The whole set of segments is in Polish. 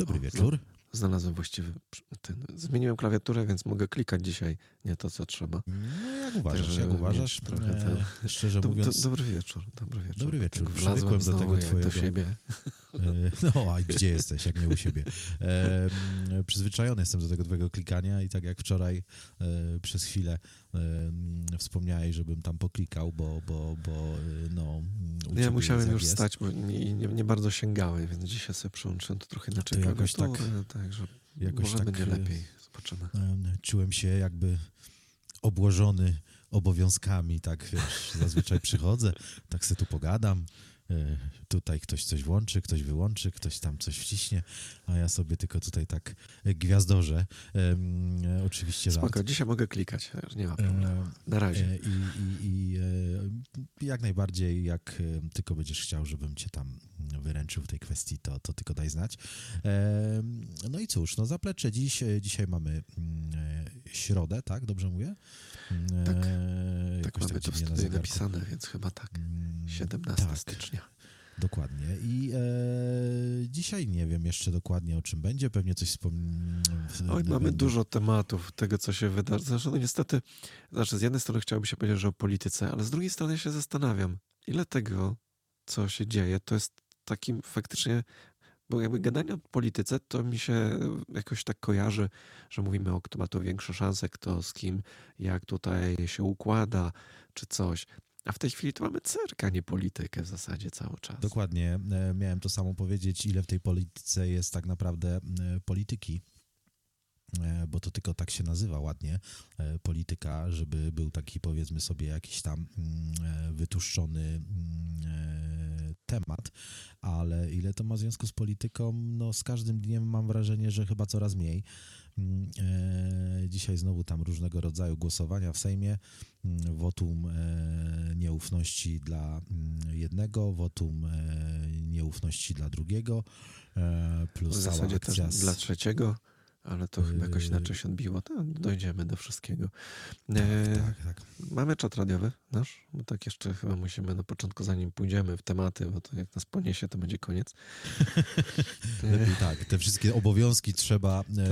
Dobry o, wieczór. Znalazłem właściwy ten. Zmieniłem klawiaturę, więc mogę klikać dzisiaj nie to, co trzeba. No jak uważasz, Także jak uważasz? Trochę e, szczerze mówiąc... Do, dobry wieczór, dobry wieczór. Dobry wieczór. Tak Przywykłem do tego twojego... do siebie. E, no, a gdzie jesteś, jak nie u siebie? E, przyzwyczajony jestem do tego twojego klikania i tak jak wczoraj e, przez chwilę wspomniałeś, żebym tam poklikał, bo, bo, bo e, no... Ja musiałem już jest. stać, bo nie, nie, nie, bardzo sięgałem, więc dzisiaj sobie przyłączyłem to trochę inaczej. To jakoś tak, tak, że jakoś może tak, będzie lepiej. Zobaczymy. Czułem się jakby obłożony obowiązkami, tak wiesz, zazwyczaj przychodzę, tak sobie tu pogadam, tutaj ktoś coś włączy, ktoś wyłączy, ktoś tam coś wciśnie, a ja sobie tylko tutaj tak. E, oczywiście Spoko, dzisiaj mogę klikać, nie ma problemu. Na razie. E, I, i, i e, jak najbardziej, jak tylko będziesz chciał, żebym cię tam wyręczył w tej kwestii, to, to tylko daj znać. E, no i cóż, no zaplecze dziś, dzisiaj mamy mm, środę, tak? Dobrze mówię? Tak, e, tak mamy to wtedy napisane, więc chyba tak. 17 mm, tak, stycznia. Dokładnie. I e, dzisiaj nie wiem jeszcze dokładnie o czym będzie, pewnie coś wspomnę. Oj, mamy będę... dużo tematów tego, co się wydarzy. No niestety, znaczy z jednej strony chciałbym się powiedzieć, że o polityce, ale z drugiej strony się zastanawiam, ile tego, co się dzieje, to jest takim faktycznie bo jakby gadanie o polityce, to mi się jakoś tak kojarzy, że mówimy o kto ma tu większe szanse, kto z kim, jak tutaj się układa, czy coś. A w tej chwili to mamy cyrk, a nie politykę w zasadzie cały czas. Dokładnie. E, miałem to samo powiedzieć, ile w tej polityce jest tak naprawdę e, polityki bo to tylko tak się nazywa ładnie, polityka, żeby był taki powiedzmy sobie jakiś tam mm, wytuszczony mm, temat, ale ile to ma związku z polityką? No z każdym dniem mam wrażenie, że chyba coraz mniej. Mm, e, dzisiaj znowu tam różnego rodzaju głosowania w Sejmie. Wotum e, nieufności dla jednego, wotum e, nieufności dla drugiego, plus w zasadzie też dla trzeciego ale to chyba jakoś inaczej się odbiło. To dojdziemy do wszystkiego. E, tak, tak. Mamy czat radiowy nasz, bo tak jeszcze chyba musimy na początku, zanim pójdziemy w tematy, bo to jak nas poniesie, to będzie koniec. Lepiej tak, te wszystkie obowiązki trzeba tak. e,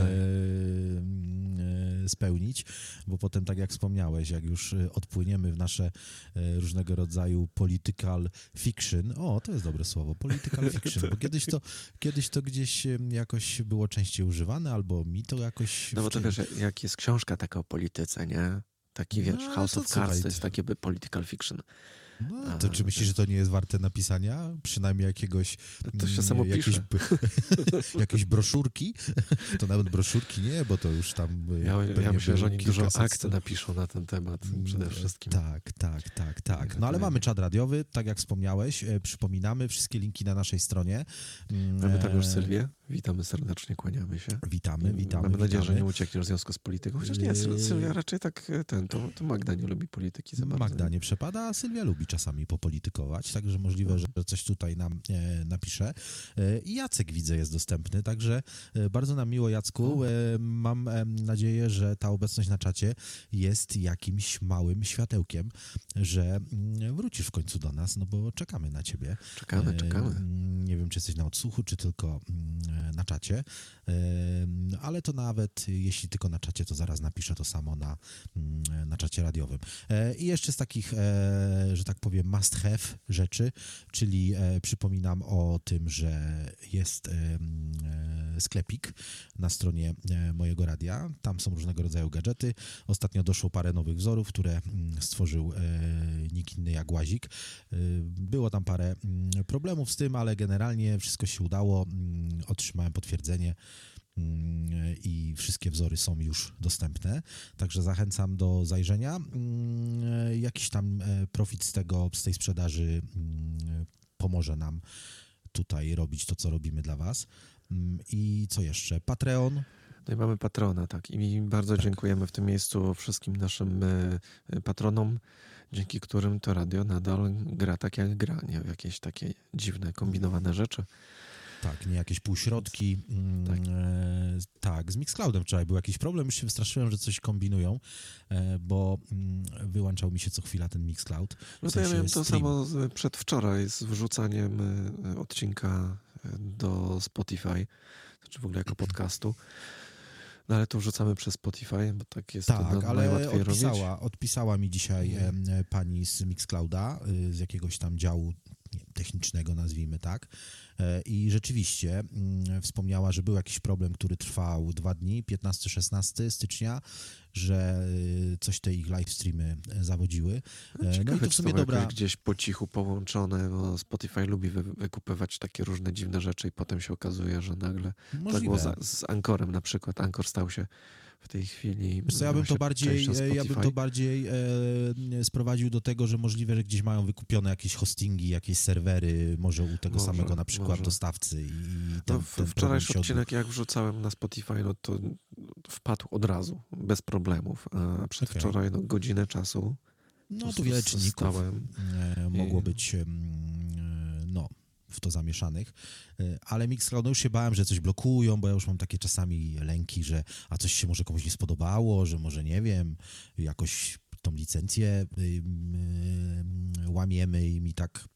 spełnić, bo potem, tak jak wspomniałeś, jak już odpłyniemy w nasze różnego rodzaju political fiction, o, to jest dobre słowo, political fiction, bo kiedyś to, kiedyś to gdzieś jakoś było częściej używane, albo mi to jakoś... No bo to wiesz, jak jest książka taka o polityce, nie? Taki, wiesz, no, House of Cards to jest takie political fiction. No, to czy myślisz, że to nie jest warte napisania? Przynajmniej jakiegoś... To się samo jakieś, jakieś broszurki? To nawet broszurki nie, bo to już tam... Ja, ja myślę, że oni dużo akcji napiszą na ten temat przede mm, wszystkim. Tak, tak, tak, tak. No ale mamy czat radiowy, tak jak wspomniałeś. E, przypominamy, wszystkie linki na naszej stronie. Mamy tam już e, Sylwię. Witamy serdecznie, kłaniamy się. Witamy, witamy. Mamy nadzieję, witamy. że nie uciekniesz w związku z polityką. Chociaż nie, Sylwia raczej tak e, ten, to, to Magda nie lubi polityki za bardzo. Magda nie przepada, a Sylwia lubi czasami popolitykować, także możliwe, że coś tutaj nam e, napisze. E, I Jacek widzę jest dostępny, także e, bardzo nam miło Jacku. E, mam nadzieję, że ta obecność na czacie jest jakimś małym światełkiem, że mm, wrócisz w końcu do nas, no bo czekamy na ciebie. Czekamy, czekamy. Nie wiem, czy jesteś na odsłuchu, czy tylko mm, na czacie, ale to nawet jeśli tylko na czacie, to zaraz napiszę to samo na, mm, na czacie radiowym. I jeszcze z takich, że tak powiem, must have rzeczy, czyli e, przypominam o tym, że jest e, e, sklepik na stronie e, mojego radia. Tam są różnego rodzaju gadżety. Ostatnio doszło parę nowych wzorów, które mm, stworzył e, nikt inny jak Łazik. E, było tam parę mm, problemów z tym, ale generalnie wszystko się udało. Mm, otrzymałem potwierdzenie Mm, i wszystkie wzory są już dostępne, także zachęcam do zajrzenia. Mm, jakiś tam e, profit z tego, z tej sprzedaży mm, pomoże nam tutaj robić to, co robimy dla Was. I co jeszcze? Patreon. No i mamy patrona, tak. I bardzo tak. dziękujemy w tym miejscu wszystkim naszym e, e, patronom, dzięki którym to radio nadal gra tak jak gra, nie w jakieś takie dziwne, kombinowane rzeczy. Tak, nie jakieś półśrodki. Mm, tak. E, tak, z Mixcloudem wczoraj był jakiś problem, już się wystraszyłem, że coś kombinują, e, bo mm, wyłączał mi się co chwila ten Mixcloud. No to ja miałem to samo przedwczoraj z wrzucaniem e, odcinka do Spotify, czy w ogóle jako podcastu. No ale to wrzucamy przez Spotify, bo tak jest Tak, to na- ale najłatwiej robić. odpisała, odpisała mi dzisiaj Mhm. pani z Mixclouda, y, z jakiegoś tam działu technicznego, nazwijmy tak. E, I rzeczywiście mm, wspomniała, że był jakiś problem, który trwał dwa dni, 15-16 stycznia, że y, coś te ich live streamy e, zawodziły. E, No i Ciekawe, to w czy sumie było dobra. gdzieś po cichu połączone, bo Spotify lubi wy, wykupywać takie różne dziwne rzeczy i potem się okazuje, że nagle tak było Możliwe. za, z Ankorem na przykład. Ankor stał się w tej chwili Wiesz co, ja bym to bardziej, e, ja bym to bardziej e, sprowadził do tego, że możliwe, że gdzieś mają wykupione jakieś hostingi, jakieś serwery, może u tego Może, samego na przykład może. dostawcy i ten, No, w, ten wczorajszy się odcinek, jak wrzucałem na Spotify, no to wpadł od razu, bez problemów. A przedwczoraj, no, godzinę czasu. No tu wiele czynników e, mogło być e, no, w to zamieszanych, E, ale Mixcloud, no już się bałem, że coś blokują, bo ja już mam takie czasami lęki, że a coś się może komuś nie spodobało, że może nie wiem, jakoś tą licencję łamiemy i mi tak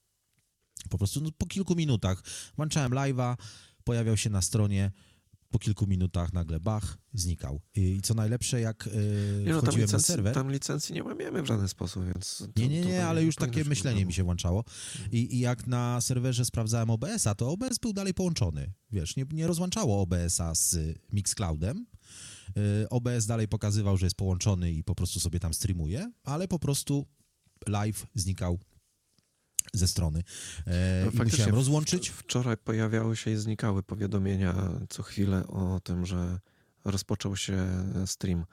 po prostu no, po kilku minutach włączałem live'a, pojawiał się na stronie, po kilku minutach nagle bach, znikał. I co najlepsze, jak Nie, no, tam, wchodziłem na licencji, serwer... tam licencji nie łamiemy w żaden sposób, więc... to- Nie, nie, nie, ale już takie myślenie problemu. mi się włączało. I, I jak na serwerze sprawdzałem OBS-a, to OBS był dalej połączony. Wiesz, nie, nie rozłączało OBS-a z Mixcloudem. Y, OBS dalej pokazywał, że jest połączony i po prostu sobie tam streamuje, ale po prostu live znikał ze strony. E, No, musiałem w- rozłączyć. Wczoraj pojawiały się i znikały powiadomienia co chwilę o tym, że rozpoczął się stream.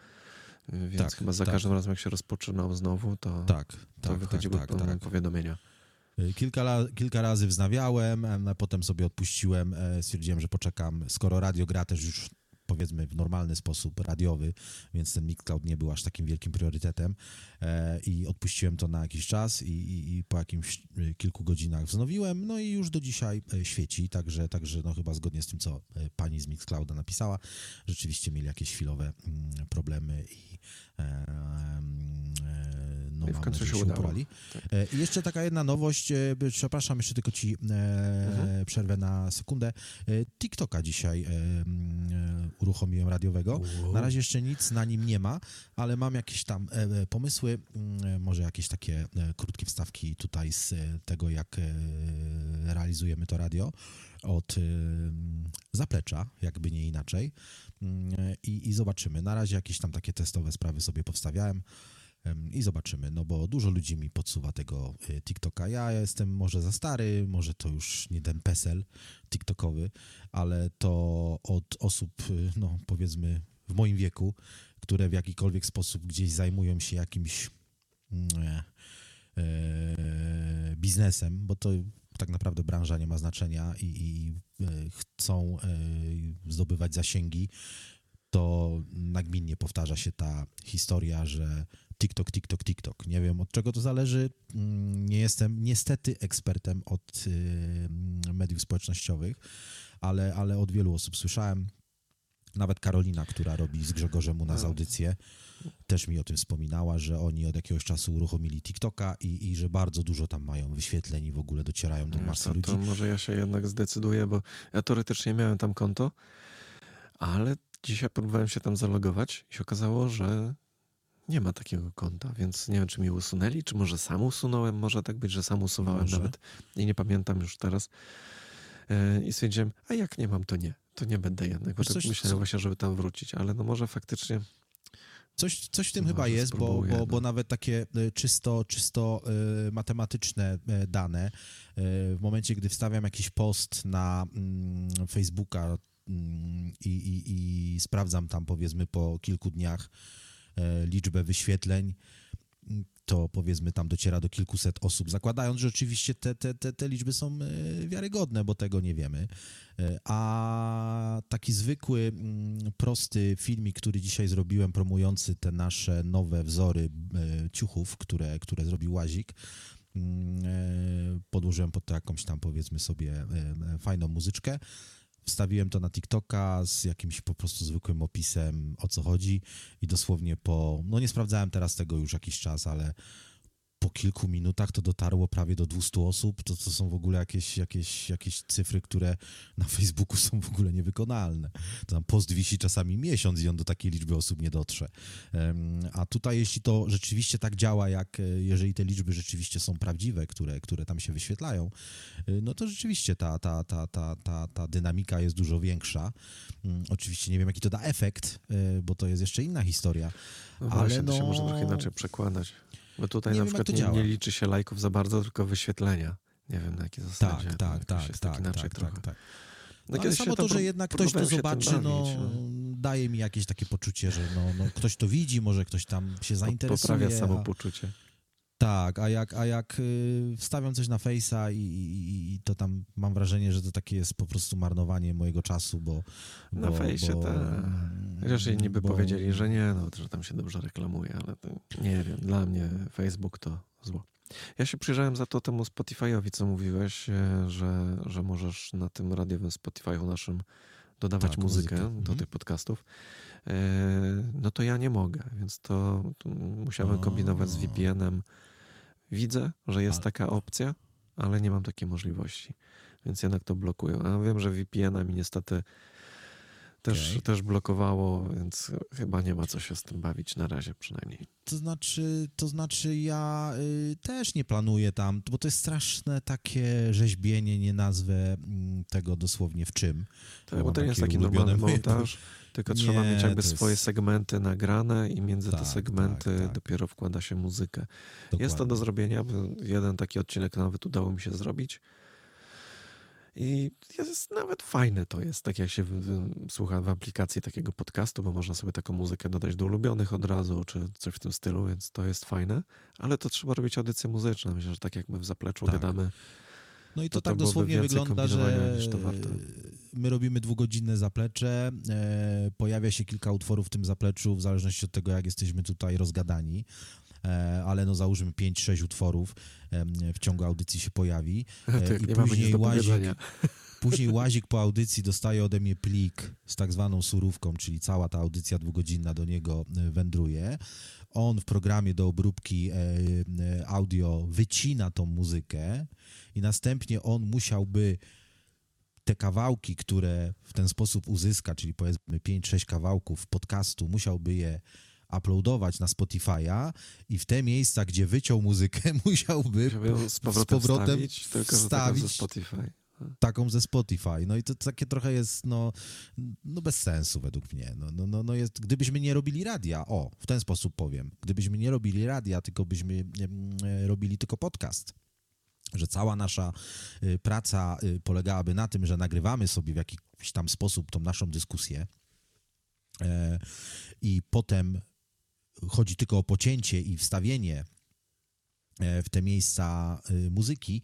Więc Tak, chyba za tak. każdym razem, jak się rozpoczynał znowu, to, Tak, to tak, tak, wychodziły tak, pełne tak. powiadomienia. Y, Kilka, la- kilka razy wznawiałem, potem sobie odpuściłem, e, stwierdziłem, że poczekam, skoro radio gra też już powiedzmy w normalny sposób radiowy, więc ten Mixcloud nie był aż takim wielkim priorytetem e, i odpuściłem to na jakiś czas i, i, i po jakimś y, kilku godzinach wznowiłem, no i już do dzisiaj e, świeci, także, także no chyba zgodnie z tym, co e, pani z Mixclouda napisała, rzeczywiście mieli jakieś chwilowe mm, problemy i e, em, e, no I w końcu się się uporali. Tak. E, I jeszcze taka jedna nowość, e, przepraszam, jeszcze tylko ci e, Mhm. przerwę na sekundę. E, TikToka dzisiaj e, mm, e, uruchomiłem radiowego. Na razie jeszcze nic na nim nie ma, ale mam jakieś tam e, e, pomysły, mm, e, może jakieś takie e, krótkie wstawki tutaj z e, tego, jak e, realizujemy to radio od zaplecza, jakby nie inaczej. Mm, I, I zobaczymy. Na razie jakieś tam takie testowe sprawy sobie powstawiałem. I zobaczymy, no bo dużo ludzi mi podsuwa tego y, TikToka. Ja jestem może za stary, może to już nie ten PESEL TikTokowy, ale to od osób, y, no powiedzmy w moim wieku, które w jakikolwiek sposób gdzieś zajmują się jakimś mm, e, e, biznesem, bo to tak naprawdę branża nie ma znaczenia i, i e, chcą zdobywać zasięgi, to nagminnie powtarza się ta historia, że TikTok, TikTok, TikTok. Nie wiem od czego to zależy. Mm, Nie jestem niestety ekspertem od y, mediów społecznościowych, ale, ale od wielu osób słyszałem. Nawet Karolina, która robi z Grzegorzem u nas audycję, też mi o tym wspominała, że oni od jakiegoś czasu uruchomili TikToka i, i że bardzo dużo tam mają wyświetleń i w ogóle docierają do masy ludzi. to może ja się jednak zdecyduję, bo ja teoretycznie miałem tam konto, ale dzisiaj próbowałem się tam zalogować i się okazało, że nie ma takiego konta, więc nie wiem, czy mi usunęli, czy może sam usunąłem, może tak być, że sam usuwałem Może. nawet i nie pamiętam już teraz. E, I stwierdziłem, a jak nie mam, to nie, to nie będę jednak, bo Wiesz tak coś, myślałem co- właśnie, żeby tam wrócić, ale no może faktycznie Coś, coś w tym Może chyba jest, bo, bo, bo no. nawet takie e, czysto, czysto e, matematyczne dane, w momencie, gdy wstawiam jakiś post na mm, Facebooka mm, i, i, i sprawdzam tam powiedzmy po kilku dniach liczbę wyświetleń, to powiedzmy tam dociera do kilkuset osób, zakładając, że oczywiście te, te, te, te liczby są e, wiarygodne, bo tego nie wiemy. E, A taki zwykły, mm, prosty filmik, który dzisiaj zrobiłem, promujący te nasze nowe wzory e, ciuchów, które, które zrobił Łazik, mm, e, podłożyłem pod to jakąś tam, powiedzmy sobie, e, e, fajną muzyczkę. Wstawiłem to na TikToka z jakimś po prostu zwykłym opisem, o co chodzi. I dosłownie po, no nie sprawdzałem teraz tego już jakiś czas, ale po kilku minutach to dotarło prawie do 200 osób. To, to są w ogóle jakieś, jakieś, jakieś cyfry, które na Facebooku są w ogóle niewykonalne. To tam post wisi czasami miesiąc i on do takiej liczby osób nie dotrze. A tutaj, jeśli to rzeczywiście tak działa, jak e, jeżeli te liczby rzeczywiście są prawdziwe, które, które tam się wyświetlają, e, no to rzeczywiście ta, ta, ta, ta, ta, ta dynamika jest dużo większa. Mm, oczywiście nie wiem, jaki to da efekt, e, bo to jest jeszcze inna historia. No ale właśnie, no... to się może trochę inaczej przekładać. Bo tutaj nie na wiem, przykład nie, nie, liczy się lajków za bardzo, tylko wyświetlenia. Nie wiem na jakiej zasadzie. Tak, tak, tak, tak, inaczej tak, tak, tak. No, no ale samo to, że jednak ktoś to zobaczy, bawić, no, no, daje mi jakieś takie poczucie, że no, no, ktoś to widzi, może ktoś tam się zainteresuje. Poprawia samopoczucie. Tak, a jak, a jak y, wstawiam coś na Face'a i, i, i, to tam mam wrażenie, że to takie jest po prostu marnowanie mojego czasu, bo... Na Face'ie tak. Chociaż inni by bo... powiedzieli, że nie, no, że tam się dobrze reklamuje, ale nie wiem, dla mnie Facebook to zło. Ja się przyjrzałem za to temu Spotify'owi, co mówiłeś, e, że, że możesz na tym radiowym Spotify'u naszym dodawać tak, muzykę, muzykę, do mhm. tych podcastów. E, no to ja nie mogę, więc to musiałem kombinować z VPN-em Widzę, że jest taka opcja, ale nie mam takiej możliwości, więc jednak to blokuję. A wiem, że VPN-a mi niestety też, okay. też blokowało, więc chyba nie ma co się z tym bawić na razie przynajmniej. To znaczy, to znaczy ja y, też nie planuję tam, bo to jest straszne takie rzeźbienie, nie nazwę y, tego dosłownie w czym. Tak, bo to nie jest taki normalny montaż. Tylko nie, trzeba mieć jakby swoje jest... segmenty nagrane i między tak, te segmenty tak, tak. dopiero wkłada się muzykę. Dokładnie. Jest to do zrobienia. Jeden taki odcinek nawet udało mi się zrobić. I jest nawet fajne to jest, tak jak się w, w, słucha w aplikacji takiego podcastu, bo można sobie taką muzykę dodać do ulubionych od razu, czy coś w tym stylu, więc to jest fajne. Ale to trzeba robić audycję muzyczną. Myślę, że tak jak my w zapleczu tak. gadamy no i to, to tak dosłownie wygląda, że my robimy dwugodzinne zaplecze, e, pojawia się kilka utworów w tym zapleczu, w zależności od tego, jak jesteśmy tutaj rozgadani, e, ale no załóżmy 5-6 utworów e, w ciągu audycji się pojawi. Tak, i później łazik, później łazik po audycji dostaje ode mnie plik z tak zwaną surówką, czyli cała ta audycja dwugodzinna do niego wędruje. On w programie do obróbki audio wycina tą muzykę, i następnie on musiałby te kawałki, które w ten sposób uzyska, czyli powiedzmy 5-6 kawałków podcastu, musiałby je uploadować na Spotify'a i w te miejsca, gdzie wyciął muzykę, musiałby z powrotem, z powrotem wstawić, wstawić ze Spotify. taką ze Spotify. No i to takie trochę jest no, no bez sensu według mnie. No, no, no, no jest, gdybyśmy nie robili radia, o, w ten sposób powiem, gdybyśmy nie robili radia, tylko byśmy robili tylko podcast, że cała nasza y, praca y, polegałaby na tym, że nagrywamy sobie w jakiś tam sposób tą naszą dyskusję e, i potem chodzi tylko o pocięcie i wstawienie e, w te miejsca y, muzyki,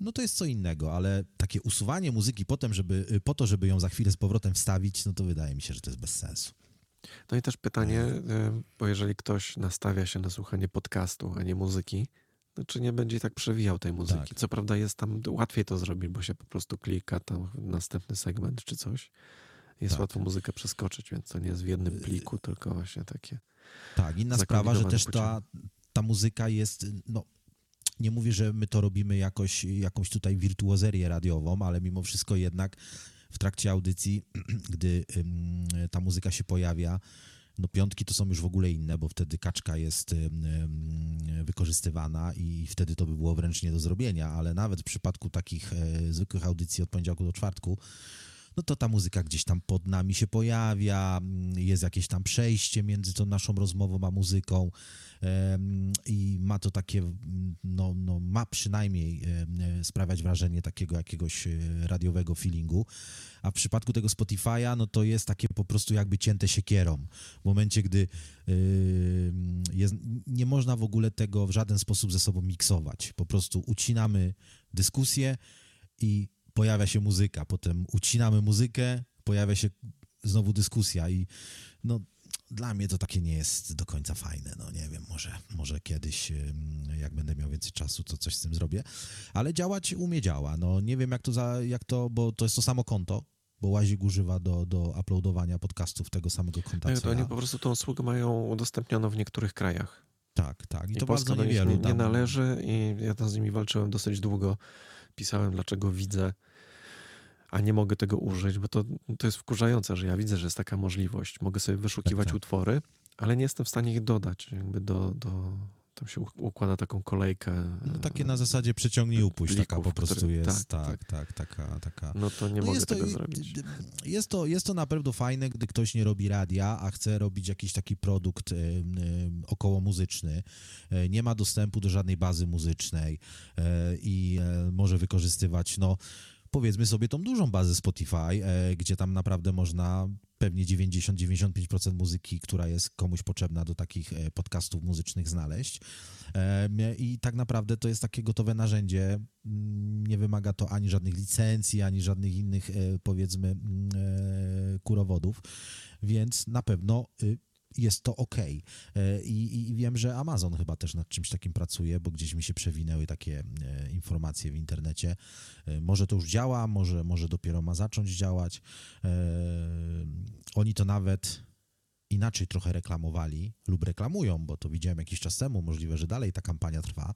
no to jest co innego, ale takie usuwanie muzyki potem, żeby, po to, żeby ją za chwilę z powrotem wstawić, no to wydaje mi się, że to jest bez sensu. No i też pytanie, e, bo jeżeli ktoś nastawia się na słuchanie podcastu, a nie muzyki, czy nie będzie tak przewijał tej muzyki. Tak. Co prawda jest tam łatwiej to zrobić, bo się po prostu klika tam następny segment czy coś. Jest tak. łatwo muzykę przeskoczyć, więc to nie jest w jednym y, pliku, tylko właśnie takie. Tak, inna sprawa, że też ta, ta muzyka jest, no nie mówię, że my to robimy jakoś, jakąś tutaj wirtuozerię radiową, ale mimo wszystko jednak w trakcie audycji, gdy ta muzyka się pojawia, no piątki to są już w ogóle inne, bo wtedy kaczka jest wykorzystywana i wtedy to by było wręcz nie do zrobienia, ale nawet w przypadku takich e, zwykłych audycji od poniedziałku do czwartku, no to ta muzyka gdzieś tam pod nami się pojawia, mm, jest jakieś tam przejście między tą naszą rozmową a muzyką i ma to takie, mm, no, no ma przynajmniej sprawiać wrażenie takiego jakiegoś e, radiowego feelingu, a w przypadku tego Spotify'a, no to jest takie po prostu jakby cięte siekierą. W momencie, gdy jest, nie można w ogóle tego w żaden sposób ze sobą miksować. Po prostu ucinamy dyskusję i pojawia się muzyka, potem ucinamy muzykę, pojawia się znowu dyskusja i no dla mnie to takie nie jest do końca fajne. No nie wiem, może, może kiedyś, jak będę miał więcej czasu, to coś z tym zrobię. Ale działać umie działa. No nie wiem, jak to, za, jak to bo to jest to samo konto, bo Łazik używa do, do uploadowania podcastów tego samego konta. Nie, to oni po prostu tą usługę mają udostępnioną w niektórych krajach. Tak, tak. I, I to Polska bardzo niewielu. nie, nie należy i ja tam z nimi walczyłem dosyć długo. Pisałem, dlaczego widzę, a nie mogę tego użyć, bo to, to jest wkurzające, że ja widzę, że jest taka możliwość. Mogę sobie wyszukiwać Tak, tak. utwory, ale nie jestem w stanie ich dodać. Jakby do, do, tam się układa taką kolejkę. No, takie na zasadzie przeciągnij upuść, taka plików, po prostu które- jest. tak, Tak, tak, taka, taka. No to nie No mogę jest, to, tego zrobić. jest, to, jest to na pewno fajne, gdy ktoś nie robi radia, a chce robić jakiś taki produkt y, y, około muzyczny. E, Nie ma dostępu do żadnej bazy muzycznej e, i e, może wykorzystywać, no powiedzmy sobie tą dużą bazę Spotify, e, gdzie tam naprawdę można pewnie 90-95% muzyki, która jest komuś potrzebna do takich e, podcastów muzycznych znaleźć. Em, I tak naprawdę to jest takie gotowe narzędzie. Mm, Nie wymaga to ani żadnych licencji, ani żadnych innych, e, powiedzmy, mm, e, kurowodów, więc na pewno y, jest to ok. I, I wiem, że Amazon chyba też nad czymś takim pracuje, bo gdzieś mi się przewinęły takie e, informacje w internecie. E, Może to już działa, może, może dopiero ma zacząć działać. E, Oni to nawet inaczej trochę reklamowali lub reklamują, bo to widziałem jakiś czas temu, możliwe, że dalej ta kampania trwa,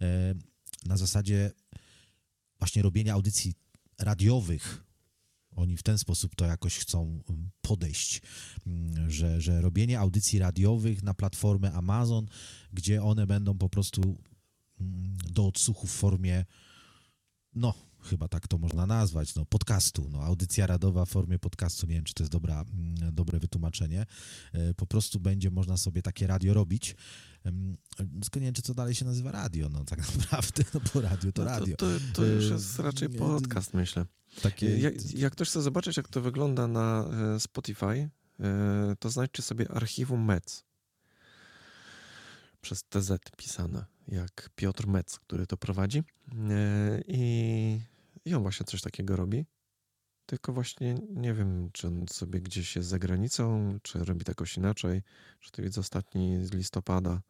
e, na zasadzie właśnie robienia audycji radiowych. Oni w ten sposób to jakoś chcą mm, podejść, mm, że, że robienie audycji radiowych na platformę Amazon, gdzie one będą po prostu mm, do odsłuchu w formie, no, chyba tak to można nazwać, no, podcastu, no, audycja radowa w formie podcastu, nie wiem, czy to jest dobra, dobre wytłumaczenie, E, po prostu będzie można sobie takie radio robić, tylko nie wiem, czy to dalej się nazywa radio, no tak naprawdę, no bo radio to No radio. To, to, to już E, jest raczej nie, podcast, myślę. Takie, Jak, jak ktoś chce zobaczyć, jak to wygląda na e, Spotify, e, to znajdźcie sobie archiwum MEC. Przez TZ pisane, jak Piotr Mec, który to prowadzi. E, I, I on właśnie coś takiego robi. Tylko właśnie nie wiem, czy on sobie gdzieś jest za granicą, czy robi to jakoś inaczej. Czy to jest ostatni z listopada,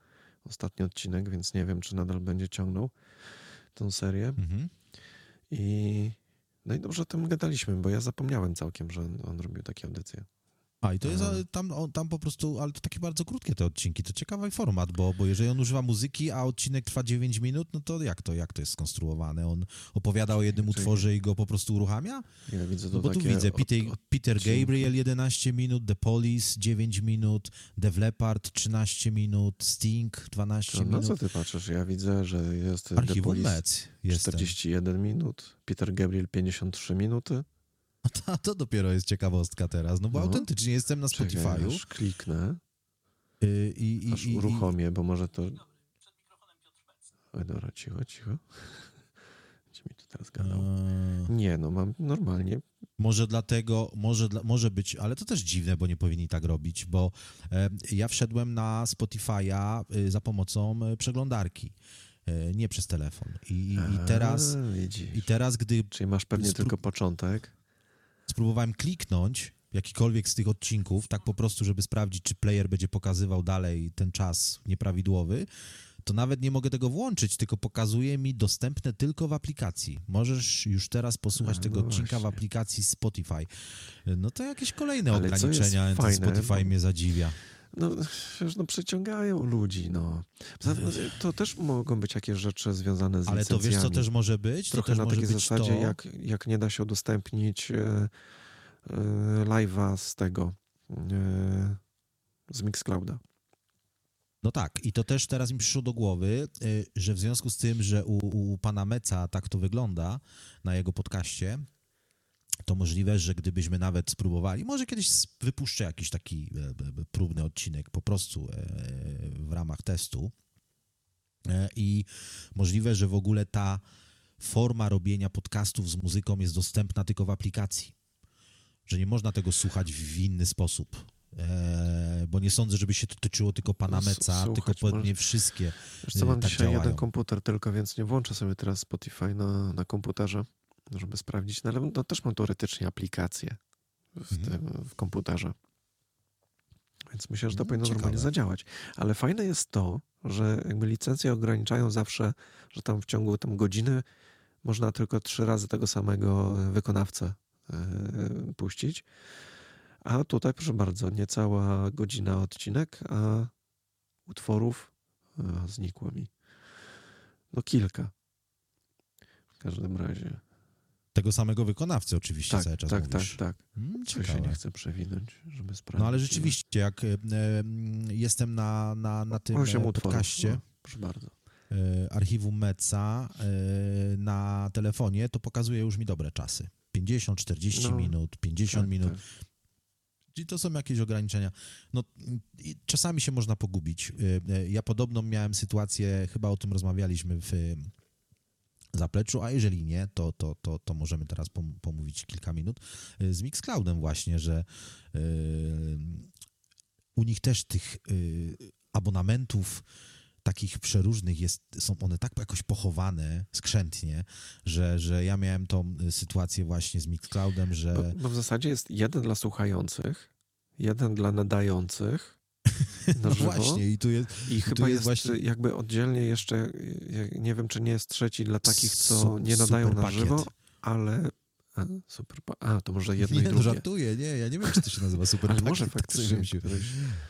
ostatni odcinek, więc nie wiem, czy nadal będzie ciągnął tą serię. Mhm. I no i dobrze o tym gadaliśmy, bo ja zapomniałem całkiem, że on, on robił takie audycje. A i to jest tam, on, tam po prostu, ale to takie bardzo krótkie te odcinki, to ciekawy format, bo, bo jeżeli on używa muzyki, a odcinek trwa 9 minut, no to jak to, jak to jest skonstruowane? On opowiada o jednym Czyli- utworze i go po prostu uruchamia? Ja widzę to No bo tu widzę od- Peter, od- Peter odcinki. Gabriel 11 minut, The Police 9 minut, Def Leppard 13 minut, Sting 12 To minut. co ty patrzysz? Ja widzę, że jest The Archiwum Police Mec jest 41 minut, Peter Gabriel 53 minuty. A to dopiero jest ciekawostka teraz, no bo No. autentycznie jestem na Czekaj, Spotify'u aż kliknę, y, i, i, aż i, i, uruchomię, bo może to... Oj, dobra, cicho, cicho. Gdzie mi tu teraz gadał? e, Nie, no mam normalnie. Może dlatego, może, dla, może być, ale to też dziwne, bo nie powinni tak robić, bo e, ja wszedłem na Spotify'a y, za pomocą e, przeglądarki, e, nie przez telefon. I, i, i, teraz, A, widzisz. I teraz, gdy Czyli masz pewnie tylko początek. Spróbowałem kliknąć jakikolwiek z tych odcinków, tak po prostu, żeby sprawdzić, czy player będzie pokazywał dalej ten czas nieprawidłowy, to nawet nie mogę tego włączyć, tylko pokazuje mi dostępne tylko w aplikacji. Możesz już teraz posłuchać A, tego no odcinka w aplikacji Spotify. No to jakieś kolejne Ale ograniczenia, fajne, Spotify bo- mnie zadziwia. No, no przyciągają ludzi, no. Tym, To też mogą być jakieś rzeczy związane z Ale to wiesz, co licencjami. też może być? Trochę to też na takiej zasadzie, to, jak, jak nie da się udostępnić e, e, live'a z tego, e, z Mixclouda. No tak, i to też teraz mi przyszło do głowy, y, że w związku z tym, że u, u pana Meca tak to wygląda na jego podcaście, to możliwe, że gdybyśmy nawet spróbowali, może kiedyś wypuszczę jakiś taki e, próbny odcinek po prostu e, w ramach testu E, i możliwe, że w ogóle ta forma robienia podcastów z muzyką jest dostępna tylko w aplikacji, że nie można tego słuchać w inny sposób. E, bo nie sądzę, żeby się to tyczyło tylko pana No, s- Meca, tylko słuchać pewnie może- wszystkie. Wiesz co, mam tak dzisiaj jeden działają. komputer tylko, więc nie włączę sobie teraz Spotify na, na komputerze, żeby sprawdzić. No, ale no, też mam teoretycznie aplikację w, Mhm. tym, w komputerze. Więc myślę, że to No, powinno ciekawe. normalnie zadziałać. Ale fajne jest to, że jakby licencje ograniczają zawsze, że tam w ciągu tam godziny można tylko trzy razy tego samego wykonawcę e, puścić. A tutaj, proszę bardzo, niecała godzina odcinek, a utworów A, znikło mi. No kilka. W każdym razie. Tego samego wykonawcy oczywiście Tak, cały czas tak, tak, mówisz. tak. Mm, Co się ciekawe. nie chcę przewinąć, żeby sprawdzić. No ale rzeczywiście, jak e, jestem na, na, na tym Osiem e, podcaście O, proszę bardzo. e, archiwum Meca e, na telefonie, to pokazuje już mi dobre czasy. 50, 40 No, minut, 50 Tak, minut. tak. Czyli to są jakieś ograniczenia. No, czasami się można pogubić. Ja podobno miałem sytuację, chyba o tym rozmawialiśmy w zapleczu, a jeżeli nie, to, to, to, to możemy teraz pom- pomówić kilka minut y, z Mixcloudem właśnie, że y, u nich też tych y, abonamentów takich przeróżnych jest, są one tak jakoś pochowane skrzętnie, że, że ja miałem tą y, sytuację właśnie z Mixcloudem, że... Bo, bo w zasadzie jest jeden dla słuchających, jeden dla nadających na No żywo właśnie, i tu jest, i chyba jest jest właśnie- jakby oddzielnie jeszcze, nie wiem czy nie jest trzeci dla takich, co Su- nie nadają na żywo, ale... A, super, a, to może jedno nie, i no drugie. żartuję, nie, ja nie wiem, czy to się nazywa super Ale może tak faktycznie się-.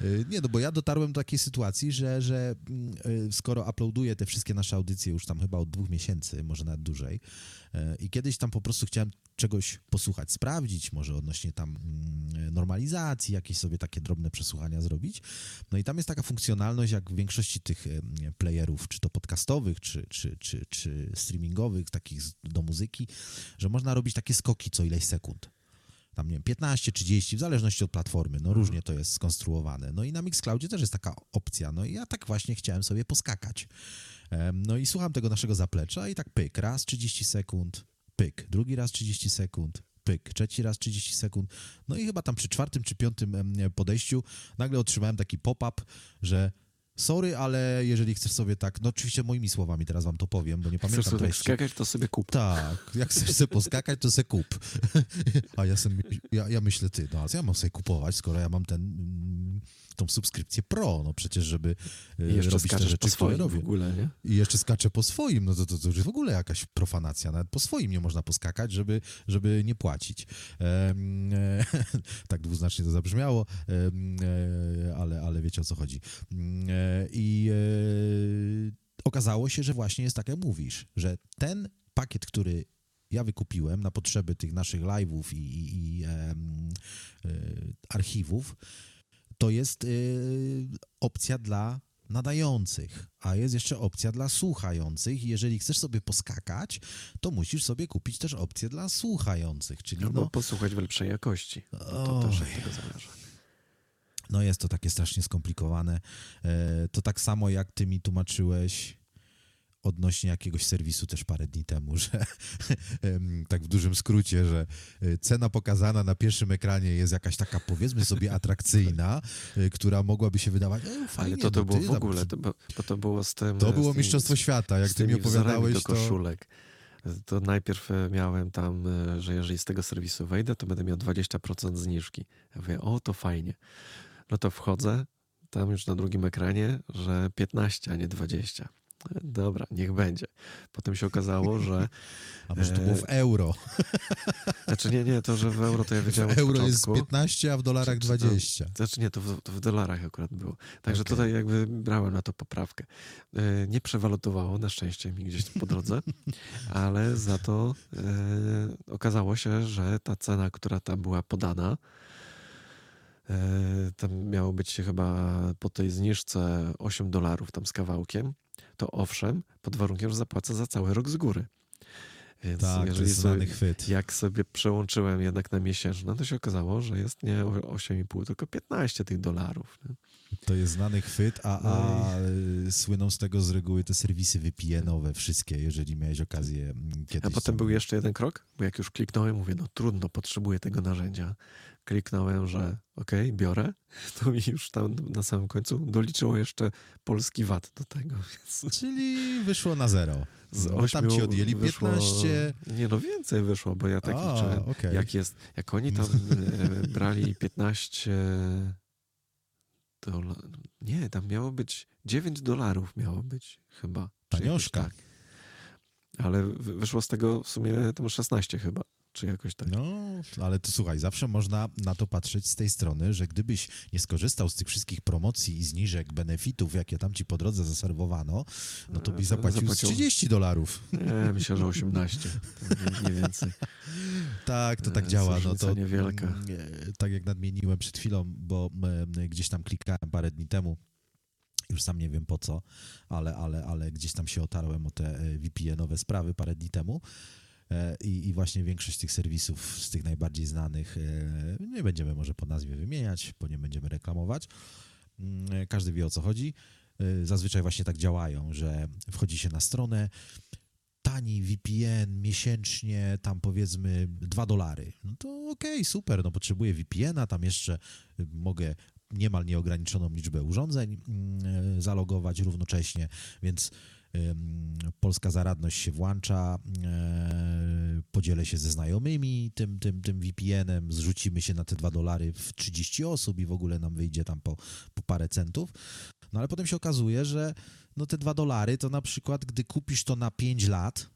Y, Nie, no bo ja dotarłem do takiej sytuacji, że, że mm, y, skoro uploaduję te wszystkie nasze audycje już tam chyba od dwóch miesięcy, może nawet dłużej, i kiedyś tam po prostu chciałem czegoś posłuchać, sprawdzić, może odnośnie tam mm, normalizacji, jakieś sobie takie drobne przesłuchania zrobić. No i tam jest taka funkcjonalność, jak w większości tych playerów, czy to podcastowych, czy, czy, czy, czy streamingowych, takich do muzyki, że można robić takie skoki co ileś sekund tam nie wiem, 15, 30, w zależności od platformy, no różnie to jest skonstruowane. No i na Mixcloudzie też jest taka opcja, no i ja tak właśnie chciałem sobie poskakać. No i słucham tego naszego zaplecza i tak pyk, raz 30 sekund, pyk, drugi raz 30 sekund, pyk, trzeci raz 30 sekund. No i chyba tam przy czwartym czy piątym podejściu nagle otrzymałem taki pop-up, że sorry, ale jeżeli chcesz sobie tak, no oczywiście moimi słowami teraz wam to powiem, bo nie Chcesz pamiętam sobie tak treści. skakać, to sobie kup. Tak, jak chcesz sobie poskakać, to se kup. A ja, sobie, ja, ja myślę, ty, no a co ja mam sobie kupować, skoro ja mam ten, mm, tą subskrypcję pro, no przecież, żeby e, I jeszcze robić te rzeczy, po które swoim robię. w ogóle? I jeszcze skaczę po swoim, no to, to, to już w ogóle jakaś profanacja, nawet po swoim nie można poskakać, żeby, żeby nie płacić. E, tak dwuznacznie to zabrzmiało, e, ale, ale wiecie o co chodzi. Mm, e, I e, okazało się, że właśnie jest tak jak mówisz, że ten pakiet, który ja wykupiłem na potrzeby tych naszych live'ów i, i, i em, e, archiwów, to jest y, opcja dla nadających, a jest jeszcze opcja dla słuchających. Jeżeli chcesz sobie poskakać, to musisz sobie kupić też opcję dla słuchających, czyli Albo no, posłuchać w lepszej jakości. No to też od tego zależy. no jest to takie strasznie skomplikowane. E, To tak samo jak ty mi tłumaczyłeś odnośnie jakiegoś serwisu też parę dni temu, że tak w dużym skrócie, że e, cena pokazana na pierwszym ekranie jest jakaś taka powiedzmy sobie atrakcyjna, e, która mogłaby się wydawać, e, fajnie, Ale to to no było ty w ogóle, to, bo, to było z tym... To było tymi- Mistrzostwo Świata, jak ty mi opowiadałeś, do to... koszulek. To najpierw e, miałem tam, że jeżeli z tego serwisu wejdę, to będę miał 20% zniżki. Ja mówię, o to fajnie. No to wchodzę, tam już na drugim ekranie, że 15, a nie 20. Dobra, niech będzie. Potem się okazało, że. A może to e, było w euro? Znaczy nie, nie, to, że w euro to ja W wiedziałem od euro jest początku. 15, a w dolarach Czy- czy to- 20. Znaczy nie, to w, to w dolarach akurat było. Także Okej. tutaj jakby brałem na to poprawkę. E, Nie przewalutowało, na szczęście mi gdzieś po drodze, ale za to e, okazało się, że ta cena, która tam była podana, tam miało być chyba po tej zniżce 8 dolarów tam z kawałkiem, to owszem, pod warunkiem, że zapłacę za cały rok z góry. Więc Tak, to jeżeli jest sobie, chwyt. jak sobie przełączyłem jednak na miesięczne, to się okazało, że jest nie o- 8,5, tylko 15 tych dolarów. Nie? To jest znany chwyt, a, No a y, słyną z tego z reguły te serwisy VPN-owe, wszystkie, jeżeli miałeś okazję mm, kiedyś. A potem był jeszcze jeden krok, bo jak już kliknąłem, mówię, no trudno, potrzebuję tego narzędzia. Kliknąłem, że okej, biorę, to mi już tam na samym końcu doliczyło jeszcze polski VAT do tego, więc Czyli wyszło na zero. z No, tam ośmiu ci odjęli wyszło, 15. Nie no, więcej wyszło, bo ja tak A, liczyłem. okej. Jak jest, jak oni tam e, brali 15 dola- nie, tam miało być 9 dolarów miało być chyba. Tanioszka. Tak. Ale wy- wyszło z tego w sumie tam 16 chyba. Czy jakoś tak. No, ale to słuchaj, zawsze można na to patrzeć z tej strony, że gdybyś nie skorzystał z tych wszystkich promocji i zniżek, benefitów, jakie tam ci po drodze zaserwowano, no to byś zapłacił, Zapłacił- 30 dolarów. Nie, myślę, że 18. Nie, nie więcej. Tak, to tak E, działa. No to niewielka. e, tak jak nadmieniłem przed chwilą, bo e, gdzieś tam klikałem parę dni temu, już sam nie wiem po co, ale, ale, ale gdzieś tam się otarłem o te e, VPN-owe sprawy parę dni temu. E, I, I właśnie większość tych serwisów, z tych najbardziej znanych, e, nie będziemy może po nazwie wymieniać, bo nie będziemy reklamować. Mm, e, Każdy wie o co chodzi. Zazwyczaj właśnie tak działają, że wchodzi się na stronę, tani VPN miesięcznie, tam powiedzmy 2 dolary. No to okej, super, no potrzebuję VPN-a, tam jeszcze mogę niemal nieograniczoną liczbę urządzeń mm, zalogować równocześnie, więc polska zaradność się włącza, e, podzielę się ze znajomymi tym, tym, tym VPN-em, zrzucimy się na te 2 dolary w 30 osób i w ogóle nam wyjdzie tam po, po parę centów. No ale potem się okazuje, że no te 2 dolary to na przykład, gdy kupisz to na 5 lat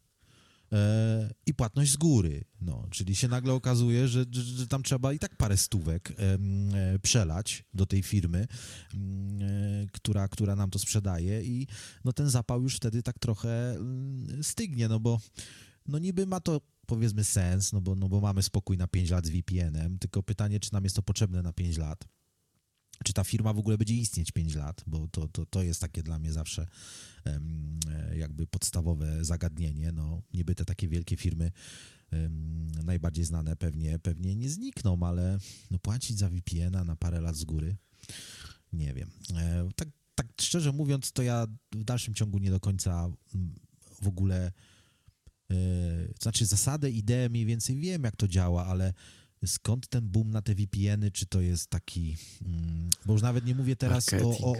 i płatność z góry, no, czyli się nagle okazuje, że, że, tam trzeba i tak parę stówek e, przelać do tej firmy, mm, e, która, która nam to sprzedaje i no ten zapał już wtedy tak trochę mm, stygnie, no bo no niby ma to powiedzmy sens, no bo, no bo mamy spokój na 5 lat z VPN-em, tylko pytanie, czy nam jest to potrzebne na 5 lat czy ta firma w ogóle będzie istnieć 5 lat, bo to, to, to jest takie dla mnie zawsze e, jakby podstawowe zagadnienie. No, niby te takie wielkie firmy najbardziej znane pewnie, pewnie nie znikną, ale no, płacić za VPN-a na parę lat z góry, nie wiem. E, tak, tak szczerze mówiąc, to ja w dalszym ciągu nie do końca w ogóle e, znaczy zasadę, ideę mniej więcej wiem, jak to działa, ale skąd ten boom na te VPN-y, czy to jest taki, mm, bo już nawet nie mówię teraz o, Marketing. o,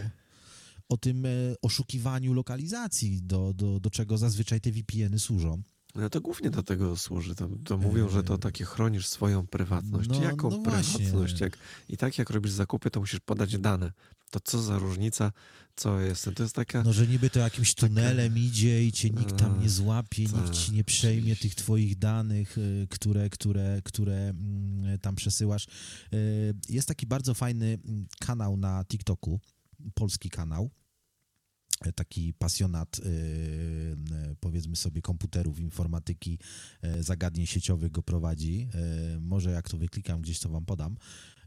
o tym e, oszukiwaniu lokalizacji, do, do, do czego zazwyczaj te VPN-y służą. No to głównie do tego służy. To, to mówią, że to takie chronisz swoją prywatność. No- Jaką no prywatność? Jak, I tak jak robisz zakupy, to musisz podać dane. To co za różnica? Co jest? To jest taka... No, że niby to jakimś tunelem idzie i cię nikt tam nie złapie, tak, nikt ci nie przejmie oczywiście. tych twoich danych, y, które, które, które mm, tam przesyłasz. Y, Jest taki bardzo fajny mm, kanał na TikToku, polski kanał, taki pasjonat, y, y, powiedzmy sobie, komputerów, informatyki, e, zagadnień sieciowych go prowadzi. Może jak to wyklikam gdzieś, to wam podam.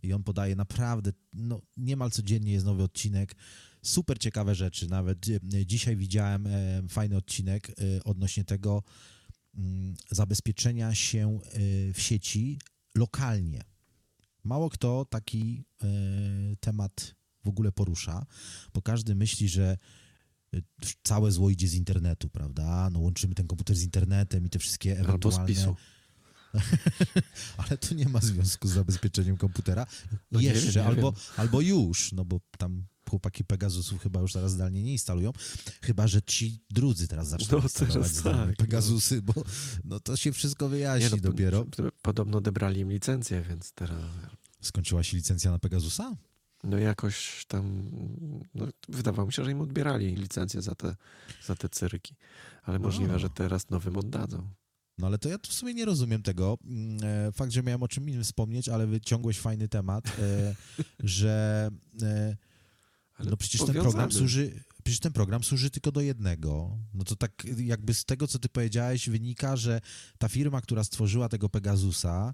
I on podaje naprawdę, no niemal codziennie jest nowy odcinek, super ciekawe rzeczy. Nawet dzisiaj widziałem fajny odcinek odnośnie tego mm, zabezpieczenia się w sieci lokalnie. Mało kto taki temat w ogóle porusza, bo każdy myśli, że całe zło idzie z internetu, prawda? No łączymy ten komputer z internetem i te wszystkie Albo ewentualne... PiSu. Ale to nie ma związku z zabezpieczeniem komputera. No nie Jeszcze, wiem, nie albo, wiem. albo już, no bo tam chłopaki Pegasusów chyba już teraz zdalnie nie instalują, chyba, że ci drudzy teraz zaczną No, instalować tak, Pegasusy, bo no to się wszystko wyjaśni no, po- dopiero. Podobno odebrali im licencję, więc teraz... Skończyła się licencja na Pegasusa? No jakoś tam... No, wydawało mi się, że im odbierali licencję za te, za te cyrki. Ale możliwe, O. że teraz nowym oddadzą. No ale to ja w sumie nie rozumiem tego. Mm, e, Fakt, że miałem o czym innym wspomnieć, ale wyciągłeś fajny temat, e, że e, Ale no przecież ten program służy, przecież ten program służy tylko do jednego. No to tak jakby z tego, co ty powiedziałeś, wynika, że ta firma, która stworzyła tego Pegasusa,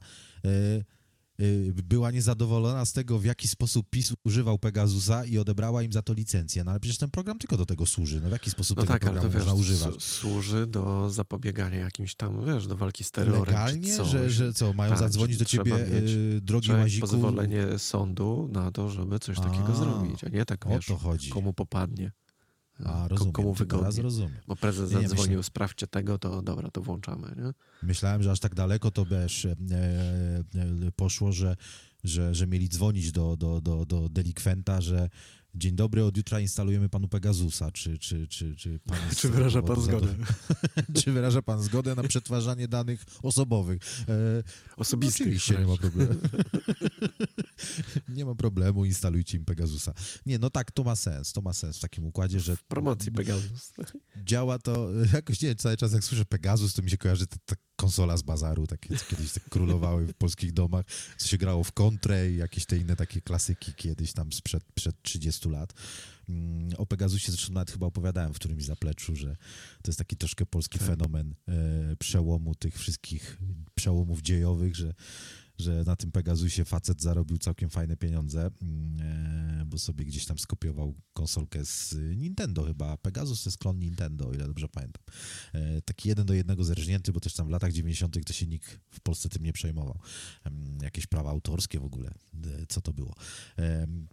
była niezadowolona z tego, w jaki sposób PiS używał Pegasusa i odebrała im za to licencję. No ale przecież ten program tylko do tego służy. No w jaki sposób No tego tak, programu wiesz, można używać? s- służy do zapobiegania jakimś tam, wiesz, do walki z terrorem. Legalnie, że, że co, mają Tak, zadzwonić do ciebie, mieć- e, drogi łaziku? pozwolenie sądu na to, żeby coś takiego A, zrobić, a nie tak, O wiesz, to chodzi. komu popadnie. A, Ko- rozumiem. Komu wygodnie. rozumiem. Bo prezes Nie, zadzwonił, myślę- sprawdźcie tego, to dobra, to włączamy, nie? Myślałem, że aż tak daleko to wiesz, e, e, poszło, że, że, że mieli dzwonić do, do, do, do delikwenta, że dzień dobry, od jutra instalujemy panu Pegasusa, czy, czy, czy, czy pan jest Czy wyraża pan zgodę? czy wyraża pan zgodę na przetwarzanie danych osobowych? E, Osobistych. Oczywiście, nie ma problemu. nie ma problemu, instalujcie im Pegasusa. Nie, no tak, to ma sens, to ma sens w takim układzie, że... W promocji Pegasus. Działa to, jakoś nie cały czas jak słyszę Pegasus, to mi się kojarzy ta, ta konsola z bazaru, takie co kiedyś tak królowały w polskich domach, co się grało w kontrę i jakieś te inne takie klasyki kiedyś tam sprzed, przed 30 lat. Mm, o Pegasusie zresztą nawet chyba opowiadałem w którymś zapleczu, że to jest taki troszkę polski Tak. fenomen e, przełomu tych wszystkich przełomów dziejowych, że, że na tym Pegasusie facet zarobił całkiem fajne pieniądze, mm, e, bo sobie gdzieś tam skopiował konsolkę z Nintendo chyba. Pegasus to jest klon Nintendo, o ile dobrze pamiętam. E, taki jeden do jednego zerżnięty, bo też tam w latach 90. to się nikt w Polsce tym nie przejmował. Jakieś prawa autorskie w ogóle, e, co to było.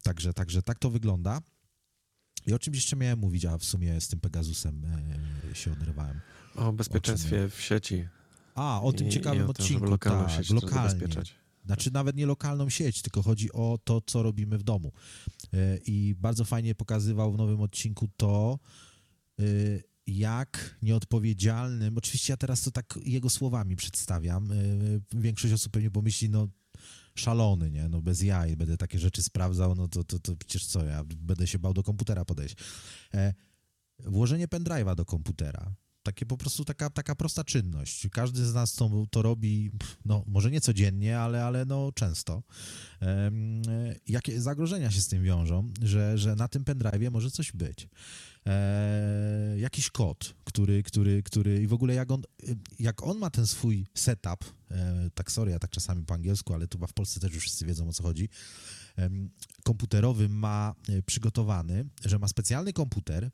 Także, także tak to wygląda. I o czym jeszcze miałem mówić, a w sumie z tym Pegasusem się odrywałem. O bezpieczeństwie w sieci. A, o tym I- ciekawym i o tym, odcinku, lokalną tak, sieć lokalnie. Znaczy nawet nie lokalną sieć, tylko chodzi o to, co robimy w domu. E, I bardzo fajnie pokazywał w nowym odcinku to, e, jak nieodpowiedzialnym, oczywiście ja teraz to tak jego słowami przedstawiam, e, większość osób pewnie pomyśli, no szalony, nie, no bez jaj, będę takie rzeczy sprawdzał, no to, to, to przecież co, ja będę się bał do komputera podejść. Włożenie pendrive'a do komputera, takie po prostu taka, taka prosta czynność. Każdy z nas to, to robi, no może nie codziennie, ale, ale no często. E, jakie zagrożenia się z tym wiążą, że, że na tym pendrive'ie może coś być. E, jakiś kod, który, który, który i w ogóle jak on, jak on ma ten swój setup, e, tak sorry, ja tak czasami po angielsku, ale tu chyba w Polsce też już wszyscy wiedzą o co chodzi, em, komputerowy ma e, przygotowany, że ma specjalny komputer,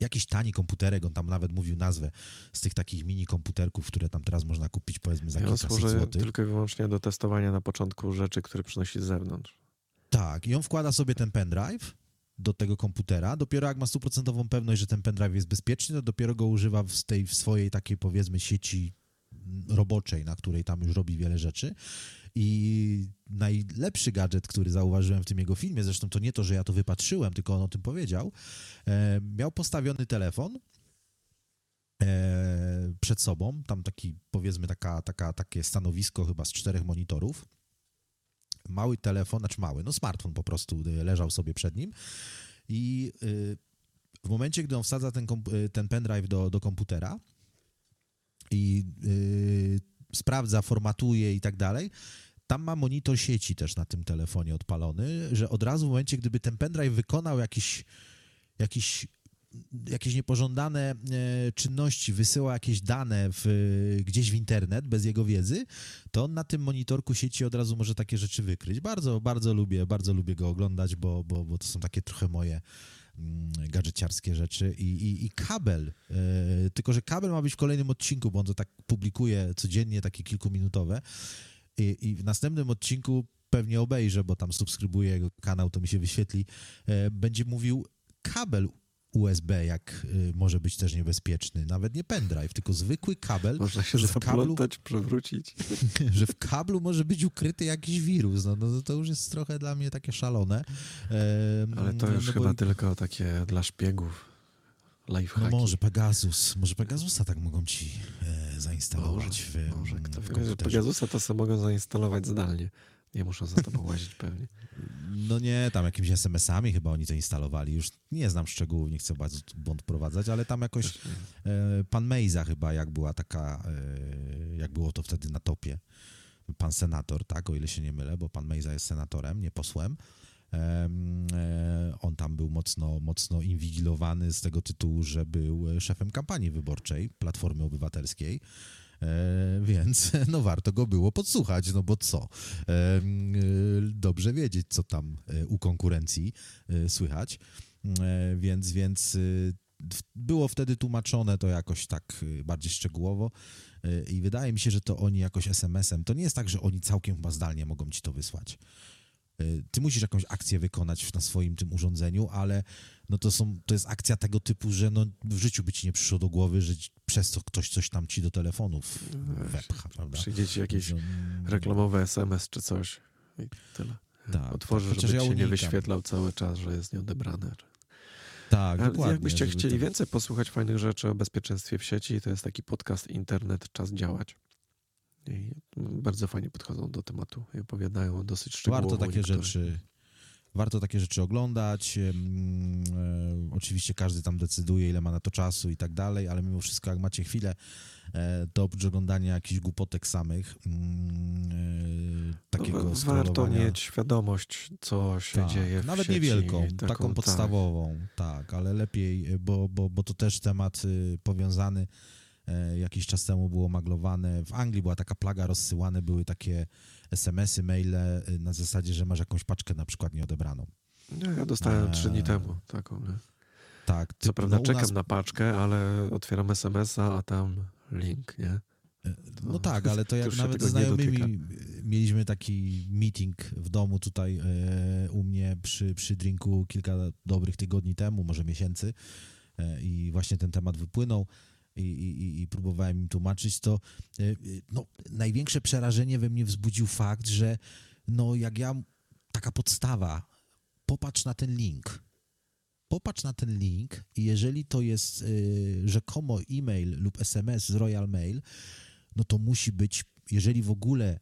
jakiś tani komputerek, on tam nawet mówił nazwę z tych takich mini komputerków, które tam teraz można kupić powiedzmy za on kilkaset złotych. tylko i wyłącznie do testowania na początku rzeczy, które przynosi z zewnątrz. Tak, i on wkłada sobie ten pendrive do tego komputera. Dopiero jak ma stuprocentową pewność, że ten pendrive jest bezpieczny, to dopiero go używa w tej w swojej takiej powiedzmy sieci roboczej, na której tam już robi wiele rzeczy. I najlepszy gadżet, który zauważyłem w tym jego filmie, zresztą to nie to, że ja to wypatrzyłem, tylko on o tym powiedział, e, miał postawiony telefon e, przed sobą, tam taki powiedzmy taka, taka, takie stanowisko chyba z czterech monitorów mały telefon, znaczy mały, no smartfon po prostu y, leżał sobie przed nim i y, w momencie, gdy on wsadza ten, y, ten pendrive do, do komputera i y, sprawdza, formatuje i tak dalej, tam ma monitor sieci też na tym telefonie odpalony, że od razu w momencie, gdyby ten pendrive wykonał jakiś, jakiś jakieś niepożądane e, czynności, wysyła jakieś dane w, gdzieś w internet bez jego wiedzy, to on na tym monitorku sieci od razu może takie rzeczy wykryć. Bardzo, bardzo lubię, bardzo lubię go oglądać, bo, bo, bo to są takie trochę moje gadżeciarskie rzeczy i, i, i kabel, e, tylko że kabel ma być w kolejnym odcinku, bo on to tak publikuje codziennie, takie kilkuminutowe. I, i w następnym odcinku pewnie obejrzę, bo tam subskrybuję jego kanał, to mi się wyświetli, e, będzie mówił kabel USB, jak y, może być też niebezpieczny. Nawet nie pendrive, tylko zwykły kabel, Można się że w kablu- przewrócić. że w kablu może być ukryty jakiś wirus. No, no to już jest trochę dla mnie takie szalone. Em, Ale to już no chyba bo- tylko takie dla szpiegów. No może Pegasus, może Pegasusa tak mogą ci e, zainstalować w, może kto w że komputerze. Pegasusa to sobie mogą zainstalować zdalnie. Nie muszą za tobą łazić pewnie. No nie, tam jakimiś SMS-ami chyba oni to instalowali. Już nie znam szczegółów, nie chcę bardzo błąd prowadzać, ale tam jakoś e, pan Mejza chyba, jak była taka, e, jak było to wtedy na topie. Pan senator, tak, o ile się nie mylę, bo pan Mejza jest senatorem, nie posłem. Em, e, on tam był mocno, mocno inwigilowany z tego tytułu, że był szefem kampanii wyborczej Platformy Obywatelskiej. E, więc no warto go było podsłuchać, no bo co? E, dobrze wiedzieć, co tam e, u konkurencji e, słychać. E, więc, więc e, było wtedy tłumaczone to jakoś tak e, bardziej szczegółowo e, i wydaje mi się, że to oni jakoś SMS-em, to nie jest tak, że oni całkiem chyba zdalnie mogą ci to wysłać. E, Ty musisz jakąś akcję wykonać na swoim tym urządzeniu, ale no to, są, to jest akcja tego typu, że no w życiu by ci nie przyszło do głowy, że przez to ktoś coś tam ci do telefonów wepcha, prawda? Przyjdzie ci mm, reklamowy SMS czy coś i tyle. Tak, Otworzysz, tak, żeby ja się nie unikam. wyświetlał cały czas, że jest nieodebrane. Tak, dokładnie. jakbyście chcieli to- więcej posłuchać fajnych rzeczy o bezpieczeństwie w sieci, to jest taki podcast Internet Czas Działać. I bardzo fajnie podchodzą do tematu i opowiadają dosyć szczegółowo. Warto takie niektóre. rzeczy warto takie rzeczy oglądać. e, oczywiście każdy tam decyduje, ile ma na to czasu i tak dalej, ale mimo wszystko, jak macie chwilę, e, to oprócz oglądania jakichś głupotek samych, mm, e, takiego No, warto mieć świadomość, co się tak, dzieje w Nawet sieci. niewielką, taką, tak. podstawową, tak. ale lepiej, bo, bo, bo to też temat y, powiązany. E, Jakiś czas temu było maglowane. W Anglii była taka plaga, rozsyłane były takie SMS-y, maile y, na zasadzie, że masz jakąś paczkę na przykład nieodebraną. Nie, ja dostałem trzy dni temu taką. Nie? Tak. Co typ- prawda no, czekam nas- na paczkę, ale otwieram SMS-a, a tam link, nie? No tak, ale to jak nawet znajomymi mieliśmy taki meeting w domu tutaj e, u mnie przy, przy drinku kilka dobrych tygodni temu, może miesięcy e, i właśnie ten temat wypłynął i, i, i- próbowałem im tłumaczyć, to e, no, największe przerażenie we mnie wzbudził fakt, że no jak ja, taka podstawa, popatrz na ten link, popatrz na ten link i jeżeli to jest y, rzekomo e-mail lub SMS z Royal Mail, no to musi być, jeżeli w ogóle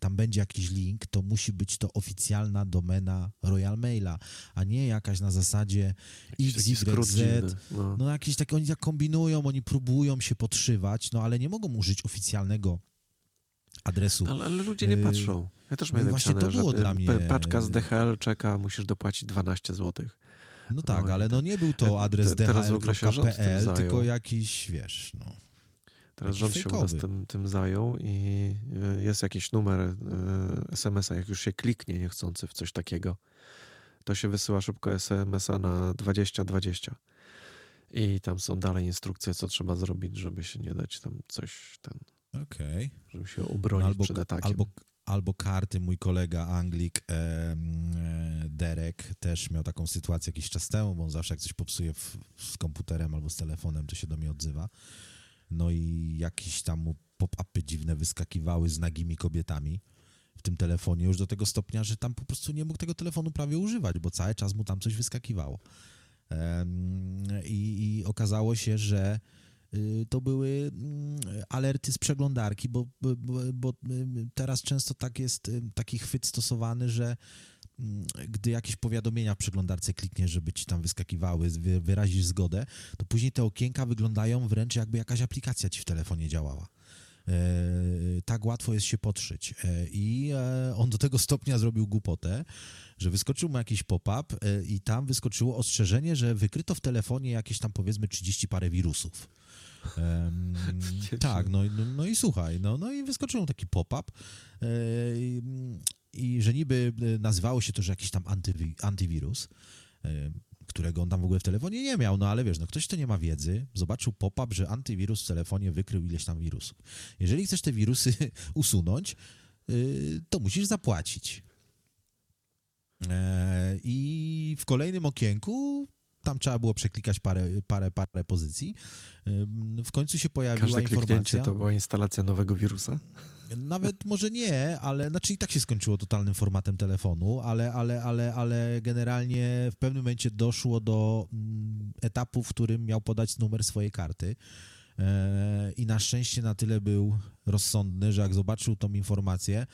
tam będzie jakiś link, to musi być to oficjalna domena Royal Maila, a nie jakaś na zasadzie XYZ. No. No jakieś takie, oni tak kombinują, oni próbują się podszywać, no ale nie mogą użyć oficjalnego adresu. Ale, ale ludzie nie Yy, patrzą. Ja też no miałem i właśnie napisane, to było że dla y, mnie- pa- paczka z DHL czeka, musisz dopłacić 12 zł. No tak, no ale no tak. nie był to E, adres dhl.pl, tylko jakiś, wiesz, no. Teraz rząd się fejkowy. tym, tym zajął i y, jest jakiś numer y, SMS-a, jak już się kliknie niechcący w coś takiego, to się wysyła szybko SMS-a na 2020. I tam są dalej instrukcje, co trzeba zrobić, żeby się nie dać tam coś, ten, Okej. żeby się obronić albo, przed atakiem. albo, albo karty, mój kolega Anglik e, Derek też miał taką sytuację jakiś czas temu, bo on zawsze jak coś popsuje w, z komputerem albo z telefonem, to się do mnie odzywa. No i jakieś tam pop-upy dziwne wyskakiwały z nagimi kobietami w tym telefonie, już do tego stopnia, że tam po prostu nie mógł tego telefonu prawie używać, bo cały czas mu tam coś wyskakiwało. I, I okazało się, że y, to były mm, alerty z przeglądarki, bo, bo, bo- y, teraz często tak jest y, taki chwyt stosowany, że gdy jakieś powiadomienia w przeglądarce klikniesz, żeby ci tam wyskakiwały, wy- wyrazisz zgodę, to później te okienka wyglądają wręcz jakby jakaś aplikacja ci w telefonie działała. E, tak łatwo jest się podszyć. E, I e, on do tego stopnia zrobił głupotę, że wyskoczył mu jakiś pop-up e, i tam wyskoczyło ostrzeżenie, że wykryto w telefonie jakieś tam powiedzmy 30 parę wirusów. Em, tak, no, i- no, no i słuchaj, no, no i wyskoczył mu taki pop-up e, i, że niby e, nazywało się to, że jakiś tam antywi, antywirus, e, którego on tam w ogóle w telefonie nie miał, no ale wiesz, no ktoś, kto nie ma wiedzy, zobaczył pop-up, że antywirus w telefonie wykrył ileś tam wirusów. Jeżeli chcesz te wirusy usunąć, y, to musisz zapłacić. E, I w kolejnym okienku tam trzeba było przeklikać parę, parę, parę pozycji. W końcu się pojawiła Każde informacja. to była instalacja nowego wirusa. Nawet może nie, ale znaczy i tak się skończyło totalnym formatem telefonu, ale, ale, ale, ale generalnie w pewnym momencie doszło do mm, etapu, w którym miał podać numer swojej karty. E, I na szczęście na tyle był rozsądny, że jak zobaczył tą informację,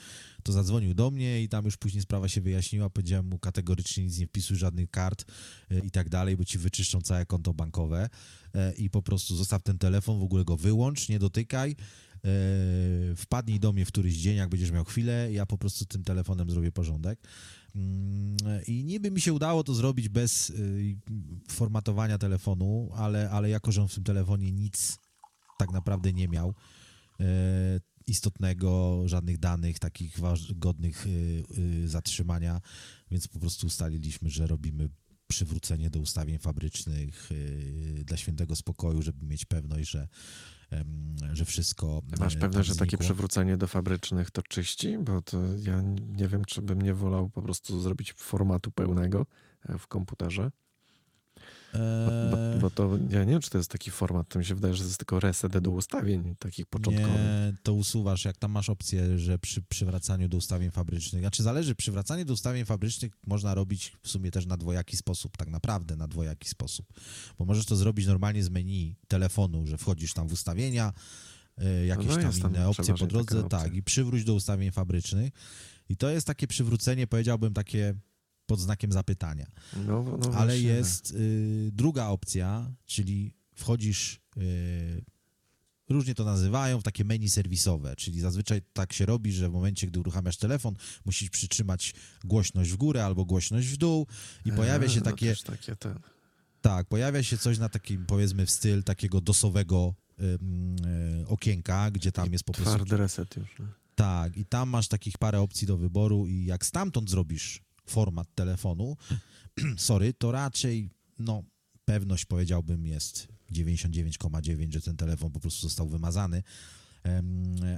to zadzwonił do mnie i tam już później sprawa się wyjaśniła. Powiedziałem mu kategorycznie nic nie wpisuj żadnych kart e, i tak dalej, bo ci wyczyszczą całe konto bankowe E, i po prostu zostaw ten telefon, w ogóle go wyłącz, nie dotykaj. E, Wpadnij do mnie w któryś dzień, jak będziesz miał chwilę, ja po prostu tym telefonem zrobię porządek. Mm, I niby mi się udało to zrobić bez y, formatowania telefonu, ale, ale jako, że on w tym telefonie nic tak naprawdę nie miał e, istotnego, żadnych danych takich godnych y, y, zatrzymania, więc po prostu ustaliliśmy, że robimy przywrócenie do ustawień fabrycznych dla świętego spokoju, żeby mieć pewność, że, że wszystko. Masz e, tam że takie przywrócenie do fabrycznych to czyści? Bo to ja nie wiem, czy bym nie wolał po prostu zrobić formatu pełnego e, w komputerze. Bo, Eee, bo, bo to ja nie wiem, czy to jest taki format. To mi się wydaje, że to jest tylko reset do ustawień takich początkowych. Nie, to usuwasz, jak tam masz opcję, że przy przywracaniu do ustawień fabrycznych, znaczy zależy, przywracanie do ustawień fabrycznych można robić w sumie też na dwojaki sposób, tak naprawdę na dwojaki sposób, bo możesz to zrobić normalnie z menu telefonu, że wchodzisz tam w ustawienia, e, jakieś No, tam jest tam inne opcje po drodze, tak, i przywróć do ustawień fabrycznych. I to jest takie przywrócenie, powiedziałbym, takie pod znakiem zapytania. No, no Ale właśnie, jest y, druga opcja, czyli wchodzisz, y, różnie to nazywają, w takie menu serwisowe, czyli zazwyczaj tak się robi, że w momencie, gdy uruchamiasz telefon, musisz przytrzymać głośność w górę albo głośność w dół i pojawia się no takie, też takie ten. tak, pojawia się coś na takim, powiedzmy, w styl takiego dosowego y, okienka, gdzie tam jest po prostu Twardy reset już. no. tak, i tam masz takich parę opcji do wyboru i jak stamtąd zrobisz format telefonu, sorry, to raczej, no, pewność powiedziałbym jest 99,9, że ten telefon po prostu został wymazany,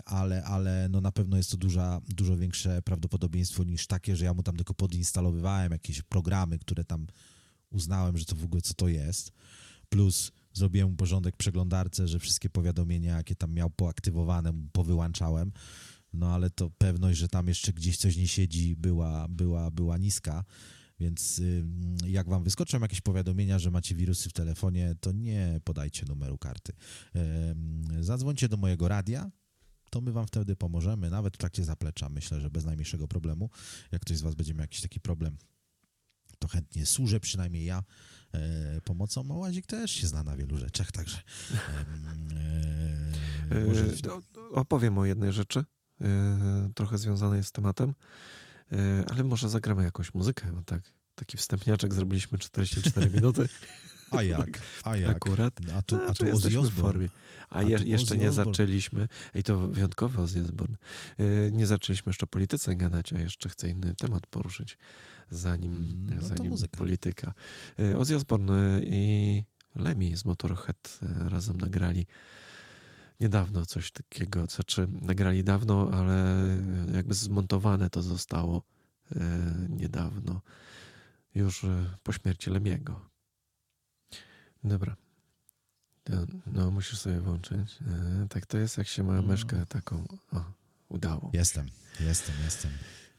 ale, ale no na pewno jest to duża, dużo większe prawdopodobieństwo niż takie, że ja mu tam tylko podinstalowywałem jakieś programy, które tam uznałem, że to w ogóle co to jest, plus zrobiłem mu porządek przeglądarce, że wszystkie powiadomienia, jakie tam miał poaktywowane, powyłączałem, no ale to pewność, że tam jeszcze gdzieś coś nie siedzi, była, była, była niska. Więc ym, jak wam wyskoczą jakieś powiadomienia, że macie wirusy w telefonie, to nie podajcie numeru karty. Zadzwońcie do mojego radia, to my wam wtedy pomożemy, nawet w trakcie zaplecza, myślę, że bez najmniejszego problemu. Jak ktoś z was będzie miał jakiś taki problem, to chętnie służę, przynajmniej ja, e, pomocą. A Łazik też się zna na wielu rzeczach, także em, e, może E, o- Opowiem o jednej rzeczy, e, trochę związanej z tematem, e, ale może zagramy jakąś muzykę, tak, taki wstępniaczek zrobiliśmy 44 minuty A jak? A jak? akurat. A tu, a Znaczy, tu jesteśmy w formie. A, A je, jeszcze nie zaczęliśmy, i to wyjątkowy Ozzy Osbourne, nie zaczęliśmy jeszcze o polityce gadać, a jeszcze chcę inny temat poruszyć, zanim, No to zanim muzyka. polityka. Ozzy Osbourne i Lemmy z Motorhead razem nagrali niedawno coś takiego, znaczy nagrali dawno, ale jakby zmontowane to zostało e, niedawno, już e, po śmierci Lemiego. Dobra. No, musisz sobie włączyć. E, tak to jest, jak się ma No. myszkę taką. O, udało. Jestem, jestem, jestem.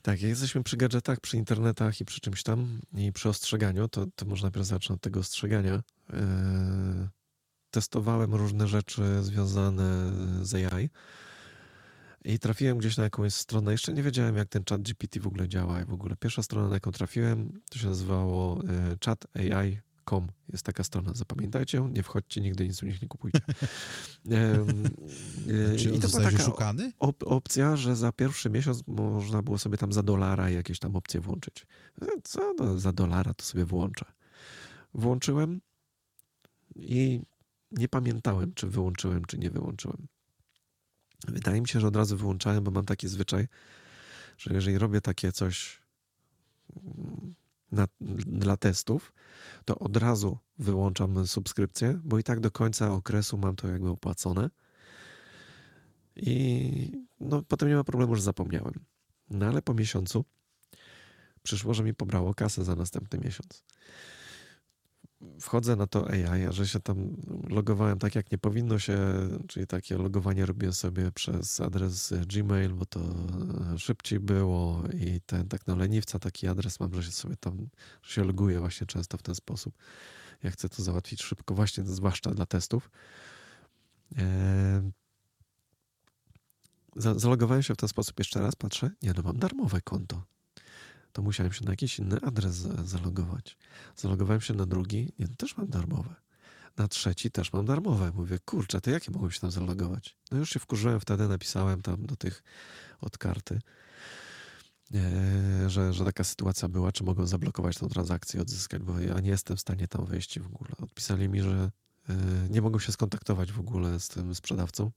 Tak, jak jesteśmy przy gadżetach, przy internetach i przy czymś tam i przy ostrzeganiu, to, to może najpierw zacznę od tego ostrzegania. E, testowałem różne rzeczy związane z AI i trafiłem gdzieś na jakąś stronę. Jeszcze nie wiedziałem, jak ten chat GPT w ogóle działa. I w ogóle pierwsza strona, na jaką trafiłem, to się nazywało e, chatai.com. Jest taka strona, zapamiętajcie ją, nie wchodźcie nigdy, nic u nich nie kupujcie. E, Czy I to była taka oszukany? op- opcja, że za pierwszy miesiąc można było sobie tam za dolara jakieś tam opcje włączyć. E, Co no, za dolara to sobie włączę. Włączyłem i nie pamiętałem, czy wyłączyłem, czy nie wyłączyłem. Wydaje mi się, że od razu wyłączałem, bo mam taki zwyczaj, że jeżeli robię takie coś mm, na, dla testów, to od razu wyłączam subskrypcję, bo i tak do końca okresu mam to jakby opłacone. I no, potem nie ma problemu, że zapomniałem. No ale po miesiącu przyszło, że mi pobrało kasę za następny miesiąc. Wchodzę na to AI, a że się tam logowałem tak, jak nie powinno się, czyli takie logowanie robię sobie przez adres Gmail, bo to szybciej było i ten tak na leniwca taki adres mam, że się sobie tam, że się loguję właśnie często w ten sposób. Ja chcę to załatwić szybko, właśnie zwłaszcza dla testów. Za- Zalogowałem się w ten sposób jeszcze raz, patrzę, nie no, mam darmowe konto. To musiałem się na jakiś inny adres za- zalogować. Zalogowałem się na drugi, nie, też mam darmowe. Na trzeci też mam darmowe. Mówię, kurczę, to jakie mogłem się tam zalogować? No już się wkurzyłem wtedy, napisałem tam do tych od karty, e, że, że taka sytuacja była, czy mogą zablokować tą transakcję, odzyskać, bo ja nie jestem w stanie tam wejść w ogóle. Odpisali mi, że e, nie mogą się skontaktować w ogóle z tym sprzedawcą,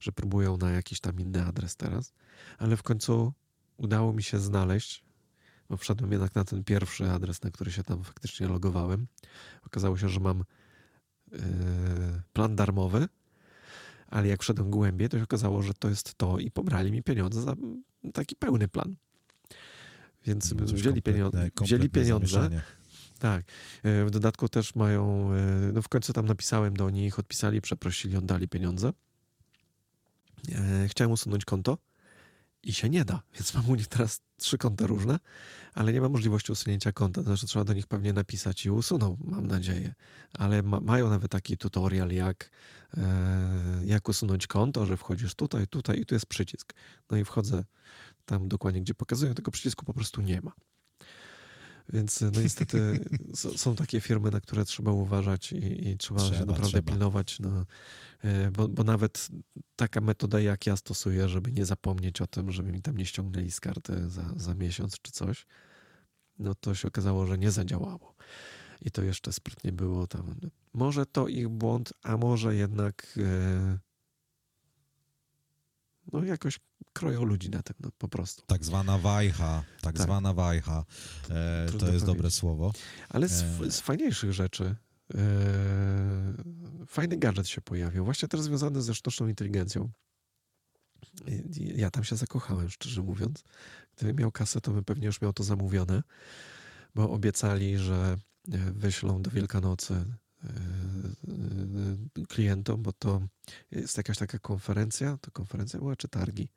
że próbują na jakiś tam inny adres teraz, ale w końcu udało mi się znaleźć, bo wszedłem jednak na ten pierwszy adres, na który się tam faktycznie logowałem. Okazało się, że mam yy, plan darmowy, ale jak wszedłem głębiej, to się okazało, że to jest to i pobrali mi pieniądze za taki pełny plan. Więc No, wzięli, pieniądze, wzięli pieniądze, tak. E, W dodatku też mają, e, no w końcu tam napisałem do nich, odpisali, przeprosili, oddali pieniądze. E, Chciałem usunąć konto i się nie da. Więc mam u nich teraz trzy konta różne, ale nie ma możliwości usunięcia konta. Znaczy trzeba do nich pewnie napisać i usuną, mam nadzieję. Ale ma, mają nawet taki tutorial, jak, e, jak usunąć konto, że wchodzisz tutaj, tutaj i tu jest przycisk. No i wchodzę tam dokładnie, gdzie pokazują, tego przycisku po prostu nie ma. Więc no niestety są takie firmy, na które trzeba uważać i, i trzeba, trzeba, się naprawdę trzeba. pilnować. No, e, bo, bo nawet taka metoda, jak ja stosuję, żeby nie zapomnieć o tym, żeby mi tam nie ściągnęli z karty za, za miesiąc czy coś, no to się okazało, że nie zadziałało. I to jeszcze sprytnie było tam. Może to ich błąd, a może jednak e, no jakoś kroją ludzi na tym, no, po prostu. Tak zwana wajcha, tak, tak. zwana wajcha, e, to jest powiedzieć. dobre słowo. Ale z, e... z fajniejszych rzeczy, e, fajny gadżet się pojawił, właśnie teraz związany ze sztuczną inteligencją. Ja tam się zakochałem, szczerze mówiąc. Gdybym miał kasę, to bym pewnie już miał to zamówione, bo obiecali, że e, wyślą do Wielkanocy klientom, bo to jest jakaś taka konferencja, to konferencja była czy targi?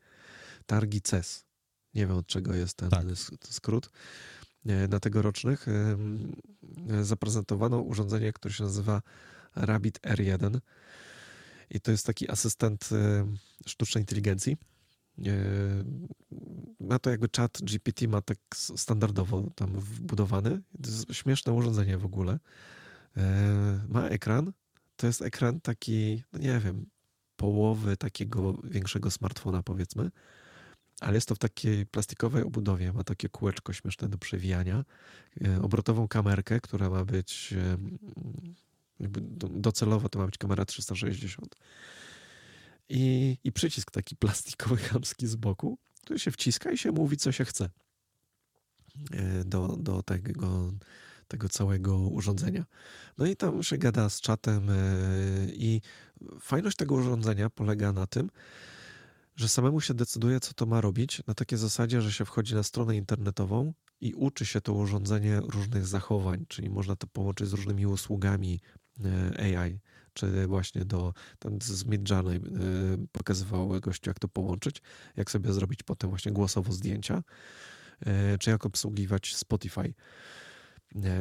Targi CES. Nie wiem od czego jest ten tak. skrót. Na tegorocznych zaprezentowano urządzenie, które się nazywa Rabbit R1 i to jest taki asystent sztucznej inteligencji ma to jakby chat GPT ma tak standardowo tam wbudowany. To jest śmieszne urządzenie w ogóle. E, ma ekran. To jest ekran taki, no nie wiem, połowy takiego większego smartfona powiedzmy, ale jest to w takiej plastikowej obudowie. Ma takie kółeczko śmieszne do przewijania. E, obrotową kamerkę, która ma być docelowo to ma być kamera 360 i, i przycisk taki plastikowy, chamski z boku, który się wciska i się mówi, co się chce e, do, do tego, tego całego urządzenia. No i tam się gada z czatem e, i fajność tego urządzenia polega na tym, że samemu się decyduje, co to ma robić, na takiej zasadzie, że się wchodzi na stronę internetową i uczy się to urządzenie różnych zachowań, czyli można to połączyć z różnymi usługami e, AI czy właśnie do, tam z Midjourney y, pokazywał gościu, jak to połączyć, jak sobie zrobić potem właśnie głosowo zdjęcia, czy jak obsługiwać Spotify.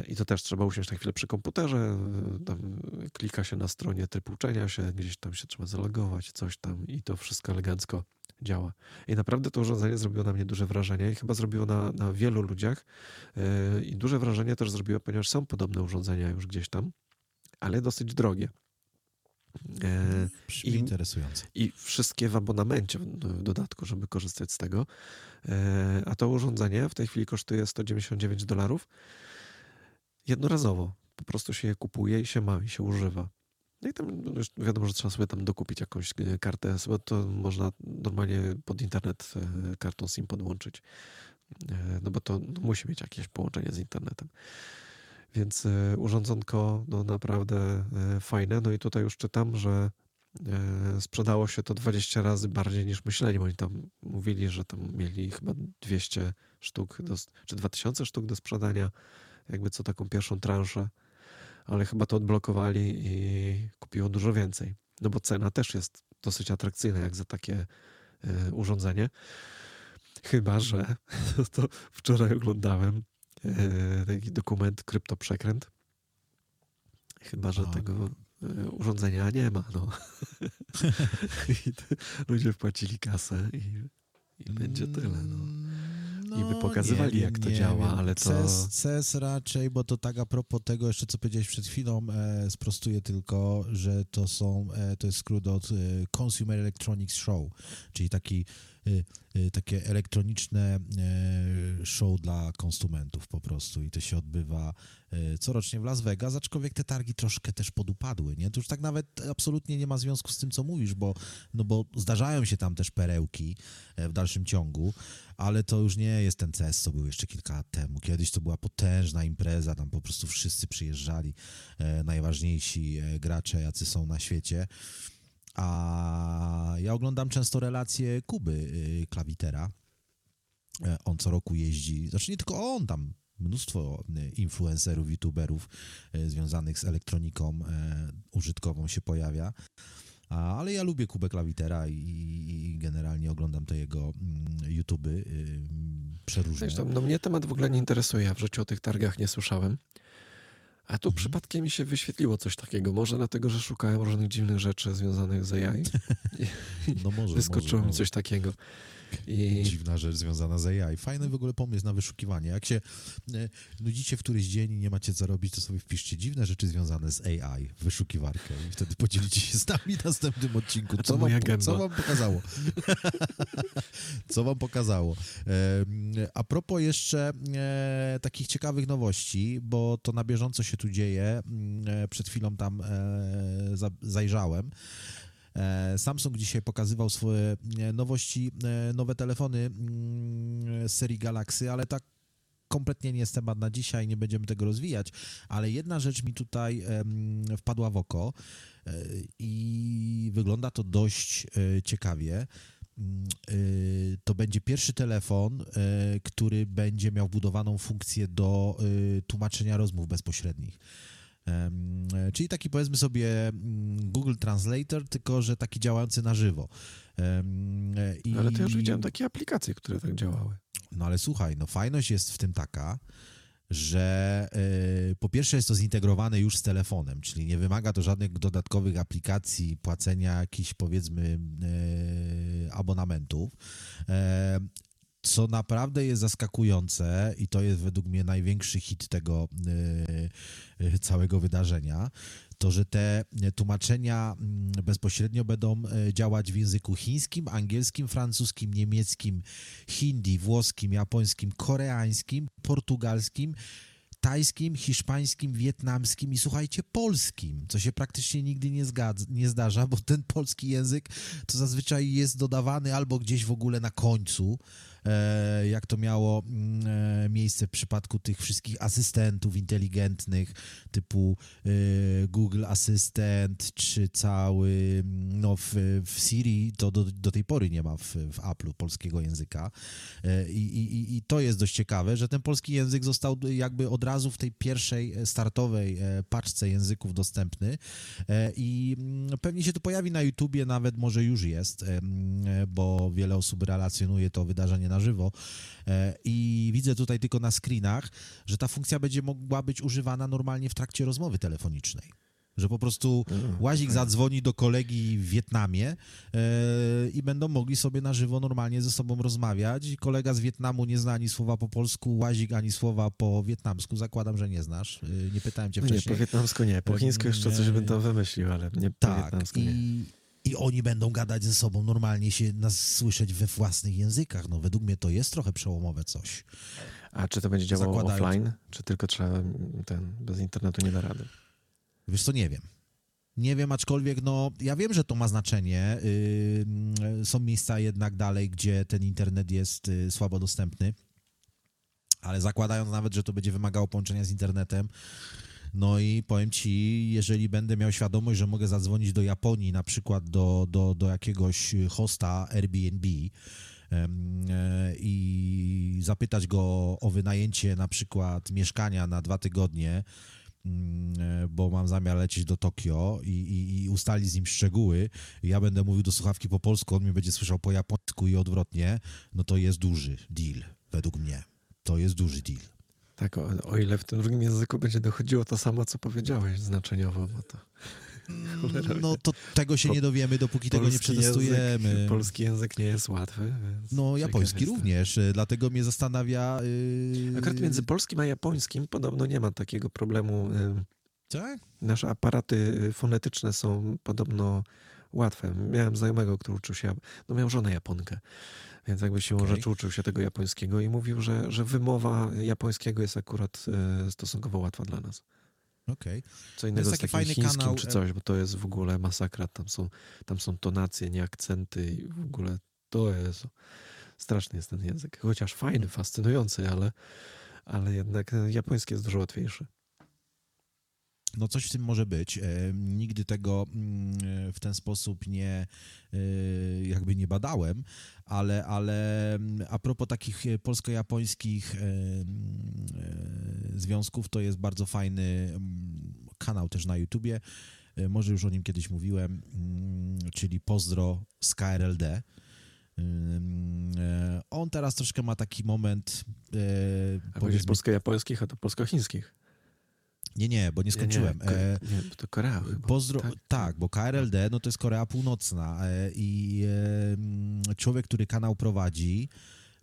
I to też trzeba usiąść na chwilę przy komputerze, y, tam klika się na stronie tryb uczenia się, gdzieś tam się trzeba zalogować, coś tam i to wszystko elegancko działa. I naprawdę to urządzenie zrobiło na mnie duże wrażenie i chyba zrobiło na, na wielu ludziach. I duże wrażenie też zrobiło, ponieważ są podobne urządzenia już gdzieś tam, ale dosyć drogie. E, Brzmi I, interesujące. I wszystkie w abonamencie w dodatku, żeby korzystać z tego. E, a to urządzenie w tej chwili kosztuje 199 dolarów. Jednorazowo. Po prostu się je kupuje i się ma, i się używa. No i tam no wiadomo, że trzeba sobie tam dokupić jakąś e, kartę, bo to można normalnie pod internet kartą SIM podłączyć. No bo to musi mieć jakieś połączenie z internetem. Więc e, urządzonko no naprawdę e, fajne. No i tutaj już czytam, że e, sprzedało się to 20 razy bardziej niż myśleli. Oni tam mówili, że tam mieli chyba 200 sztuk, do, czy 2000 sztuk do sprzedania, jakby co taką pierwszą transzę, ale chyba to odblokowali i kupiło dużo więcej. No bo cena też jest dosyć atrakcyjna, jak za takie urządzenie. Chyba, że to wczoraj oglądałem E, taki dokument kryptoprzekręt. Chyba, że tego e, urządzenia nie ma. No. I ludzie wpłacili kasę i, i będzie tyle. No. No, I by pokazywali, nie, jak to działa, wiem. ale to... CES, CES raczej, bo to tak a propos tego jeszcze, co powiedziałeś przed chwilą, e, sprostuję tylko, że to są, e, to jest skrót od e, Consumer Electronics Show, czyli taki takie elektroniczne y, show dla konsumentów po prostu i to się odbywa corocznie w Las Vegas, aczkolwiek te targi troszkę też podupadły, nie? To już tak nawet absolutnie nie ma związku z tym, co mówisz, bo, no bo zdarzają się tam też perełki w dalszym ciągu, ale to już nie jest ten CES, co był jeszcze kilka lat temu. Kiedyś to była potężna impreza, tam po prostu wszyscy przyjeżdżali, najważniejsi gracze, jacy są na świecie. A ja oglądam często relacje Kuby y, Klawitera. E, on co roku jeździ, znaczy nie tylko on, tam mnóstwo y, influencerów, youtuberów y, związanych z elektroniką e, użytkową się pojawia. Ale ja lubię Kubę Klawitera i, generalnie oglądam te jego mm, YouTube y, przeróżne. Wiesz, no mnie temat w ogóle nie interesuje, ja w życiu o tych targach nie słyszałem. A tu mhm. przypadkiem mi się wyświetliło coś takiego. Może dlatego, że szukałem różnych dziwnych rzeczy związanych z AI. no może. Wyskoczyło mi coś takiego. I... Dziwna rzecz związana z AI. Fajny w ogóle pomysł na wyszukiwanie. Jak się e, nudzicie w któryś dzień i nie macie co robić, to sobie wpiszcie dziwne rzeczy związane z AI w wyszukiwarkę i wtedy podzielicie się z nami w następnym odcinku. Co wam, co wam pokazało? co wam pokazało? E, a propos jeszcze e, takich ciekawych nowości, bo to na bieżąco się tu dzieje. Mm, przed chwilą tam zajrzałem. E, Samsung dzisiaj pokazywał swoje e, nowości, e, nowe telefony mm, z serii Galaxy, ale tak kompletnie nie jest temat na dzisiaj, nie będziemy tego rozwijać, ale jedna rzecz mi tutaj wpadła w oko i wygląda to dość ciekawie. Mm, to będzie pierwszy telefon, który będzie miał budowaną funkcję do tłumaczenia rozmów bezpośrednich. Czyli taki powiedzmy sobie mm, Google Translator, tylko że taki działający na żywo. I... Ale to już widziałem takie aplikacje, które tak działały. No ale słuchaj, no fajność jest w tym taka, że y, po pierwsze jest to zintegrowane już z telefonem, czyli nie wymaga to żadnych dodatkowych aplikacji, płacenia jakichś powiedzmy y, abonamentów. Y, co naprawdę jest zaskakujące i to jest według mnie największy hit tego y, y, całego wydarzenia, to że te tłumaczenia mm, bezpośrednio będą y, działać w języku chińskim, angielskim, francuskim, niemieckim, hindi, włoskim, japońskim, koreańskim, portugalskim, tajskim, hiszpańskim, wietnamskim i słuchajcie, polskim, co się praktycznie nigdy nie, zgadza, nie zdarza, bo ten polski język to zazwyczaj jest dodawany albo gdzieś w ogóle na końcu, jak to miało mm, e, miejsce w przypadku tych wszystkich asystentów inteligentnych typu e, Google Assistant, czy cały, mm, no w, w Siri to do, do tej pory nie ma w, w Apple'u polskiego języka. I, i, i to jest dość ciekawe, że ten polski język został jakby od razu w tej pierwszej startowej paczce języków dostępny. I mm, pewnie się to pojawi na YouTubie, nawet może już jest, bo wiele osób relacjonuje to wydarzenie na na żywo. E, I widzę tutaj tylko na screenach, że ta funkcja będzie mogła być używana normalnie w trakcie rozmowy telefonicznej że po prostu mm, łazik zadzwoni do kolegi w Wietnamie yy, i będą mogli sobie na żywo normalnie ze sobą rozmawiać. Kolega z Wietnamu nie zna ani słowa po polsku, łazik ani słowa po wietnamsku. Zakładam, że nie znasz. Yy, nie pytałem cię wcześniej. Nie, po wietnamsku nie. Po chińsku jeszcze coś bym tam wymyślił, ale nie po tak, wietnamsku nie. I i oni będą gadać ze sobą normalnie, się nas słyszeć we własnych językach. No według mnie to jest trochę przełomowe coś. A czy to będzie działało Zakładając... offline, czy tylko trzeba ten, bez internetu nie da rady? Wiesz co, nie wiem. Nie wiem, aczkolwiek no, ja wiem, że to ma znaczenie. Yy, są miejsca jednak dalej, gdzie ten internet jest yy, słabo dostępny, ale zakładając nawet, że to będzie wymagało połączenia z internetem, no i powiem ci, jeżeli będę miał świadomość, że mogę zadzwonić do Japonii, na przykład do, do, do jakiegoś hosta Airbnb, e, i zapytać go o wynajęcie na przykład mieszkania na dwa tygodnie, mm, e, bo mam zamiar lecieć do Tokio i, i, i ustalić z nim szczegóły. Ja będę mówił do słuchawki po polsku, on mnie będzie słyszał po japońsku i odwrotnie, no to jest duży deal, według mnie. To jest duży deal. Tak, o, o, ile w tym drugim języku będzie dochodziło to samo, co powiedziałeś znaczeniowo, bo to... No to tego się nie dowiemy, dopóki tego nie przetestujemy. Język, polski język nie jest łatwy. no, japoński również, y, dlatego mnie zastanawia... Yy... Akurat między polskim a japońskim podobno nie ma takiego problemu. Tak? Nasze aparaty y, fonetyczne są podobno łatwe. Miałem znajomego, który uczył się, no miał żonę Japonkę więc jakby siłą okay. rzeczy uczył się tego japońskiego i mówił, że, że wymowa japońskiego jest akurat e, stosunkowo łatwa dla nas. Okej. Okay. Co innego jest z takim chińskim kanał... czy coś, bo to jest w ogóle masakra. Tam są, tam są tonacje, nie akcenty i w ogóle to jest... Straszny jest ten język. Chociaż fajny, fascynujący, ale, ale jednak japoński jest dużo łatwiejszy no coś w tym może być. E, nigdy tego mm, w ten sposób nie e, jakby nie badałem, ale, ale mm, a propos takich polsko-japońskich e, związków, to jest bardzo fajny mm, kanał też na YouTubie. Może już o nim kiedyś mówiłem. czyli Pozdro z KRLD. On teraz troszkę ma taki moment. A powiedzmy, polsko-japońskich, a to polsko-chińskich. Nie, nie, bo nie skończyłem. Nie, nie, nie to Korea chyba. Pozdro, tak. tak, bo KRLD no to jest Korea Północna i człowiek, który kanał prowadzi,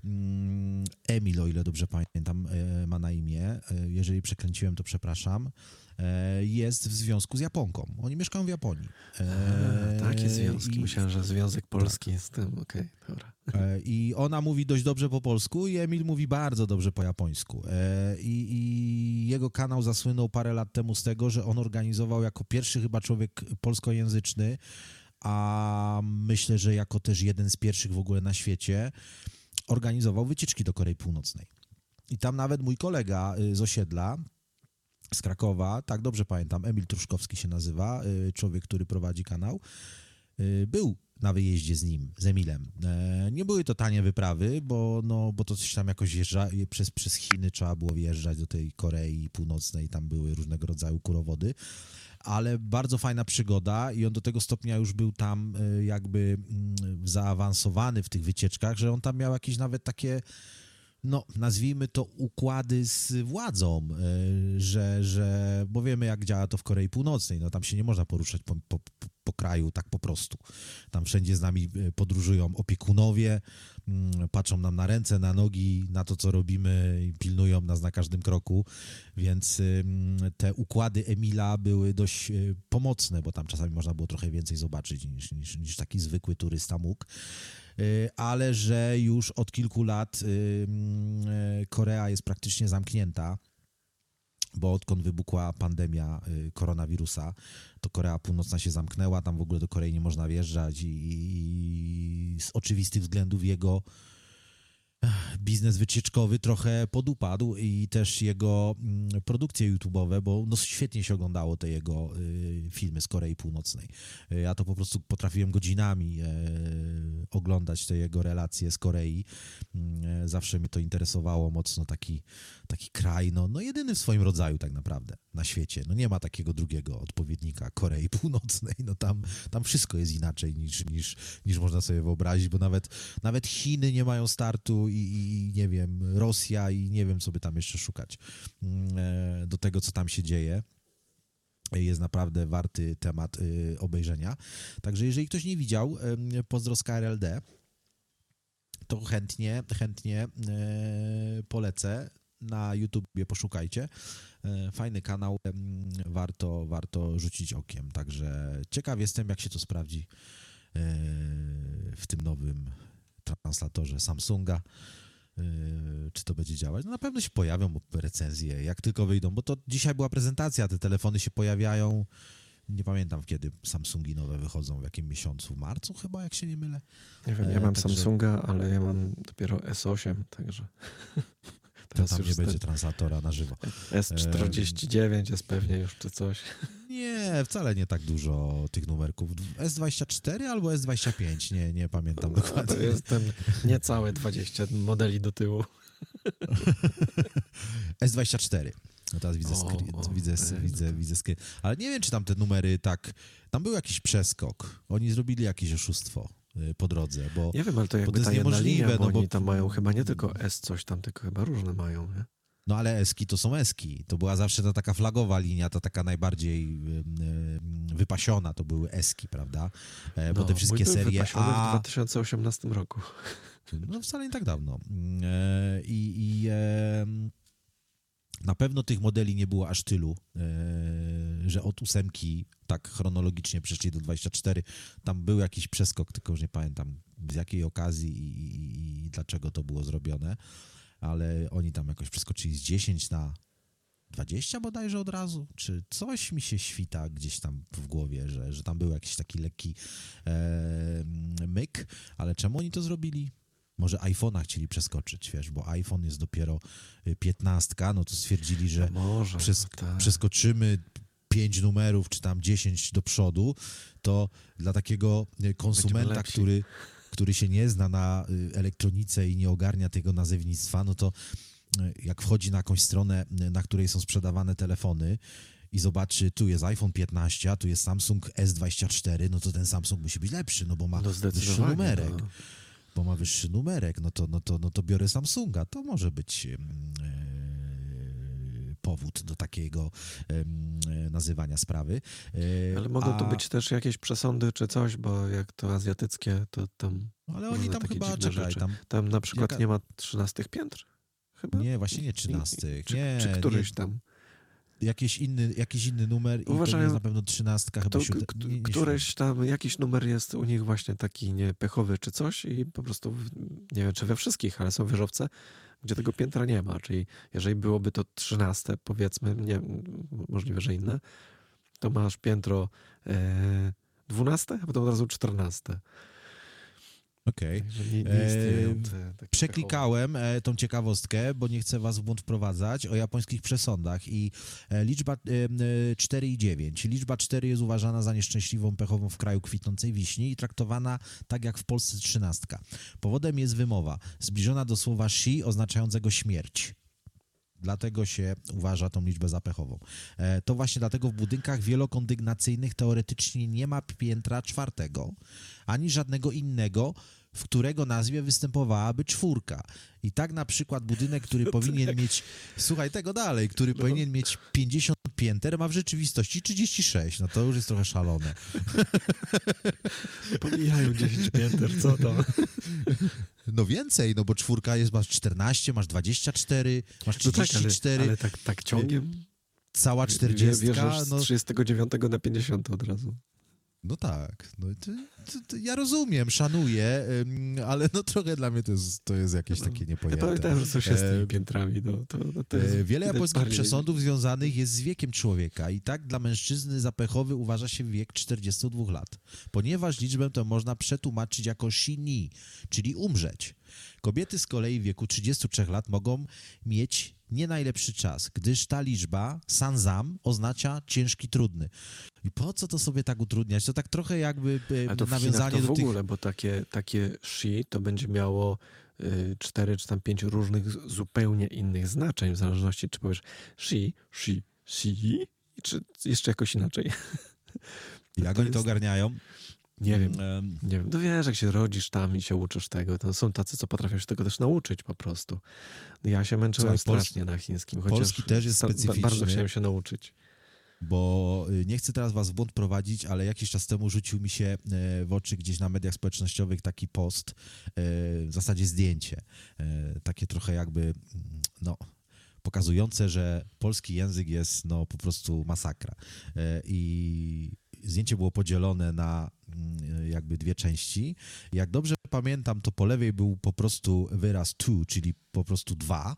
Mm, Emil, o ile dobrze pamiętam, e, ma na imię. E, jeżeli przekręciłem, to przepraszam. E, jest w związku z Japonką. Oni mieszkają w Japonii. A, takie związki. I... Myślałem, że związek polski tak. z tym. Okej, okay, dobra. I ona mówi dość dobrze po polsku i Emil mówi bardzo dobrze po japońsku. I, I, jego kanał zasłynął parę lat temu z tego, że on organizował jako pierwszy chyba człowiek polskojęzyczny, a myślę, że jako też jeden z pierwszych w ogóle na świecie, organizował wycieczki do Korei Północnej. I tam nawet mój kolega y, z osiedla, z Krakowa, tak dobrze pamiętam, Emil Truszkowski się nazywa, y, człowiek, który prowadzi kanał, y, był na wyjeździe z nim, z Emilem. E, nie były to tanie wyprawy, bo, no, bo to coś tam jakoś jeżdża, przez, przez Chiny trzeba było wjeżdżać do tej Korei Północnej, tam były różnego rodzaju kurowody, ale bardzo fajna przygoda i on do tego stopnia już był tam e, jakby mm, zaawansowany w tych wycieczkach, że on tam miał jakieś nawet takie no, nazwijmy to układy z władzą, e, że, że, bo wiemy jak działa to w Korei Północnej, no tam się nie można poruszać po, po, po kraju tak po prostu. Tam wszędzie z nami e, podróżują opiekunowie, mm, patrzą nam na ręce, na nogi, na to, co robimy i pilnują nas na każdym kroku, więc te układy Emila były dość e, pomocne, bo tam czasami można było trochę więcej zobaczyć niż, niż, niż taki zwykły turysta mógł. Y, ale że już od kilku lat y, y, Korea jest praktycznie zamknięta bo odkąd wybuchła pandemia koronawirusa, to Korea Północna się zamknęła, tam w ogóle do Korei nie można wjeżdżać i, i z oczywistych względów jego biznes wycieczkowy trochę podupadł i też jego mm, produkcje YouTube'owe, bo no świetnie się oglądało te jego y, filmy z Korei Północnej. Ja to po prostu potrafiłem godzinami e, oglądać te jego relacje z Korei. Mm, e, zawsze mnie to interesowało mocno, taki, taki kraj, no, no jedyny w swoim rodzaju tak naprawdę na świecie. No nie ma takiego drugiego odpowiednika Korei Północnej. No tam, tam wszystko jest inaczej niż, niż, niż można sobie wyobrazić, bo nawet, nawet Chiny nie mają startu i, i nie wiem, Rosja i nie wiem, co by tam jeszcze szukać mm, e, do tego, co tam się dzieje jest naprawdę warty temat y, obejrzenia. Także jeżeli ktoś nie widział, pozdro z KRLD, to chętnie, chętnie e, polecę. Na YouTubie poszukajcie. E, fajny kanał, warto, warto rzucić okiem. Także ciekaw jestem, jak się to sprawdzi w tym nowym translatorze Samsunga. Yy, czy to będzie działać. No na pewno się pojawią recenzje, jak tylko wyjdą, bo to dzisiaj była prezentacja, te telefony się pojawiają, nie pamiętam kiedy Samsungi nowe wychodzą, w jakim miesiącu, w marcu chyba, jak się nie mylę. Nie wiem, ja mam także... Samsunga, ale ja mam dopiero S8, także... Teraz to tam nie będzie translatora na żywo. S49 jest pewnie już czy coś. Nie, wcale nie tak dużo tych numerków. S24 albo S25, nie, nie pamiętam no, dokładnie. To jest ten niecałe 20 modeli do tyłu. S24. No teraz widzę, o, o, widzę, widzę, widzę screen. Ale nie wiem, czy tam te numery tak... Tam był jakiś przeskok. Oni zrobili jakieś oszustwo po drodze, bo Nie wiem, ale to jakby to jest niemożliwe, linia, bo no oni bo... tam mają chyba nie tylko S coś tam, tylko chyba różne mają, nie? No ale eski to są eski. To była zawsze ta taka flagowa linia, ta taka najbardziej wypasiona, to były eski, prawda? E, bo no, te wszystkie serie A... w 2018 roku. No wcale nie tak dawno. E, I, i na pewno tych modeli nie było aż tylu, e, że od ósemki tak chronologicznie przeszli do 24. Tam był jakiś przeskok, tylko już nie pamiętam z jakiej okazji i, dlaczego to było zrobione ale oni tam jakoś przeskoczyli z 10 na 20 bodajże od razu, czy coś mi się świta gdzieś tam w głowie, że, że tam był jakiś taki lekki e, myk, ale czemu oni to zrobili? Może iPhone'a chcieli przeskoczyć, wiesz, bo iPhone jest dopiero 15, no to stwierdzili, że no może, przes tak. przeskoczymy pięć numerów, czy tam 10 do przodu, to dla takiego konsumenta, który który się nie zna na y, elektronice i nie ogarnia tego nazewnictwa, no to y, jak wchodzi na jakąś stronę, y, na której są sprzedawane telefony i zobaczy, tu jest iPhone 15, a tu jest Samsung S24, no to ten Samsung musi być lepszy, no bo ma No wyższy numerek. No. Bo ma wyższy numerek, no to, no to, no to biorę Samsunga. To może być e, powód do takiego nazywania sprawy. E, Ale mogą to a- być też jakieś przesądy czy coś, bo jak to azjatyckie, to tam, Ale oni tam chyba, czekaj, tam, tam na przykład Jaka- nie ma trzynastych piętr? Chyba? nie, właśnie nie 13. Czy, nie, czy któryś nie, tam? Jakiś, inny, jakiś inny numer i to Uważają- jest na pewno 13, chyba To, siódem- nie, nie któreś tam, jakiś numer jest u nich właśnie taki nie pechowy czy coś i po prostu, nie wiem czy we wszystkich, ale są wieżowce, gdzie tego piętra nie ma, czyli jeżeli byłoby to trzynaste, powiedzmy, nie możliwe, że inne, to masz piętro e, dwunaste, a potem od razu czternaste. Okej. Te takie Przeklikałem e, tą ciekawostkę, bo nie chcę was w błąd wprowadzać, o japońskich przesądach i e, liczba e, m, e, 4 i 9. Liczba 4 jest uważana za nieszczęśliwą pechową w kraju kwitnącej wiśni i traktowana tak jak w Polsce trzynastka. Powodem jest wymowa, zbliżona do słowa shi oznaczającego śmierć. Dlatego się uważa tą liczbę za pechową. E, To właśnie dlatego w budynkach wielokondygnacyjnych teoretycznie nie ma piętra czwartego, ani żadnego innego, w którego nazwie występowałaby czwórka. I tak na przykład budynek, który powinien mieć, słuchaj tego dalej, który powinien mieć 50 pięter, ma w rzeczywistości 36. No to już jest trochę szalone. Pomijają 10 pięter, co tam? No więcej, no bo czwórka jest, masz 14, masz 24, masz No tak, ale, 34, ale tak, tak ciągiem? cała Wie- 40. Wierzysz z No, 39 na 50 od razu. No tak, no to, to, to ja rozumiem, szanuję, ale no trochę dla mnie to jest, to jest jakieś takie Ja niepojęte. pamiętam, co się z tymi piętrami, no, to, no, to jest E, Wiele japońskich przesądów związanych jest z wiekiem człowieka i tak dla mężczyzny zapechowy uważa się wiek 42 lat, ponieważ liczbę tę można przetłumaczyć jako shini, czyli umrzeć. Kobiety z kolei w wieku 33 lat mogą mieć nie najlepszy czas, gdyż ta liczba, sanzam, oznacza ciężki, trudny. I po co to sobie tak utrudniać? To tak trochę jakby e, A to w nawiązanie to w do tych... ogóle, bo takie, takie shi to będzie miało y, cztery czy tam pięć różnych zupełnie innych znaczeń, w zależności czy powiesz shi, shi, shi, czy jeszcze jakoś inaczej. Jak to oni to jest- ogarniają? Nie wiem. Em, Nie wiem, no wiesz, jak się rodzisz tam i się uczysz tego, to są tacy, co potrafią się tego też nauczyć po prostu. Ja się męczyłem strasznie na chińskim, chociaż Polski też jest specyficzny. Bardzo chciałem się nauczyć. bo y, nie chcę teraz was w błąd prowadzić, ale jakiś czas temu rzucił mi się e, w oczy gdzieś na mediach społecznościowych taki post, e, w zasadzie zdjęcie, e, takie trochę jakby, mm, no, pokazujące, że polski język jest no po prostu masakra. I zdjęcie było podzielone na mm, jakby dwie części. Jak dobrze pamiętam, to po lewej był po prostu wyraz two, czyli po prostu dwa,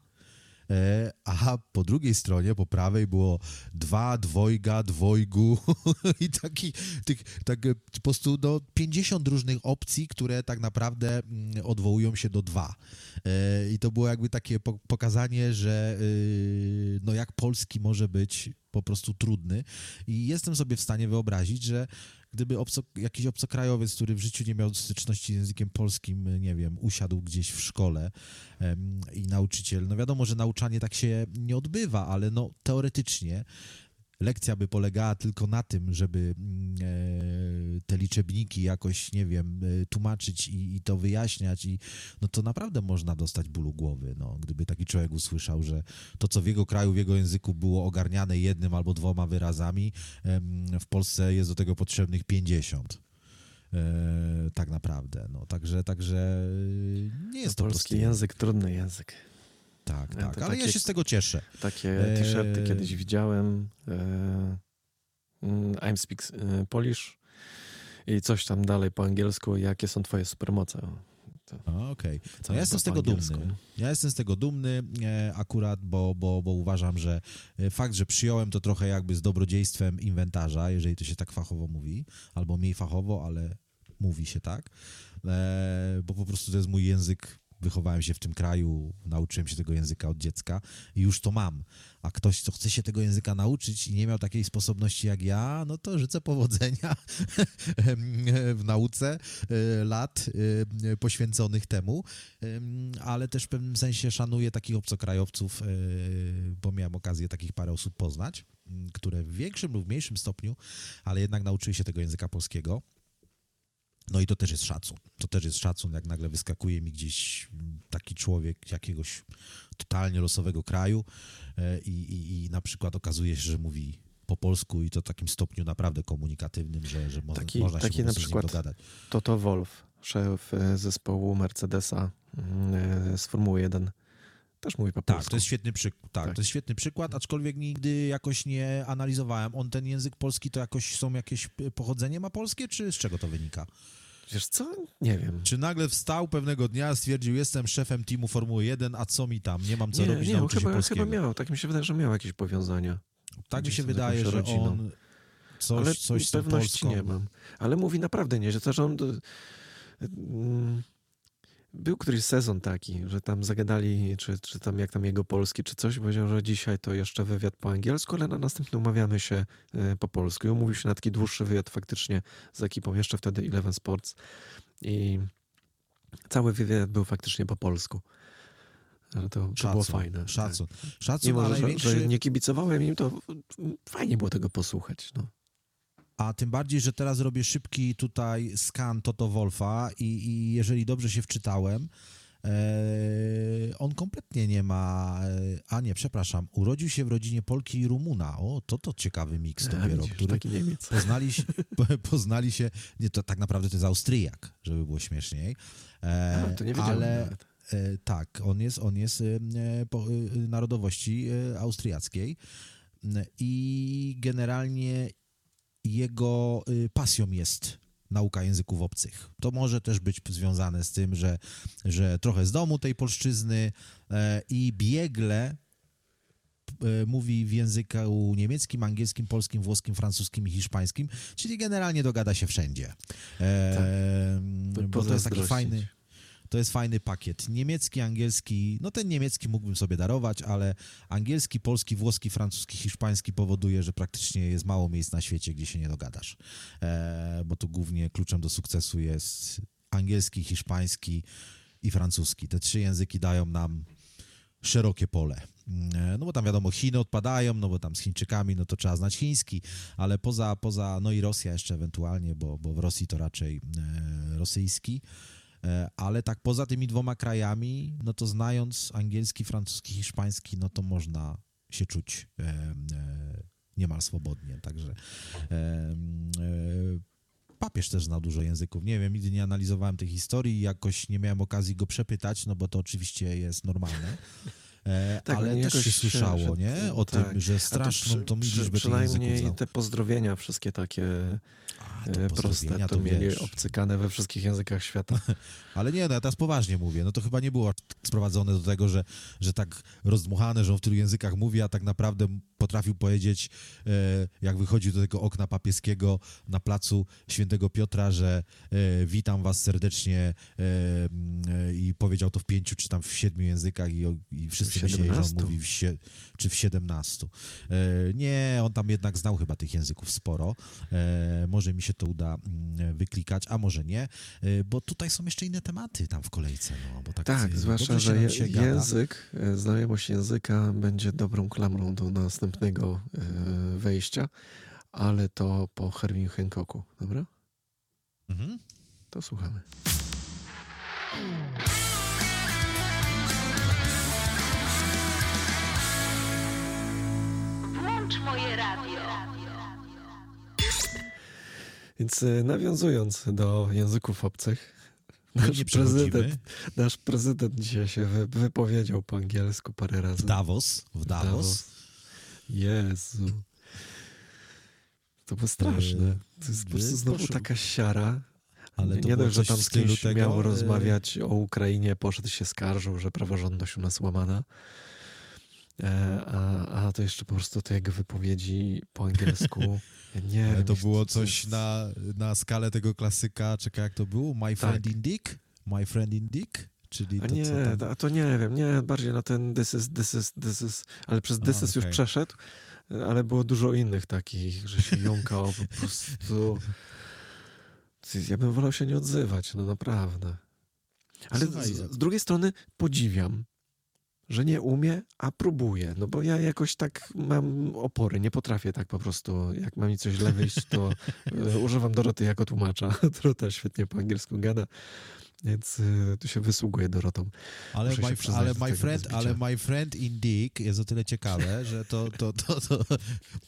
E, a po drugiej stronie, po prawej było dwa, dwojga, dwojgu i taki, tych, tak e, po prostu no, 50 różnych opcji, które tak naprawdę mm, odwołują się do dwa. E, I to było jakby takie po- pokazanie, że y, no jak polski może być po prostu trudny. I jestem sobie w stanie wyobrazić, że gdyby obco, jakiś obcokrajowiec, który w życiu nie miał styczności z językiem polskim, nie wiem, usiadł gdzieś w szkole i nauczyciel, no wiadomo, że nauczanie tak się nie odbywa, ale no teoretycznie lekcja by polegała tylko na tym, żeby mm, e, te liczebniki jakoś, nie wiem, e, tłumaczyć i, i to wyjaśniać i no to naprawdę można dostać bólu głowy, no, gdyby taki człowiek usłyszał, że to, co w jego kraju, w jego języku było ogarniane jednym albo dwoma wyrazami, w Polsce jest do tego potrzebnych 50. E, tak naprawdę, no, także, także nie jest to Polski prosty język, trudny język. Tak, Ja tak, ale ja takie- się z tego cieszę. Takie Eee. t-shirty kiedyś widziałem. E, mm, I'm speak e, Polish i coś tam dalej po angielsku. Jakie są twoje supermoce? Okej. No ja jest jestem z tego angielsku? dumny. Ja jestem z tego dumny e, akurat, bo, bo, bo uważam, że e, fakt, że przyjąłem to trochę jakby z dobrodziejstwem inwentarza, jeżeli to się tak fachowo mówi, albo mniej fachowo, ale mówi się tak, e, bo po prostu to jest mój język wychowałem się w tym kraju, nauczyłem się tego języka od dziecka i już to mam. A ktoś, kto chce się tego języka nauczyć i nie miał takiej sposobności jak ja, no to życzę powodzenia w nauce e, lat e, poświęconych temu, ale też w pewnym sensie szanuję takich obcokrajowców, e, bo miałem okazję takich parę osób poznać, które w większym lub mniejszym stopniu, ale jednak nauczyły się tego języka polskiego. No i to też jest szacun. To też jest szacun, jak nagle wyskakuje mi gdzieś taki człowiek jakiegoś totalnie losowego kraju e, i, i, i na przykład okazuje się, że mówi po polsku i to w takim stopniu naprawdę komunikatywnym, że, że taki, można się taki po na przykład dogadać. Toto Wolf, szef e, zespołu Mercedesa z Formuły 1 też mówi po polsku. Tak, to jest świetny przykład. Tak, tak, to jest świetny przykład, aczkolwiek nigdy jakoś nie analizowałem. On ten język polski to jakoś są jakieś pochodzenie ma polskie, czy z czego to wynika? Wiesz co? Nie wiem. Czy nagle wstał pewnego dnia, stwierdził, jestem szefem teamu Formuły 1, a co mi tam? Nie mam co nie, robić, nie, nauczyć chyba, polskiego. chyba miał, tak mi się wydaje, że miał jakieś powiązania. Tak mi się wydaje, że on coś, Ale coś z pewności nie mam. Ale mówi naprawdę nie, że to, że on... Mm, był któryś sezon taki, że tam zagadali, czy, czy tam jak tam jego polski, czy coś. Powiedział, że dzisiaj to jeszcze wywiad po angielsku, ale na następny umawiamy się e, po polsku. I umówił się na taki dłuższy wywiad faktycznie z ekipą, jeszcze wtedy Eleven Sports. I cały wywiad był faktycznie po polsku. Ale to, to było fajne. Szacun. Tak. Szacun, Mimo, że, największy... że nie kibicowałem im, to fajnie było tego posłuchać. No. A tym bardziej, że teraz robię szybki tutaj skan Toto Wolfa i, i jeżeli dobrze się wczytałem, e, on kompletnie nie ma, e, a nie, przepraszam, urodził się w rodzinie Polki i Rumuna. O, to to ciekawy miks dopiero, widzisz, który taki Niemiec. Poznali się, poznali się, nie, to tak naprawdę to jest Austriak, żeby było śmieszniej. E, a, to nie ale tak, on jest, on jest po, narodowości austriackiej i generalnie jego y, pasją jest nauka języków obcych. To może też być związane z tym, że, że trochę z domu tej polszczyzny e, i biegle e, mówi w języku niemieckim, angielskim, polskim, włoskim, francuskim i hiszpańskim, czyli generalnie dogada się wszędzie. E, tak. Bo to jest taki fajny to jest fajny pakiet. Niemiecki, angielski, no ten niemiecki mógłbym sobie darować, ale angielski, polski, włoski, francuski, hiszpański powoduje, że praktycznie jest mało miejsc na świecie, gdzie się nie dogadasz. E, bo tu głównie kluczem do sukcesu jest angielski, hiszpański i francuski. Te trzy języki dają nam szerokie pole. E, no bo tam wiadomo, Chiny odpadają, no bo tam z Chińczykami, no to trzeba znać chiński, ale poza, poza no i Rosja jeszcze ewentualnie, bo, bo w Rosji to raczej e, rosyjski. E, ale tak poza tymi dwoma krajami, no to znając angielski, francuski, hiszpański, no to można się czuć e, e, niemal swobodnie. Także papież też zna dużo języków. Nie wiem, nigdy nie analizowałem tej historii, jakoś nie miałem okazji go przepytać, no bo to oczywiście jest normalne. E, tak, ale też się słyszało, nie? O tak. tym, że straszną to, przy, liczbę Przynajmniej te pozdrowienia wszystkie takie A, to e, proste to, to mieli wiesz. obcykane we wszystkich językach świata. ale nie, no ja teraz poważnie mówię. No to chyba nie było sprowadzone do tego, że, że tak rozdmuchane, że on w tylu językach mówi, a tak naprawdę potrafił powiedzieć, e, jak wychodził do tego okna papieskiego na placu Świętego Piotra, że witam was serdecznie i powiedział to w pięciu czy tam w siedmiu językach i, i wszyscy myśleli, że on mówi w sie, czy w 17. E, nie, on tam jednak znał chyba tych języków sporo. E, może mi się to uda mm, wyklikać, a może nie, e, bo tutaj są jeszcze inne tematy tam w kolejce. No, bo tak, tak zwłaszcza, że je, język, znajomość języka będzie dobrą klamrą do następnego wejścia, ale to po Hermie Hancocku, dobra? Mhm. To słuchamy. moje radio. Więc e, nawiązując do języków obcych, nasz prezydent, nasz prezydent dzisiaj się wypowiedział po angielsku parę razy. W Davos. W Davos. Davos. Jezu. To było straszne. To jest po prostu znowu taka siara. Ale nie dość, że tam z kimś tego, miał e, rozmawiać o Ukrainie, poszedł się skarżył, że praworządność u nas łamana. E, a, a to jeszcze po prostu te jego wypowiedzi po angielsku. nie Ale to było coś na, na skalę tego klasyka. Czekaj, jak to było? My friend tak. in Dick? My friend in Dick? Czyli A to, nie, co tam... a to nie wiem, nie, bardziej na ten this is, this is, this is, ale przez A, this is już przeszedł, ale było dużo innych takich, że się jąkał po prostu. Ja bym wolał się nie odzywać, no naprawdę. Ale Słuchaj, z, z drugiej strony podziwiam, że nie umie, a próbuje, no bo ja jakoś tak mam opory, nie potrafię tak po prostu, jak ma mi coś źle wyjść, to e, używam Doroty jako tłumacza. Dorota świetnie po angielsku gada, więc e, tu się wysługuje Dorotą. Ale, Muszę my, przyznać ale, my friend, ale my friend in Dick jest o tyle ciekawe, że to, to, to, to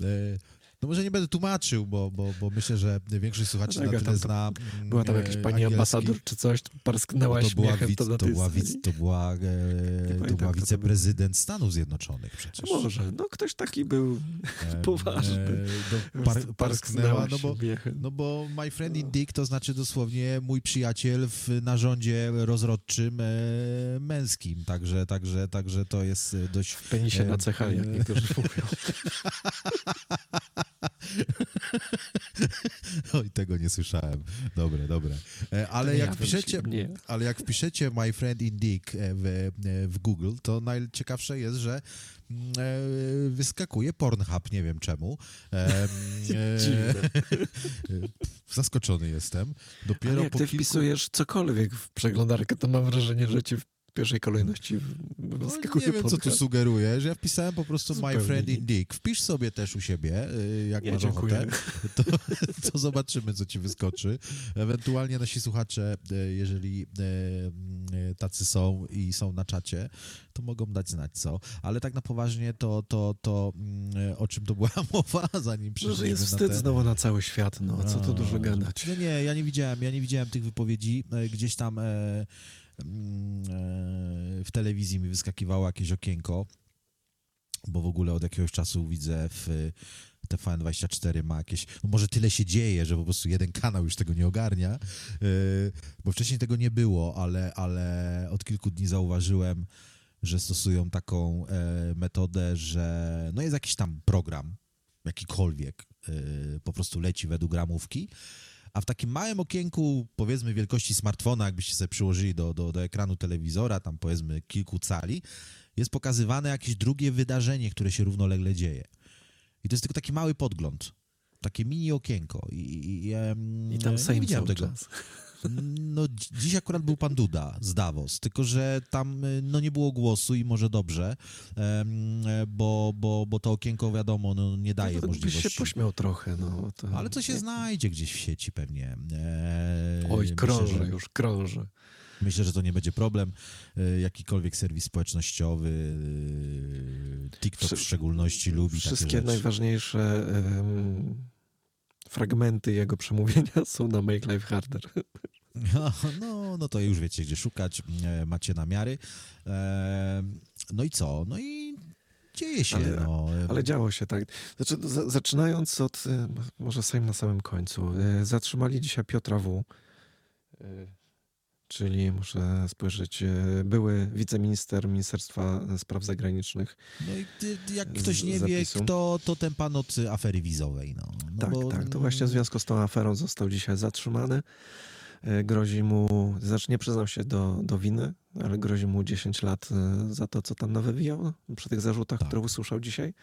e, no może nie będę tłumaczył, bo, bo, bo myślę, że większość słuchaczy Tak, na tyle tam zna Była tam e, jakaś pani angielski. ambasador czy coś, parsknęła to była, wic, to to, tej była wic, to była, e, to była wiceprezydent Stanów Zjednoczonych przecież. Może, no ktoś taki był Em, poważny. e, no, par, parsknęła, no bo, no bo my friend in Dick to znaczy dosłownie mój przyjaciel w narządzie rozrodczym e, męskim, także, także, także to jest e, dość... W penisie e, na cecha, jak e, niektórzy mówią. Oj, tego nie słyszałem. Dobre, dobre. E, Ale jak ja nie. ale jak wpiszecie My Friend in Dick e, w, e, w Google, to najciekawsze jest, że mm, wyskakuje Pornhub, nie wiem czemu. Zaskoczony jestem. Dopiero Ale jak po ty kilku... wpisujesz cokolwiek w przeglądarkę, to mam wrażenie, że ci pierwszej kolejności No, wyskakuje nie wiem, co tu sugerujesz. Ja wpisałem po prostu Zupełnie My Friend in Dick. Wpisz sobie też u siebie, y, jak Nie, masz dziękuję. ochotę. To, to zobaczymy, co ci wyskoczy. Ewentualnie nasi słuchacze, y, jeżeli y, tacy są i są na czacie, to mogą dać znać co. Ale tak na poważnie, to, to, to mm, o czym to była mowa, zanim No, przeszliśmy że jest wstyd znowu na cały świat, no co tu dużo gadać. No nie, ja nie widziałem, ja nie widziałem tych wypowiedzi. Gdzieś tam e, w telewizji mi wyskakiwało jakieś okienko, bo w ogóle od jakiegoś czasu widzę w TVN24 ma jakieś, no może tyle się dzieje, że po prostu jeden kanał już tego nie ogarnia, e, bo wcześniej tego nie było, ale, ale od kilku dni zauważyłem, że stosują taką e, metodę, że no jest jakiś tam program, jakikolwiek, e, po prostu leci według ramówki, a w takim małym okienku, powiedzmy wielkości smartfona, jakbyście sobie przyłożyli do, do, do ekranu telewizora, tam powiedzmy kilku cali, jest pokazywane jakieś drugie wydarzenie, które się równolegle dzieje. I to jest tylko taki mały podgląd. Takie mini okienko. I, i, em, I tam nie Sejm widziałem tego. czas. No, dzi- dziś akurat był pan Duda z Davos, tylko że tam y, no, nie było głosu i może dobrze, bo, bo, bo to okienko, wiadomo, no, nie daje No możliwości. się pośmiał trochę, no. To... Ale to się znajdzie gdzieś w sieci pewnie. E, Oj, myślę, że- już, krąży. Myślę, że to nie będzie problem. E, Jakikolwiek serwis społecznościowy, e, TikTok w szczególności lubi Wszystkie najważniejsze em, fragmenty jego przemówienia są na Make Life Harder. No, no, no to już wiecie, gdzie szukać, e, macie namiary. E, no i co? No i dzieje się. Ale- no. Ale działo się tak. Znaczy, za, zaczynając od, e, może Sejm na samym końcu, zatrzymali dzisiaj Piotra W., czyli muszę spojrzeć, były wiceminister Ministerstwa Spraw Zagranicznych. No i jak ktoś nie wie, kto, to ten pan od afery wizowej. No. No tak, bo, tak, to właśnie w związku z tą aferą został dzisiaj zatrzymany. E, Grozi mu, znaczy nie przyznał się do, do winy, ale grozi mu 10 lat e, za to, co tam nawywijał przy tych zarzutach, Tak. które usłyszał dzisiaj.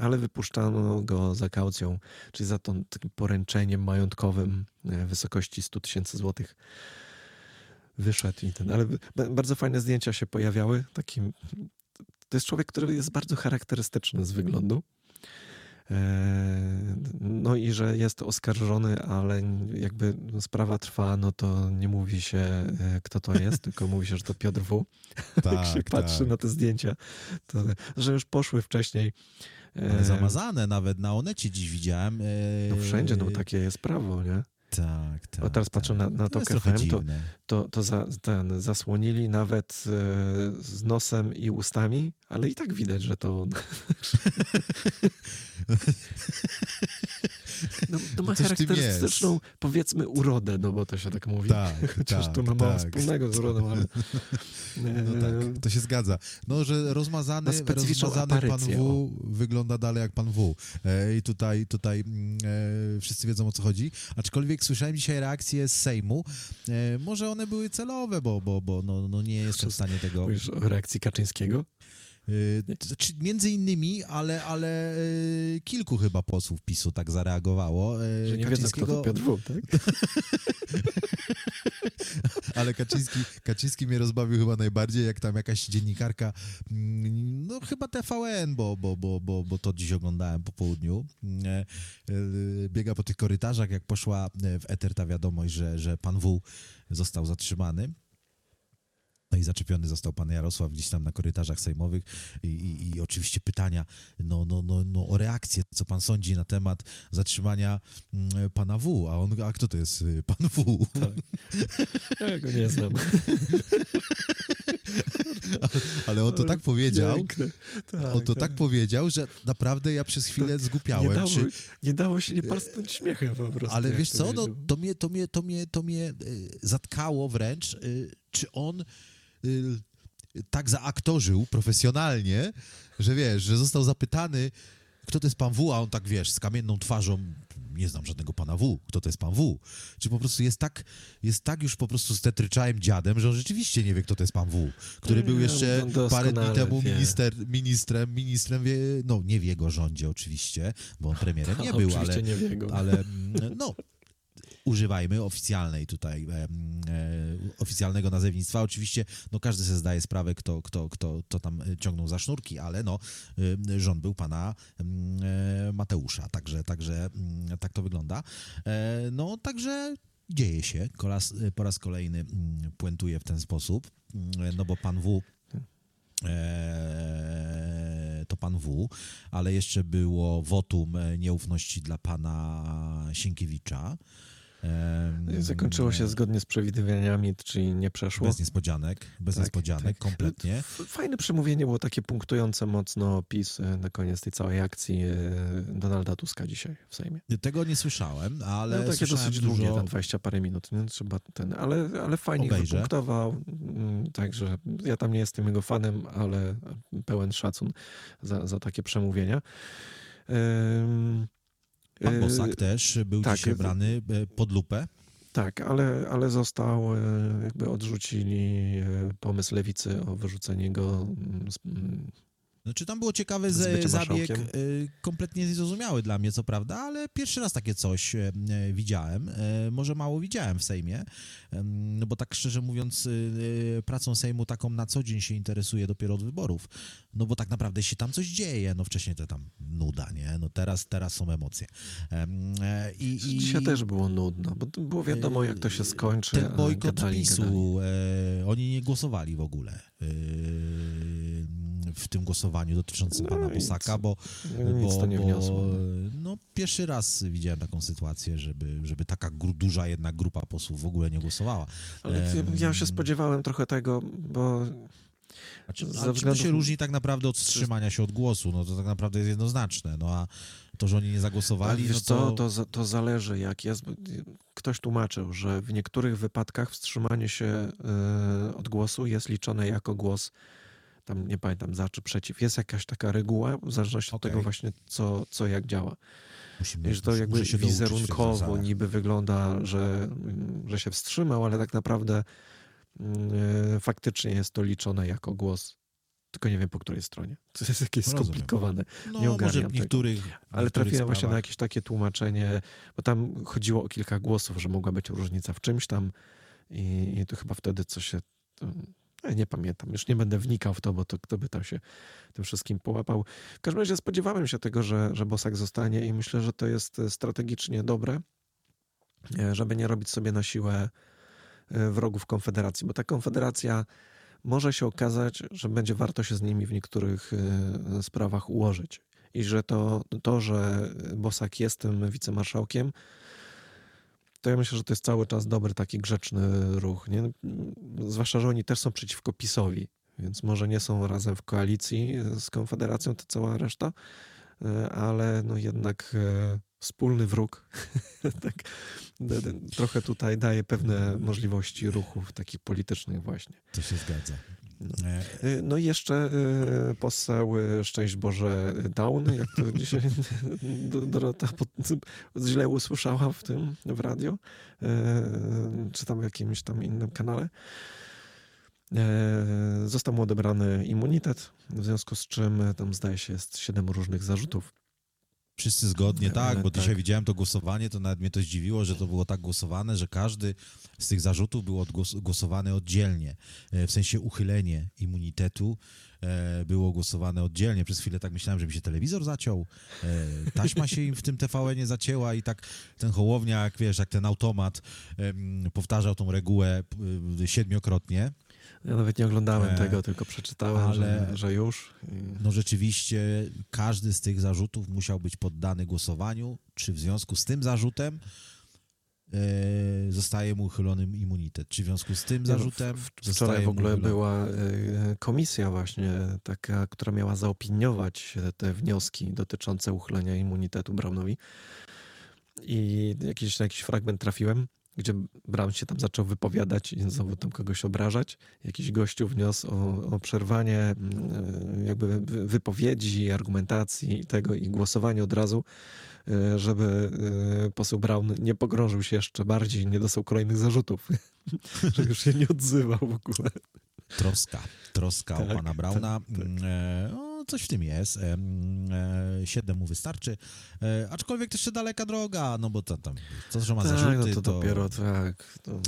Ale wypuszczano go za kaucją, czyli za tą, takim poręczeniem majątkowym e, w wysokości 100 tysięcy złotych. Wyszedł i ten, ale bardzo fajne zdjęcia się pojawiały. Takim, to jest człowiek, który jest bardzo charakterystyczny z wyglądu. E, No i że jest oskarżony, ale jakby sprawa trwa, no to nie mówi się, e, kto to jest, tylko mówi się, że to Piotr W. tak, Jak się patrzy tak. na te zdjęcia, to, że już poszły wcześniej. e, Ale zamazane nawet na Onecie dziś widziałem. e, No wszędzie, no takie jest prawo, nie? Tak, tak. O, teraz tak. patrzę na, na To to to, to, to za, ten, zasłonili nawet z nosem i ustami, ale i tak widać, że to on. no, no ma charakterystyczną, powiedzmy, urodę, no bo to się tak mówi. Tak, Chociaż tak, to ma mało tak. wspólnego z urodą, ale... No tak, to się zgadza. No, że rozmazany, rozmazany pan W wygląda dalej jak pan W. E, I tutaj, tutaj mm, e, wszyscy wiedzą o co chodzi. Aczkolwiek słyszałem dzisiaj reakcje z Sejmu. E, może one były celowe, bo, bo, bo no, no nie jestem w stanie tego... Mówisz o reakcji Kaczyńskiego? Znaczy, między innymi, ale, ale y, kilku chyba posłów PiSu tak zareagowało. Y, Że nie Kaczyńskiego... wiedzą, kto to Piotr W, tak? ale Kaczyński, Kaczyński mnie rozbawił chyba najbardziej, jak tam jakaś dziennikarka, mm, no chyba TVN, bo, bo, bo, bo, bo to dziś oglądałem po południu, biega po tych korytarzach, jak poszła w eter ta wiadomość, że, że pan W został zatrzymany no i zaczepiony został pan Jarosław gdzieś tam na korytarzach sejmowych i, i, i, oczywiście pytania no, no, no, no, o reakcję, co pan sądzi na temat zatrzymania mm, pana W. A on, a kto to jest y, pan W? Tak. Ja go nie znam. Ale on to tak powiedział, tak, on to tak. tak. powiedział, że naprawdę ja przez chwilę zgupiałem. Nie dało, czy... nie dało się nie pasnąć śmiechem po prostu. Ale wiesz co, no, to, mnie, to, mnie, to, mnie, to mnie y, zatkało wręcz, y, czy on Y, tak zaaktorzył profesjonalnie, że wiesz, że został zapytany, kto to jest pan W, a on tak, wiesz, z kamienną twarzą, nie znam żadnego pana W, kto to jest pan W. Czy po prostu jest tak, jest tak już po prostu stetryczałem dziadem, że on rzeczywiście nie wie, kto to jest pan W, który był jeszcze parę dni temu minister, ministrem, ministrem, wie, no nie w jego rządzie oczywiście, bo on premierem nie był, ale, nie ale no, używajmy oficjalnej tutaj, e, e, oficjalnego nazewnictwa. Oczywiście, no każdy sobie zdaje sprawę, kto, kto, kto, kto tam ciągnął za sznurki, ale no, e, rząd był pana e, Mateusza, także, także mm, tak to wygląda. E, no, także dzieje się, po raz, po raz kolejny mm, puentuje w ten sposób, mm, no bo pan W to pan W, ale jeszcze było wotum nieufności dla pana Sienkiewicza. Zakończyło się zgodnie z przewidywaniami, czyli nie przeszło. Bez niespodzianek, bez tak, niespodzianek, tak. kompletnie. Fajne przemówienie było takie punktujące mocno PiS e, na koniec tej całej akcji e, Donalda Tuska dzisiaj w Sejmie. Tego nie słyszałem, ale no, takie dosyć dużo... długie, tam 20 parę minut, nie? trzeba ten, ale, ale fajnie Obejrzę. punktował, mm, także ja tam nie jestem jego fanem, ale pełen szacun za, za takie przemówienia. Pan Bosak yy, też był tak, dzisiaj brany e, pod lupę. Tak, ale, ale został, e, jakby odrzucili e, pomysł lewicy o wyrzucenie go z, znaczy tam było ciekawy z, zabieg, y, kompletnie niezrozumiały dla mnie, co prawda, ale pierwszy raz takie coś y, widziałem. Y, może mało widziałem w Sejmie, no bo tak szczerze mówiąc, pracą Sejmu taką na co dzień się interesuje dopiero od wyborów. No bo tak naprawdę się tam coś dzieje, no wcześniej to tam nuda, nie? No teraz, teraz są emocje. E, I, i, Dzisiaj też było nudno, bo było wiadomo, jak to się skończy. Ten bojkot PiSu, e, oni nie głosowali w ogóle w tym głosowaniu dotyczącym no pana Bosaka, bo, bo, to nie wniosło. Bo, no, pierwszy raz widziałem taką sytuację, żeby, żeby taka duża jednak grupa posłów w ogóle nie głosowała. Ale ja się spodziewałem trochę tego, bo znaczy, względów... to się różni tak naprawdę od wstrzymania się od głosu, no to tak naprawdę jest jednoznaczne, no a to, że oni nie zagłosowali, wiesz no to... Co, to... To zależy, jak jest... Ktoś tłumaczył, że w niektórych wypadkach wstrzymanie się y, od głosu jest liczone jako głos tam nie pamiętam za czy przeciw. Jest jakaś taka reguła, w zależności okay. od tego właśnie, co, co jak działa. Musimy, że to jakby wizerunkowo niby wygląda, że, że się wstrzymał, ale tak naprawdę yy, faktycznie jest to liczone jako głos. Tylko nie wiem po której stronie. To jest jakieś Rozumiem. skomplikowane. No, nie ogarniam może w niektórych, tego. Ale trafiłem właśnie na jakieś takie tłumaczenie, bo tam chodziło o kilka głosów, że mogła być różnica w czymś tam i, i to chyba wtedy coś się nie pamiętam, już nie będę wnikał w to, bo to kto by tam się tym wszystkim połapał. W każdym razie spodziewałem się tego, że, że Bosak zostanie i myślę, że to jest strategicznie dobre, e, żeby nie robić sobie na siłę e, wrogów Konfederacji, bo ta Konfederacja może się okazać, że będzie warto się z nimi w niektórych e, sprawach ułożyć. I że to, to że Bosak jest tym wicemarszałkiem, to ja myślę, że to jest cały czas dobry taki grzeczny ruch. Nie? Zwłaszcza, że oni też są przeciwko PiSowi, więc może nie są razem w koalicji z Konfederacją, to cała reszta, e, ale no jednak e, wspólny wróg. tak, trochę tutaj daje pewne możliwości ruchów takich politycznych właśnie. To się zgadza. No, y, no i jeszcze y, poseł y, Szczęść Boże Down, jak to dzisiaj Dorota źle usłyszała w tym, w radio, czy tam w jakimś tam innym kanale. Został mu odebrany immunitet, w związku z czym tam zdaje się jest siedem różnych zarzutów Wszyscy zgodnie, tak, bo tak. dzisiaj widziałem to głosowanie, to nawet mnie to zdziwiło, że to było tak głosowane, że każdy z tych zarzutów był głosowany oddzielnie, e, w sensie uchylenie immunitetu e, było głosowane oddzielnie. Przez chwilę tak myślałem, że mi się telewizor zaciął, e, taśma się im w tym TVN nie zacięła i tak ten Hołowniak, wiesz, jak ten automat powtarzał tą regułę siedmiokrotnie. Ja nawet nie oglądałem e, tego, tylko przeczytałem, ale, że, że już. No rzeczywiście każdy z tych zarzutów musiał być poddany głosowaniu. Czy w związku z tym zarzutem e, zostaje mu uchylony immunitet? Czy w związku z tym zarzutem w, w, Wczoraj w ogóle była e, komisja właśnie taka, która miała zaopiniować te wnioski dotyczące uchylenia immunitetu Brownowi. I jakiś, jakiś fragment trafiłem gdzie Brown się tam zaczął wypowiadać i znowu tam kogoś obrażać. Jakiś gościu wniósł o, o przerwanie mm, jakby wypowiedzi, argumentacji i tego i głosowanie od razu, e, żeby e, poseł Brown nie pogrążył się jeszcze bardziej, nie dostał kolejnych zarzutów, że już się nie odzywał w ogóle. Troska, troska tak, o pana Brauna. Tak, tak. Coś w tym jest. E, siedem mu wystarczy. E, aczkolwiek też jeszcze daleka droga, no bo to tam, to, że ma tak, zarzuty, no to, to dopiero tak. To,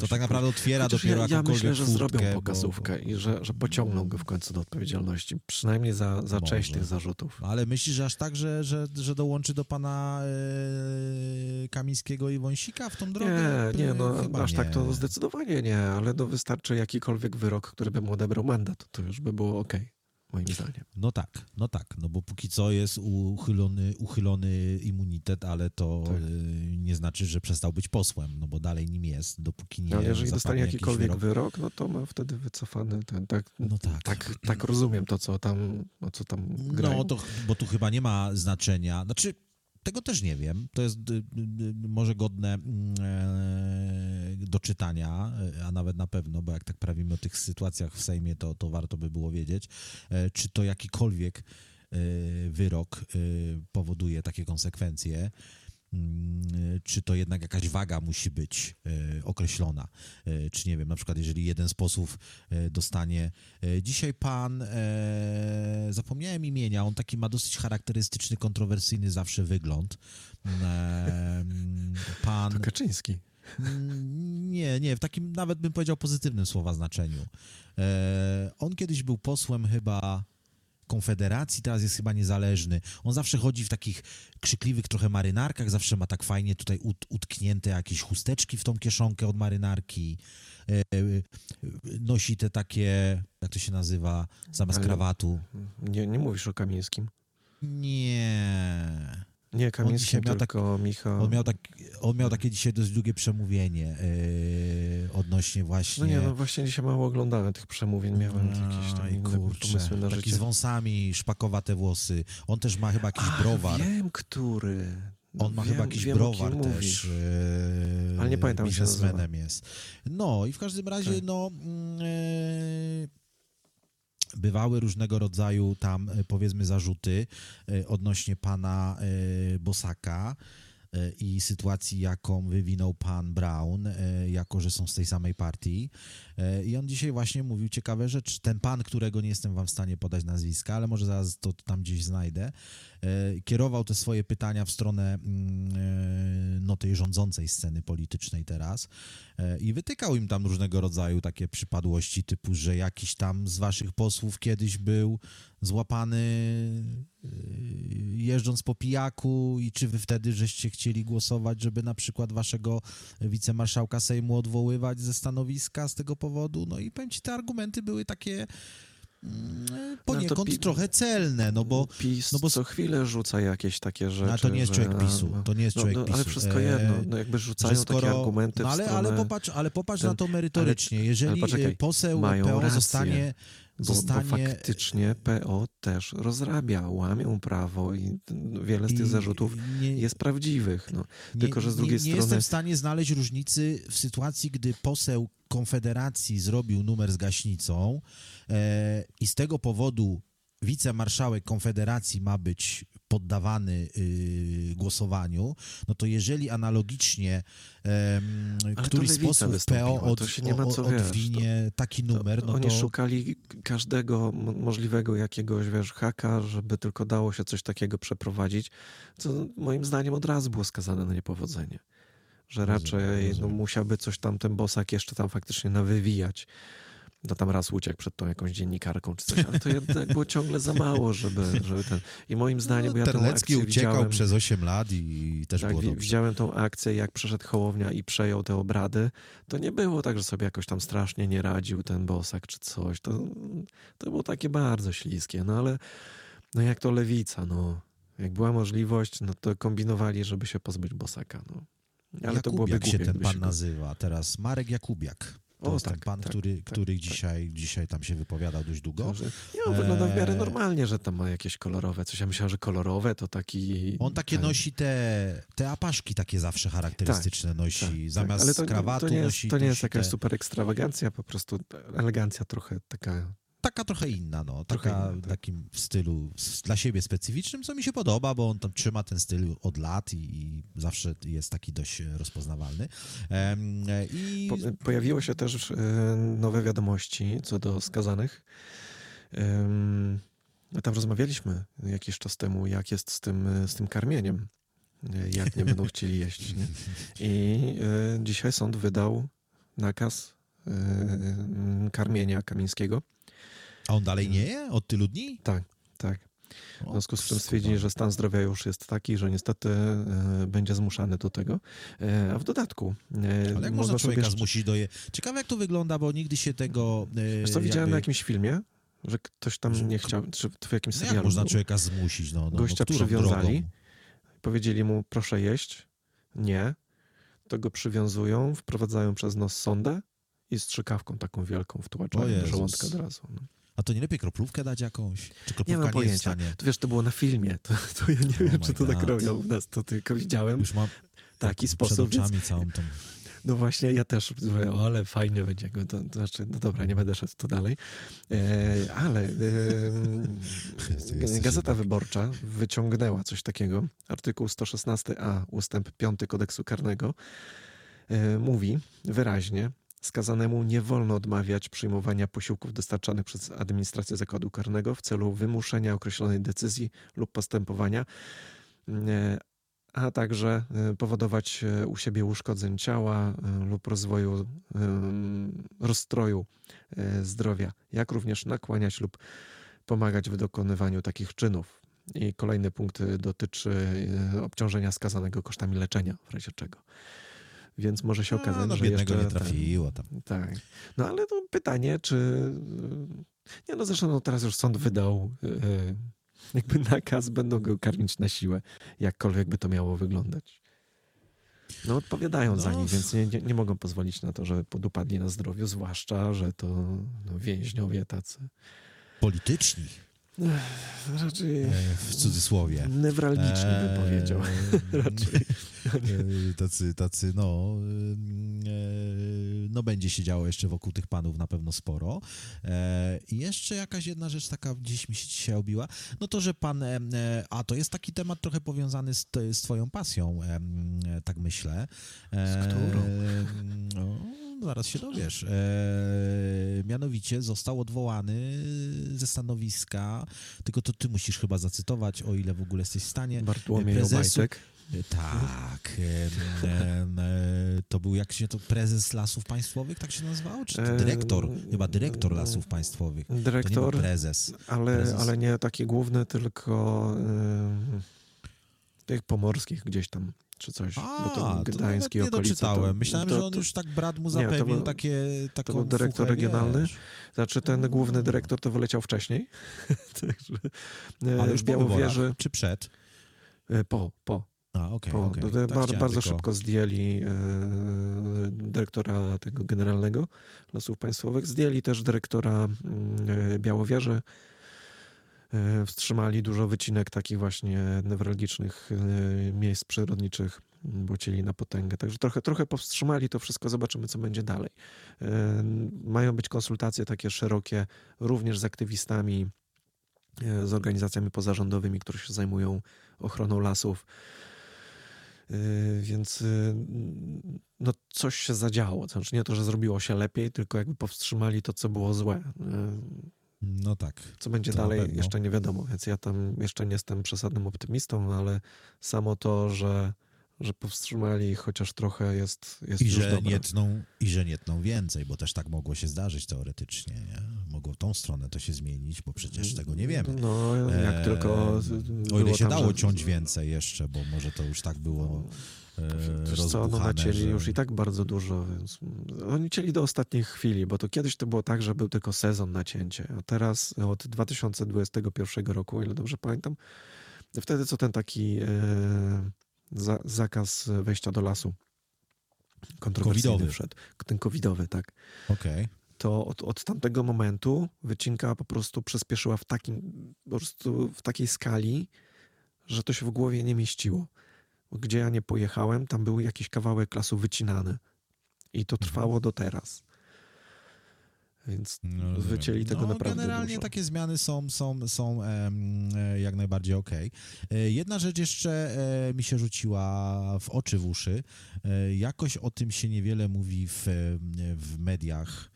to tak naprawdę otwiera Chociaż dopiero ja, ja myślę, że zrobią pokazówkę bo... i że, że pociągną go w końcu do odpowiedzialności. Przynajmniej za, za część tych zarzutów. Ale myślisz, że aż tak, że, że, że dołączy do pana e, Kamińskiego i Wąsika w tą drogę? Nie, nie, no Chyba aż nie. tak to zdecydowanie nie, ale no wystarczy jakikolwiek wyrok, który by mu odebrał mandat, to już by było ok moim zdaniem. No tak, no tak, no bo póki co jest uchylony, uchylony immunitet, ale to tak. Y, nie znaczy, że przestał być posłem, no bo dalej nim jest, dopóki nie... No, jeżeli dostanie jakikolwiek wyrok, wyrok, no to ma wtedy wycofany ten, tak, no tak. tak, tak rozumiem to, co tam, o co tam grają. No, to, bo tu chyba nie ma znaczenia, znaczy tego też nie wiem. To jest y, y, y, może godne mm, e, do czytania, a nawet na pewno, bo jak tak prawimy o tych sytuacjach w Sejmie, to, to warto by było wiedzieć, e, czy to jakikolwiek e, wyrok powoduje takie konsekwencje. Mm, czy to jednak jakaś waga musi być e, określona. E, czy nie wiem, na przykład jeżeli jeden z posłów e, dostanie. Dzisiaj pan, zapomniałem imienia, on taki ma dosyć charakterystyczny, kontrowersyjny zawsze wygląd. Pan. To Kaczyński. Mm, nie, nie, w takim nawet bym powiedział pozytywnym słowa znaczeniu. On kiedyś był posłem chyba Konfederacji, teraz jest chyba niezależny. On zawsze chodzi w takich krzykliwych trochę marynarkach, zawsze ma tak fajnie tutaj ut, utknięte jakieś chusteczki w tą kieszonkę od marynarki. E, e, nosi te takie, jak to się nazywa, zamiast Ale krawatu. Nie, nie mówisz o Kamińskim? Nie. Nie, Kamiński, miał tylko tak, Michał. On miał, tak, on miał takie dzisiaj dość długie przemówienie yy, odnośnie właśnie... No nie, no właśnie dzisiaj mało oglądałem tych przemówień, miałem no, jakieś tam inne kurczę, pomysły na taki życie. z wąsami, szpakowate włosy. On też ma chyba jakiś A, browar. wiem, który. On ma wiem, chyba jakiś wiem, browar też. Yy, Ale nie pamiętam, biznesmenem jest. No i w każdym razie, tak. no... Yy, bywały różnego rodzaju tam, e, powiedzmy, zarzuty e, odnośnie pana e, Bosaka i sytuacji, jaką wywinął pan Brown, jako że są z tej samej partii. I on dzisiaj właśnie mówił ciekawe rzeczy. Ten pan, którego nie jestem wam w stanie podać nazwiska, ale może zaraz to tam gdzieś znajdę, kierował te swoje pytania w stronę mm, no, tej rządzącej sceny politycznej teraz E, i wytykał im tam różnego rodzaju takie przypadłości, typu, że jakiś tam z waszych posłów kiedyś był złapany e, jeżdżąc po pijaku i czy wy wtedy żeście chcieli głosować, żeby na przykład waszego wicemarszałka Sejmu odwoływać ze stanowiska z tego powodu? No i powiem ci, te argumenty były takie Mm, poniekąd no trochę celne, no bo... PiS no bo co chwilę rzuca jakieś takie rzeczy. No to nie jest że, człowiek PiSu, to nie jest no, człowiek no, PiSu. Ale wszystko jedno, no jakby rzucają skoro, takie argumenty no ale, ale popatrz, ale popatrz ten, na to merytorycznie. Jeżeli ale poczekaj, poseł PO zostanie Bo, zostanie... bo faktycznie PO też rozrabia, łamią prawo i wiele z tych zarzutów nie, jest prawdziwych. No. nie, tylko, że z drugiej nie, nie strony- jestem w stanie znaleźć różnicy w sytuacji, gdy poseł Konfederacji zrobił numer z gaśnicą e, i z tego powodu wicemarszałek Konfederacji ma być poddawany y, głosowaniu, no to jeżeli analogicznie to któryś z posłów PO od, to wiesz, odwinie taki numer, no Oni to... szukali każdego mo- możliwego jakiegoś, wiesz, haka, żeby tylko dało się coś takiego przeprowadzić, co moim zdaniem od razu było skazane na niepowodzenie. Że Rozumiem, raczej no, musiałby coś tam ten bosak jeszcze tam faktycznie nawywijać. No tam raz uciekł przed tą jakąś dziennikarką czy coś, ale to jednak było ciągle za mało, żeby, żeby ten... I moim zdaniem, bo ja No, Terlecki akcję uciekał widziałem... przez 8 lat i też Tak, było dobrze. widziałem tą akcję, jak przeszedł Hołownia i przejął te obrady. To nie było tak, że sobie jakoś tam strasznie nie radził ten bosak czy coś. To, to było takie bardzo śliskie. No ale no jak to lewica, no. Jak była możliwość, no to kombinowali, żeby się pozbyć bosaka. No. Ale to byłoby Jakubiak się głupie, ten pan się nazywa teraz. Marek Jakubiak. To O, jest ten tak, pan, tak, który, tak, który tak. dzisiaj, dzisiaj tam się wypowiadał dość długo. Że- Nie, on wygląda w miarę Eee. normalnie, że tam ma jakieś kolorowe coś. Ja myślałem, że kolorowe to taki... On takie ten- nosi te, te apaszki takie zawsze charakterystyczne nosi. Tak, tak. Zamiast Ale to, krawatu to nie jest, nosi to nie jest nosi jakaś te, super ekstrawagancja, po prostu elegancja trochę taka Taka trochę inna, no. Taka inna, w tak. takim stylu s- dla siebie specyficznym, co mi się podoba, bo on tam trzyma ten styl od lat i, i zawsze jest taki dość rozpoznawalny. I Po, pojawiły się też e, nowe wiadomości co do skazanych. No tam rozmawialiśmy jakiś czas temu, jak jest z tym, z tym karmieniem, e, jak nie będą chcieli jeść. Nie? I e, dzisiaj sąd wydał nakaz karmienia Kamińskiego. A on dalej nie je? Od tylu dni? Tak, tak. W związku z czym stwierdzili, że stan zdrowia już jest taki, że niestety e, będzie zmuszany do tego. E, a w dodatku e, Ale jak można człowieka jeszcze- zmusić do je... Ciekawe jak to wygląda, bo nigdy się tego... Wiesz co, widziałem jakby- na jakimś filmie, że ktoś tam nie chciał, czy w jakimś No serialu jak można człowieka zmusić? No, no, Gościa no, przywiązali. drogą? powiedzieli mu, proszę jeść, nie, to go przywiązują, wprowadzają przez nos sondę i strzykawką taką wielką O wtłaczają do żołądka od razu. No. A to nie lepiej kroplówkę dać jakąś? Czy kroplówka Nie mam nie, pojęcia. stanie? To wiesz, to było na filmie, to, to ja nie Oh wiem, czy to tak God. robią u nas, to tylko widziałem Już mam taki przed sposób, więc oczami całą tą... No właśnie, ja też mówię, o, ale fajnie będzie. To, to znaczy, no dobra, nie będę szedł tu dalej. E, ale e, Gazeta. Wyborcza wyciągnęła coś takiego. Artykuł 116a, ustęp 5 kodeksu karnego e, mówi wyraźnie, skazanemu nie wolno odmawiać przyjmowania posiłków dostarczanych przez administrację zakładu karnego w celu wymuszenia określonej decyzji lub postępowania, e, a także e, powodować e, u siebie uszkodzeń ciała lub rozwoju rozstroju zdrowia, jak również nakłaniać lub pomagać w dokonywaniu takich czynów. I kolejny punkt dotyczy obciążenia skazanego kosztami leczenia, w razie czego. Więc może się okazać, A, no że jeszcze nie trafiło tam. Tak. No ale to pytanie, czy... Nie no zresztą no, teraz już sąd wydał e, jakby nakaz, będą go karmić na siłę, jakkolwiek by to miało wyglądać. No odpowiadają za No. nich, więc nie, nie, nie mogą pozwolić na to, żeby podupadli na zdrowiu, zwłaszcza, że to no, więźniowie tacy. Polityczni, Raczej e, w cudzysłowie. newralgiczni bym Eee, powiedział. Raczej. e, Tacy, tacy, no, e, no będzie się działo jeszcze wokół tych panów na pewno sporo. E, I jeszcze jakaś jedna rzecz taka gdzieś mi się dzisiaj obiła, no to, że pan, e, e, a to jest taki temat trochę powiązany z, z twoją pasją, e, e, tak myślę. E, Z którą? No, zaraz się dowiesz. E, mianowicie został odwołany ze stanowiska, tylko to ty musisz chyba zacytować, o ile w ogóle jesteś w stanie. Bartłomiej prezesu- Obajtek. E, Tak. em, e, to był jak się to prezes Lasów Państwowych, tak się nazywało? Czy dyrektor? Chyba dyrektor Lasów Państwowych. To nie Dyrektor, prezes. ale, prezes. ale nie taki główny, tylko tych pomorskich gdzieś tam, czy coś. A, bo to to nie doczytałem. To, Myślałem, to, że on to, już tak brat mu Nie, to zapewnił był- takie, taką był dyrektor fuchę, regionalny. wiesz. Znaczy ten główny dyrektor to wyleciał wcześniej. Także, e, Ale już Białowieży czy przed? e, po, po. A, okej, Po- to- Tak bardzo bardzo tylko- szybko zdjęli e, dyrektora tego generalnego Lasów Państwowych. Zdjęli też dyrektora mm, e, Białowieży. E, wstrzymali dużo wycinek takich właśnie newralgicznych e, miejsc przyrodniczych, bo chcieli na potęgę. Także trochę, trochę powstrzymali to wszystko, zobaczymy, co będzie dalej. E, mają być konsultacje takie szerokie, również z aktywistami, z organizacjami pozarządowymi, które się zajmują ochroną lasów. Więc no, coś się zadziało. Znaczy nie to, że zrobiło się lepiej, tylko jakby powstrzymali to, co było złe. No tak. Co będzie dalej, pewno. jeszcze nie wiadomo. Więc ja tam jeszcze nie jestem przesadnym optymistą, ale samo to, że, że powstrzymali chociaż trochę jest, jest I już że, dobre. nie tną, I że nie tną więcej, bo też tak mogło się zdarzyć teoretycznie. Nie? Mogło w tą stronę to się zmienić, bo przecież tego nie wiemy. No, jak Eee, tylko. O ile się tam, dało że- ciąć więcej jeszcze, bo może to już tak było e, Wiesz co, no nacięli że... już i tak bardzo dużo, więc oni cięli do ostatniej chwili, bo to kiedyś to było tak, że był tylko sezon nacięcie, a teraz od 2021 roku, o ile dobrze pamiętam, wtedy co ten taki e, za, zakaz wejścia do lasu kontrowersyjny Covidowy. wszedł, ten covidowy, tak, Okej. to od, od tamtego momentu wycinka po prostu przyspieszyła w takim, po prostu w takiej skali, że to się w głowie nie mieściło. Gdzie ja nie pojechałem, tam był jakiś kawałek lasu wycinany. I to trwało do teraz. Więc No, wycięli tego no, naprawdę Generalnie dużo. takie zmiany są, są, są e, jak najbardziej okej. E, Jedna rzecz jeszcze e, mi się rzuciła w oczy, w uszy. E, Jakoś o tym się niewiele mówi w, e, w mediach,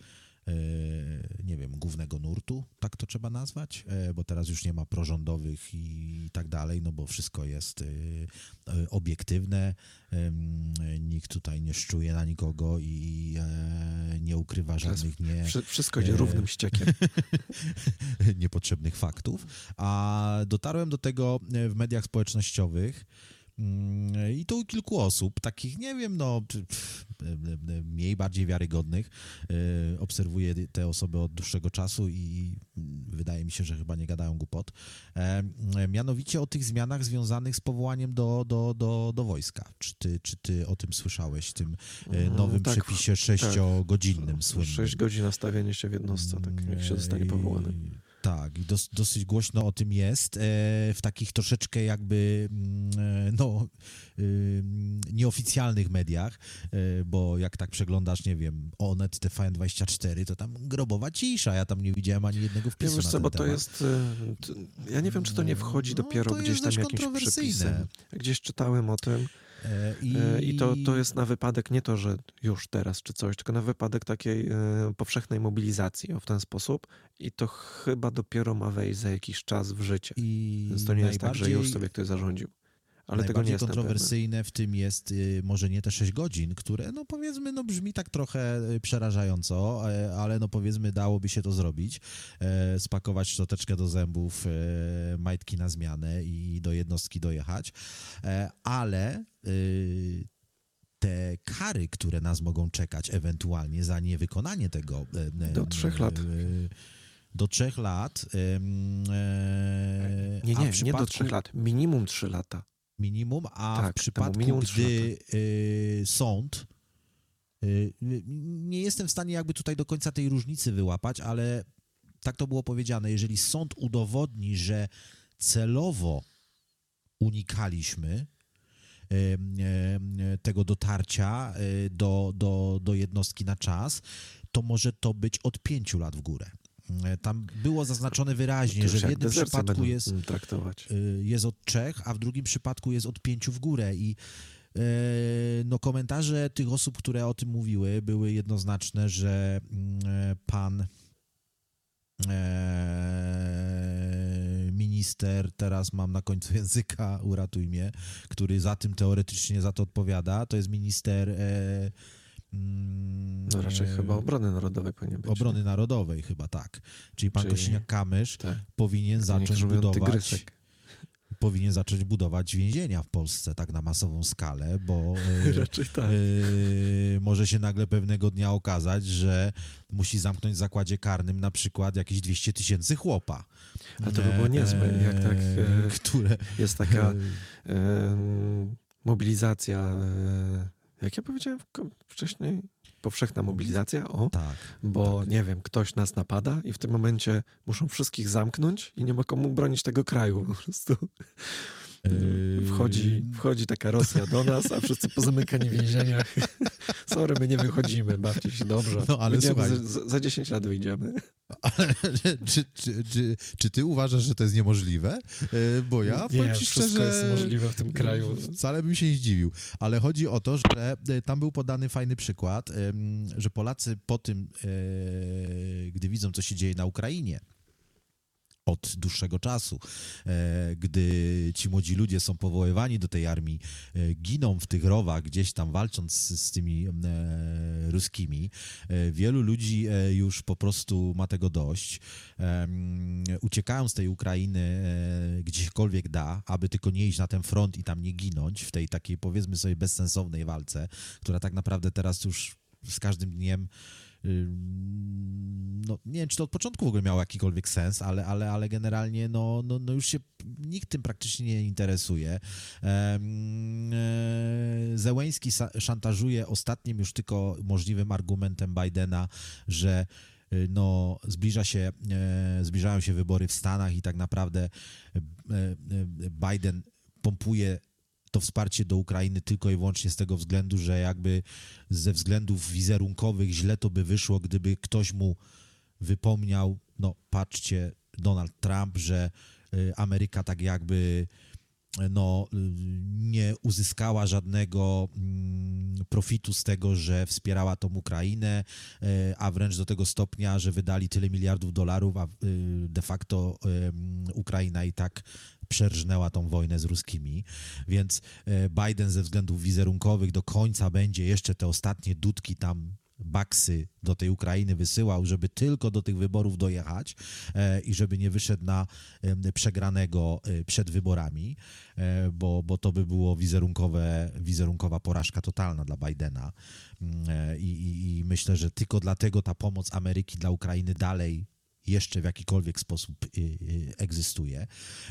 nie wiem, głównego nurtu, tak to trzeba nazwać, E, bo teraz już nie ma prorządowych i tak dalej, no bo wszystko jest e, e, obiektywne, nikt tutaj nie szczuje na nikogo i e, nie ukrywa żadnych nie Wszy- Wszystko idzie e, równym ściekiem. niepotrzebnych faktów, a dotarłem do tego e, w mediach społecznościowych. Mm, i to u kilku osób, takich, nie wiem, no, pff, e, e, mniej, bardziej wiarygodnych. E, Obserwuję te osoby od dłuższego czasu i wydaje mi się, że chyba nie gadają głupot. E, e, Mianowicie o tych zmianach związanych z powołaniem do, do, do, do wojska. Czy ty, czy ty o tym słyszałeś, tym Mm, nowym tak, przepisie sześciogodzinnym słynnym? 6 godzin nastawienie się w jednostce, tak jak się zostanie powołany. Tak, i dos, dosyć głośno o tym jest, e, w takich troszeczkę jakby mm, e, no, y, nieoficjalnych mediach, e, bo jak tak przeglądasz, nie wiem, Onet, TVN24, to tam grobowa cisza, ja tam nie widziałem ani jednego Ja wpisu wiesz na co, bo to temat. jest. y, t- Ja nie wiem, czy to nie wchodzi No, dopiero to gdzieś tam jakimś kontrowersyjne. przepisem. Gdzieś czytałem o tym. E, I, E, I to, to jest na wypadek nie to, że już teraz czy coś, tylko na wypadek takiej e, powszechnej mobilizacji o, w ten sposób i to chyba dopiero ma wejść za jakiś czas w życie. i Więc to nie jest tak, że już sobie ktoś zarządził. Ale tego nie Najbardziej jestem pewny. kontrowersyjne w tym jest y, może nie te 6 godzin, które no powiedzmy no brzmi tak trochę y, przerażająco, e, ale no powiedzmy dałoby się to zrobić, e, spakować szczoteczkę do zębów, e, majtki na zmianę i do jednostki dojechać, ale y, te kary, które nas mogą czekać ewentualnie za niewykonanie tego. Do trzech lat. Do trzech lat. e, Nie, a w nie, nie do przypadku- trzech lat. Minimum trzy lata. Minimum, a Tak, w przypadku, gdy y, sąd, y, nie jestem w stanie jakby tutaj do końca tej różnicy wyłapać, ale tak to było powiedziane, jeżeli sąd udowodni, że celowo unikaliśmy em, em, tego dotarcia y, do, do, do jednostki na czas, to może to być od pięciu lat w górę. E, Tam było zaznaczone wyraźnie, że w jednym przypadku jest traktować. y, jest od trzech, a w drugim przypadku jest od pięciu w górę i e, no komentarze tych osób, które o tym mówiły, były jednoznaczne, że mm, e, pan minister, teraz mam na końcu języka, uratuj mnie, który za tym teoretycznie za to odpowiada, to jest minister No raczej e, chyba obrony narodowej powinien być. obrony narodowej chyba tak. Czyli pan Czyli- Kosiniak-Kamysz Tak. powinien zacząć budować tygrysek. powinien zacząć budować więzienia w Polsce tak na masową skalę, bo e, Raczej tak. e, może się nagle pewnego dnia okazać, że musi zamknąć w zakładzie karnym na przykład jakieś 200 tysięcy chłopa. A to by było niezłe, jak tak, e, które Jest taka mobilizacja, e, jak ja powiedziałem wcześniej, powszechna mobilizacja, o, Tak. bo tak. nie wiem, ktoś nas napada i w tym momencie muszą wszystkich zamknąć i nie ma komu bronić tego kraju po prostu. Yy, Wchodzi, wchodzi taka Rosja do nas, a wszyscy pozamykani w więzieniach. Sorry, my nie wychodzimy, bawcie się dobrze. No, ale Wyjdziemy słuchaj. za, za 10 lat wyjdziemy. Ale czy, czy, czy, czy ty uważasz, że to jest niemożliwe? Yy, Bo ja nie, powiem ci wszystko szczerze, jest możliwe w tym kraju. Wcale bym się nie zdziwił. Ale chodzi o to, że tam był podany fajny przykład, że Polacy po tym, gdy widzą, co się dzieje na Ukrainie, od dłuższego czasu, e, gdy ci młodzi ludzie są powoływani do tej armii, e, giną w tych rowach, gdzieś tam walcząc z, tymi e, ruskimi. Wielu ludzi już po prostu ma tego dość. Em, uciekają z tej Ukrainy gdziekolwiek da, aby tylko nie iść na ten front i tam nie ginąć w tej takiej, powiedzmy sobie, bezsensownej walce, która tak naprawdę teraz już z każdym dniem no, nie wiem, czy to od początku w ogóle miało jakikolwiek sens, ale, ale, ale generalnie no, no, no już się nikt tym praktycznie nie interesuje. E, Zełęński sa- szantażuje ostatnim już tylko możliwym argumentem Bidena, że y, no, zbliża się, e, zbliżają się wybory w Stanach i tak naprawdę e, Biden pompuje to wsparcie do Ukrainy tylko i wyłącznie z tego względu, że jakby ze względów wizerunkowych źle to by wyszło, gdyby ktoś mu wypomniał, no patrzcie, Donald Trump, że y, Ameryka tak jakby no, y, nie uzyskała żadnego mm, profitu z tego, że wspierała tą Ukrainę, y, a wręcz do tego stopnia, że wydali tyle miliardów dolarów, a y, de facto ym, Ukraina i tak przerżnęła tą wojnę z ruskimi. Więc e, Biden ze względów wizerunkowych do końca będzie jeszcze te ostatnie dudki tam baksy do tej Ukrainy wysyłał, żeby tylko do tych wyborów dojechać e, i żeby nie wyszedł na przegranego e, przed wyborami, bo, bo to by było wizerunkowe, wizerunkowa porażka totalna dla Bidena. Mm, I, i, I myślę, że tylko dlatego ta pomoc Ameryki dla Ukrainy dalej jeszcze w jakikolwiek sposób y, y, egzystuje.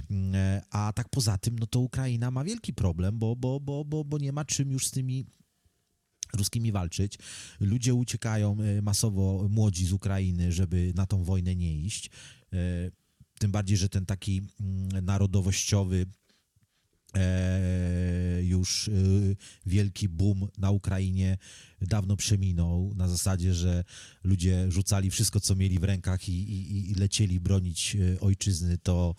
Mm, e, A tak poza tym, no to Ukraina ma wielki problem, bo, bo, bo, bo, bo nie ma czym już z tymi ruskimi walczyć. Ludzie uciekają e, masowo, młodzi z Ukrainy, żeby na tą wojnę nie iść. E, Tym bardziej, że ten taki mm, narodowościowy e, już e, wielki boom na Ukrainie dawno przeminął, na zasadzie, że ludzie rzucali wszystko, co mieli w rękach i, i, i lecieli bronić e, ojczyzny, to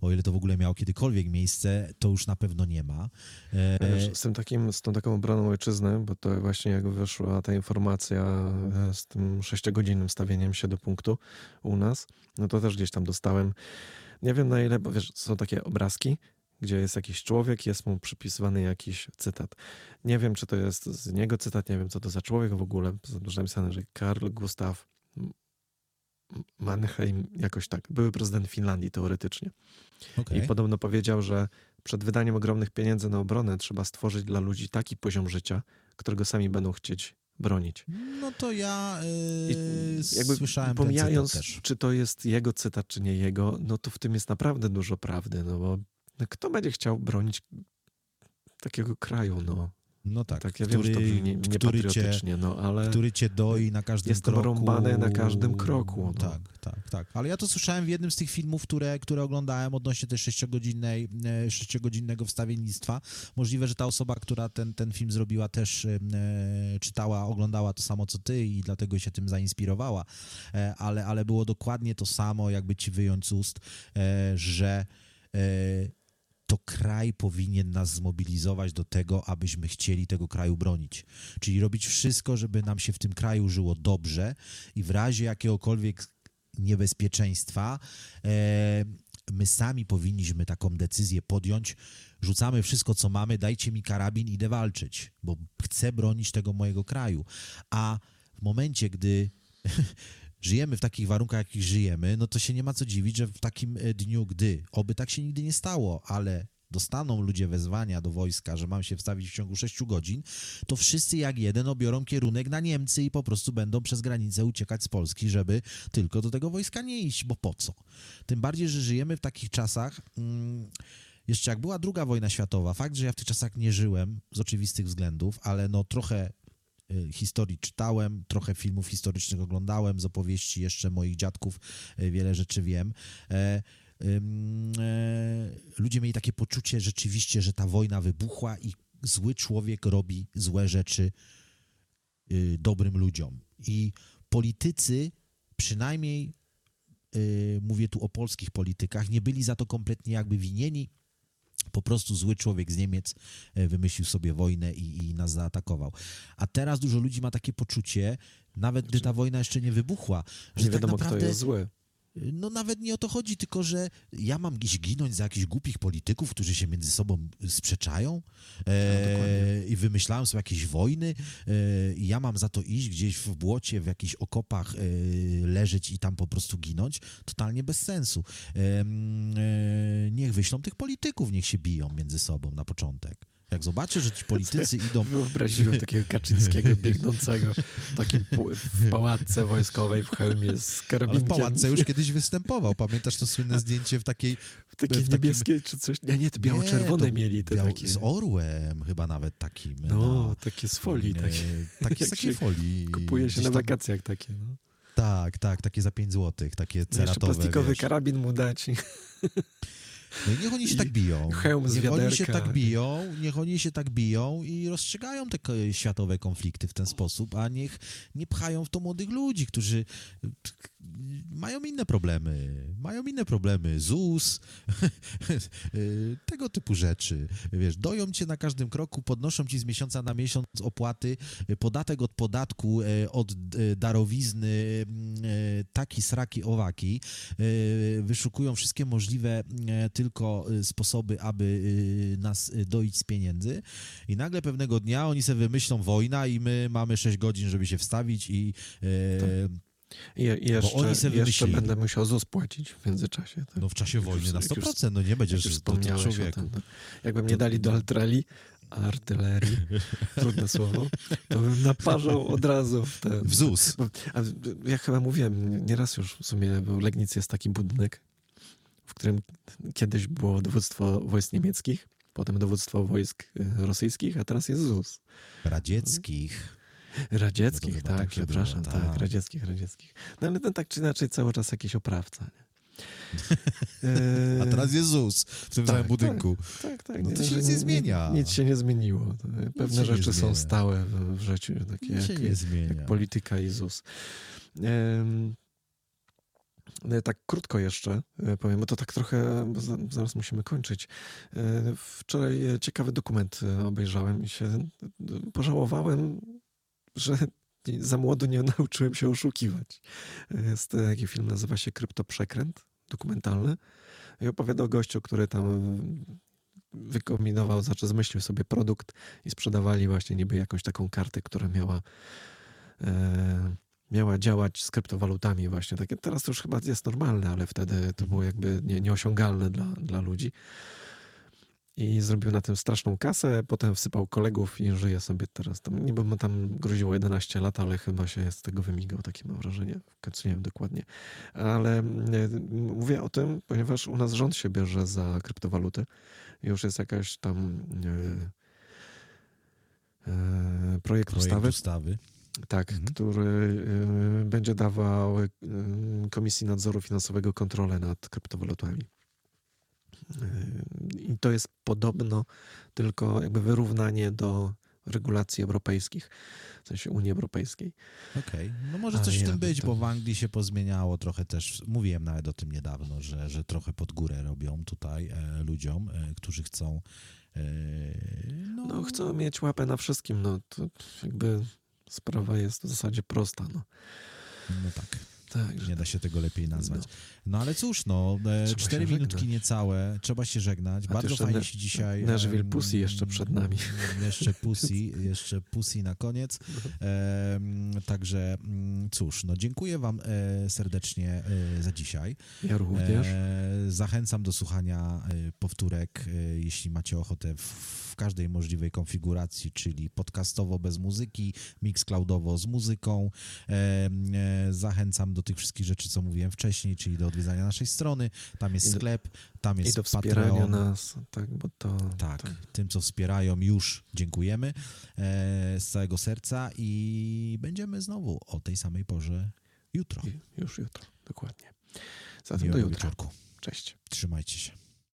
o ile to w ogóle miało kiedykolwiek miejsce, to już na pewno nie ma. E, z, tym takim, z tą taką obroną ojczyzny, bo to właśnie jak wyszła ta informacja e, z tym sześciogodzinnym stawieniem się do punktu u nas, no to też gdzieś tam dostałem. Nie wiem na ile, bo wiesz, są takie obrazki, gdzie jest jakiś człowiek, jest mu przypisywany jakiś cytat. Nie wiem, czy to jest z niego cytat, nie wiem, co to za człowiek w ogóle. Dużo napisane, że Karl Gustav Mannheim, jakoś tak. Były prezydent Finlandii teoretycznie. okej. I podobno powiedział, że przed wydaniem ogromnych pieniędzy na obronę trzeba stworzyć dla ludzi taki poziom życia, którego sami będą chcieć bronić. No to ja yy, jakby słyszałem pomijając, ten cytat też. czy to jest jego cytat, czy nie jego, no to w tym jest naprawdę dużo prawdy, no bo no kto będzie chciał bronić takiego kraju, no. No tak, Tak, ja wiem, że to który, brzmi nie, który, cię, no ale który cię doi na każdym Jestem kroku. rąbany na każdym kroku, no. Tak, tak, tak. Ale ja to słyszałem w jednym z tych filmów, które, które oglądałem odnośnie tej sześciogodzinnej, e, sześciogodzinnego wstawiennictwa. Możliwe, że ta osoba, która ten, ten film zrobiła też e, czytała, oglądała to samo co ty i dlatego się tym zainspirowała. E, ale, ale było dokładnie to samo, jakby ci wyjąć z ust, e, że e, to kraj powinien nas zmobilizować do tego, abyśmy chcieli tego kraju bronić. Czyli robić wszystko, żeby nam się w tym kraju żyło dobrze i w razie jakiegokolwiek niebezpieczeństwa e, my sami powinniśmy taką decyzję podjąć. Rzucamy wszystko, co mamy, dajcie mi karabin, idę walczyć, bo chcę bronić tego mojego kraju. A w momencie, gdy żyjemy w takich warunkach, jakich żyjemy, no to się nie ma co dziwić, że w takim e, dniu, gdy, oby tak się nigdy nie stało, ale dostaną ludzie wezwania do wojska, że mam się wstawić w ciągu 6 godzin, to wszyscy jak jeden obiorą kierunek na Niemcy i po prostu będą przez granicę uciekać z Polski, żeby tylko do tego wojska nie iść, bo po co? Tym bardziej, że żyjemy w takich czasach, mm, jeszcze jak była druga wojna światowa, fakt, że ja w tych czasach nie żyłem z oczywistych względów, ale no trochę historii czytałem, trochę filmów historycznych oglądałem, z opowieści jeszcze moich dziadków y, wiele rzeczy wiem. E, e, ludzie mieli takie poczucie rzeczywiście, że ta wojna wybuchła i zły człowiek robi złe rzeczy y, dobrym ludziom. I politycy, przynajmniej y, mówię tu o polskich politykach, nie byli za to kompletnie jakby winieni. Po prostu zły człowiek z Niemiec e, wymyślił sobie wojnę i, i nas zaatakował. A teraz dużo ludzi ma takie poczucie, nawet gdy ta wojna jeszcze nie wybuchła, że Nie tak wiadomo, naprawdę kto jest zły. No nawet nie o to chodzi, tylko że ja mam gdzieś ginąć za jakichś głupich polityków, którzy się między sobą sprzeczają e, i wymyślają sobie jakieś wojny e, i ja mam za to iść gdzieś w błocie, w jakichś okopach e, leżeć i tam po prostu ginąć. Totalnie bez sensu. E, niech wyślą tych polityków, niech się biją między sobą na początek. Jak zobaczę, że ci politycy idą... Wyobraziłem takiego Kaczyńskiego biegnącego w takim w pałatce wojskowej w hełmie z Ale karabinkiem. w Pałatce już kiedyś występował. Pamiętasz to słynne zdjęcie w takiej w takiej w takim- niebieskiej czy coś. Nie, nie, te biało-czerwone to mieli te biał- takie. Z orłem chyba nawet takim. No, na- takie z folii. Takie. takie z takiej folii. Kupuje się na wakacjach takie. No. Tak, tak, takie za 5 złotych, takie No jeszcze ceratowe. plastikowy wiesz. karabin mu dać. No niech oni się tak biją. hełm z niech oni się wiaderka. tak biją, niech oni się tak biją i rozstrzygają te światowe konflikty w ten sposób, a niech nie pchają w to młodych ludzi, którzy mają inne problemy. Mają inne problemy. ZUS, tego typu rzeczy. Wiesz, doją cię na każdym kroku, podnoszą ci z miesiąca na miesiąc opłaty, podatek od podatku, y, od y, darowizny, y, taki, sraki, owaki. Wyszukują wszystkie możliwe tylko sposoby, aby nas doić z pieniędzy i nagle pewnego dnia oni sobie wymyślą wojna i my mamy 6 godzin, żeby się wstawić i y, I jeszcze, oni se jeszcze będę musiał ZUS płacić w międzyczasie. Tak? no w czasie wojny na jak już- 100%, no nie będziesz już do wspomniałeś o człowieku. tym. No. Jakby mnie dali do artylerii, artylerii, trudne słowo, to bym naparzał od razu w ten... W ZUS. Bo, a, ja chyba mówiłem nieraz już w sumie, w Legnicy jest taki budynek, w którym kiedyś było dowództwo wojsk niemieckich, potem dowództwo wojsk y, rosyjskich, a teraz jest ZUS. Radzieckich. Radzieckich, tak, przepraszam, było, tak, tak. radzieckich, radzieckich. No ale ten tak czy inaczej cały czas jakiś oprawca. Nie? A Eee, teraz jest ZUS w tym tak, samym budynku. Tak, tak. No to się nic nie zmienia. Nic się nie zmieniło. Pewne się rzeczy są stałe w, w życiu, takie Nic się jak, nie zmienia. jak polityka i ZUS. Em, e, tak krótko jeszcze e, powiem, bo to tak trochę, bo za- zaraz musimy kończyć. E, Wczoraj e, ciekawy dokument e, obejrzałem i się e, pożałowałem, że za młodo nie nauczyłem się oszukiwać. Jest taki film, nazywa się Kryptoprzekręt, dokumentalny. I opowiada o gościu, który tam wykombinował, znaczy zmyślił sobie produkt i sprzedawali właśnie niby jakąś taką kartę, która miała e, miała działać z kryptowalutami właśnie. Takie, teraz to już chyba jest normalne, ale wtedy to było jakby nie, nieosiągalne dla, dla ludzi. I zrobił na tym straszną kasę, potem wsypał kolegów i żyje sobie teraz. Tam, niby mu tam groziło 11 lat, ale chyba się z tego wymigał, takie mam wrażenie. W końcu nie wiem dokładnie. Ale e, mówię o tym, ponieważ u nas rząd się bierze za kryptowaluty. Już jest jakaś tam e, e, projekt, Projekt ustawy, ustawy. tak, Mhm. który y, będzie dawał y, Komisji Nadzoru Finansowego kontrolę nad kryptowalutami. I to jest podobno tylko jakby wyrównanie do regulacji europejskich, w sensie Unii Europejskiej. Okej, no może Ale coś w tym być, to- bo w Anglii się pozmieniało trochę też. Mówiłem nawet o tym niedawno, że, że trochę pod górę robią tutaj e, ludziom, e, którzy chcą. E, no, No, chcą mieć łapę na wszystkim, no to jakby sprawa jest w zasadzie prosta. No. no tak. Tak, Nie da się tego lepiej nazwać. No. No ale cóż, no, e, cztery minutki żegnać. niecałe, trzeba się żegnać. A Bardzo fajnie Na- się dzisiaj... Em, Pussy jeszcze przed nami. Jeszcze Pussy, jeszcze Pussy na koniec. Em, także mm, cóż, no dziękuję wam e, serdecznie e, za dzisiaj. ja również. E, zachęcam do słuchania e, powtórek, e, jeśli macie ochotę, w każdej możliwej konfiguracji, czyli podcastowo bez muzyki, mix cloudowo z muzyką. E, e, zachęcam do tych wszystkich rzeczy, co mówiłem wcześniej, czyli do odwiedzania naszej strony. Tam jest do- sklep, tam jest I do wspierania Patreon. nas, tak, bo to... Tak, tym, co wspierają, już dziękujemy e, z całego serca i będziemy znowu o tej samej porze jutro. i już jutro, dokładnie. Zatem do Miłego jutra. wieczorku. Cześć. Trzymajcie się.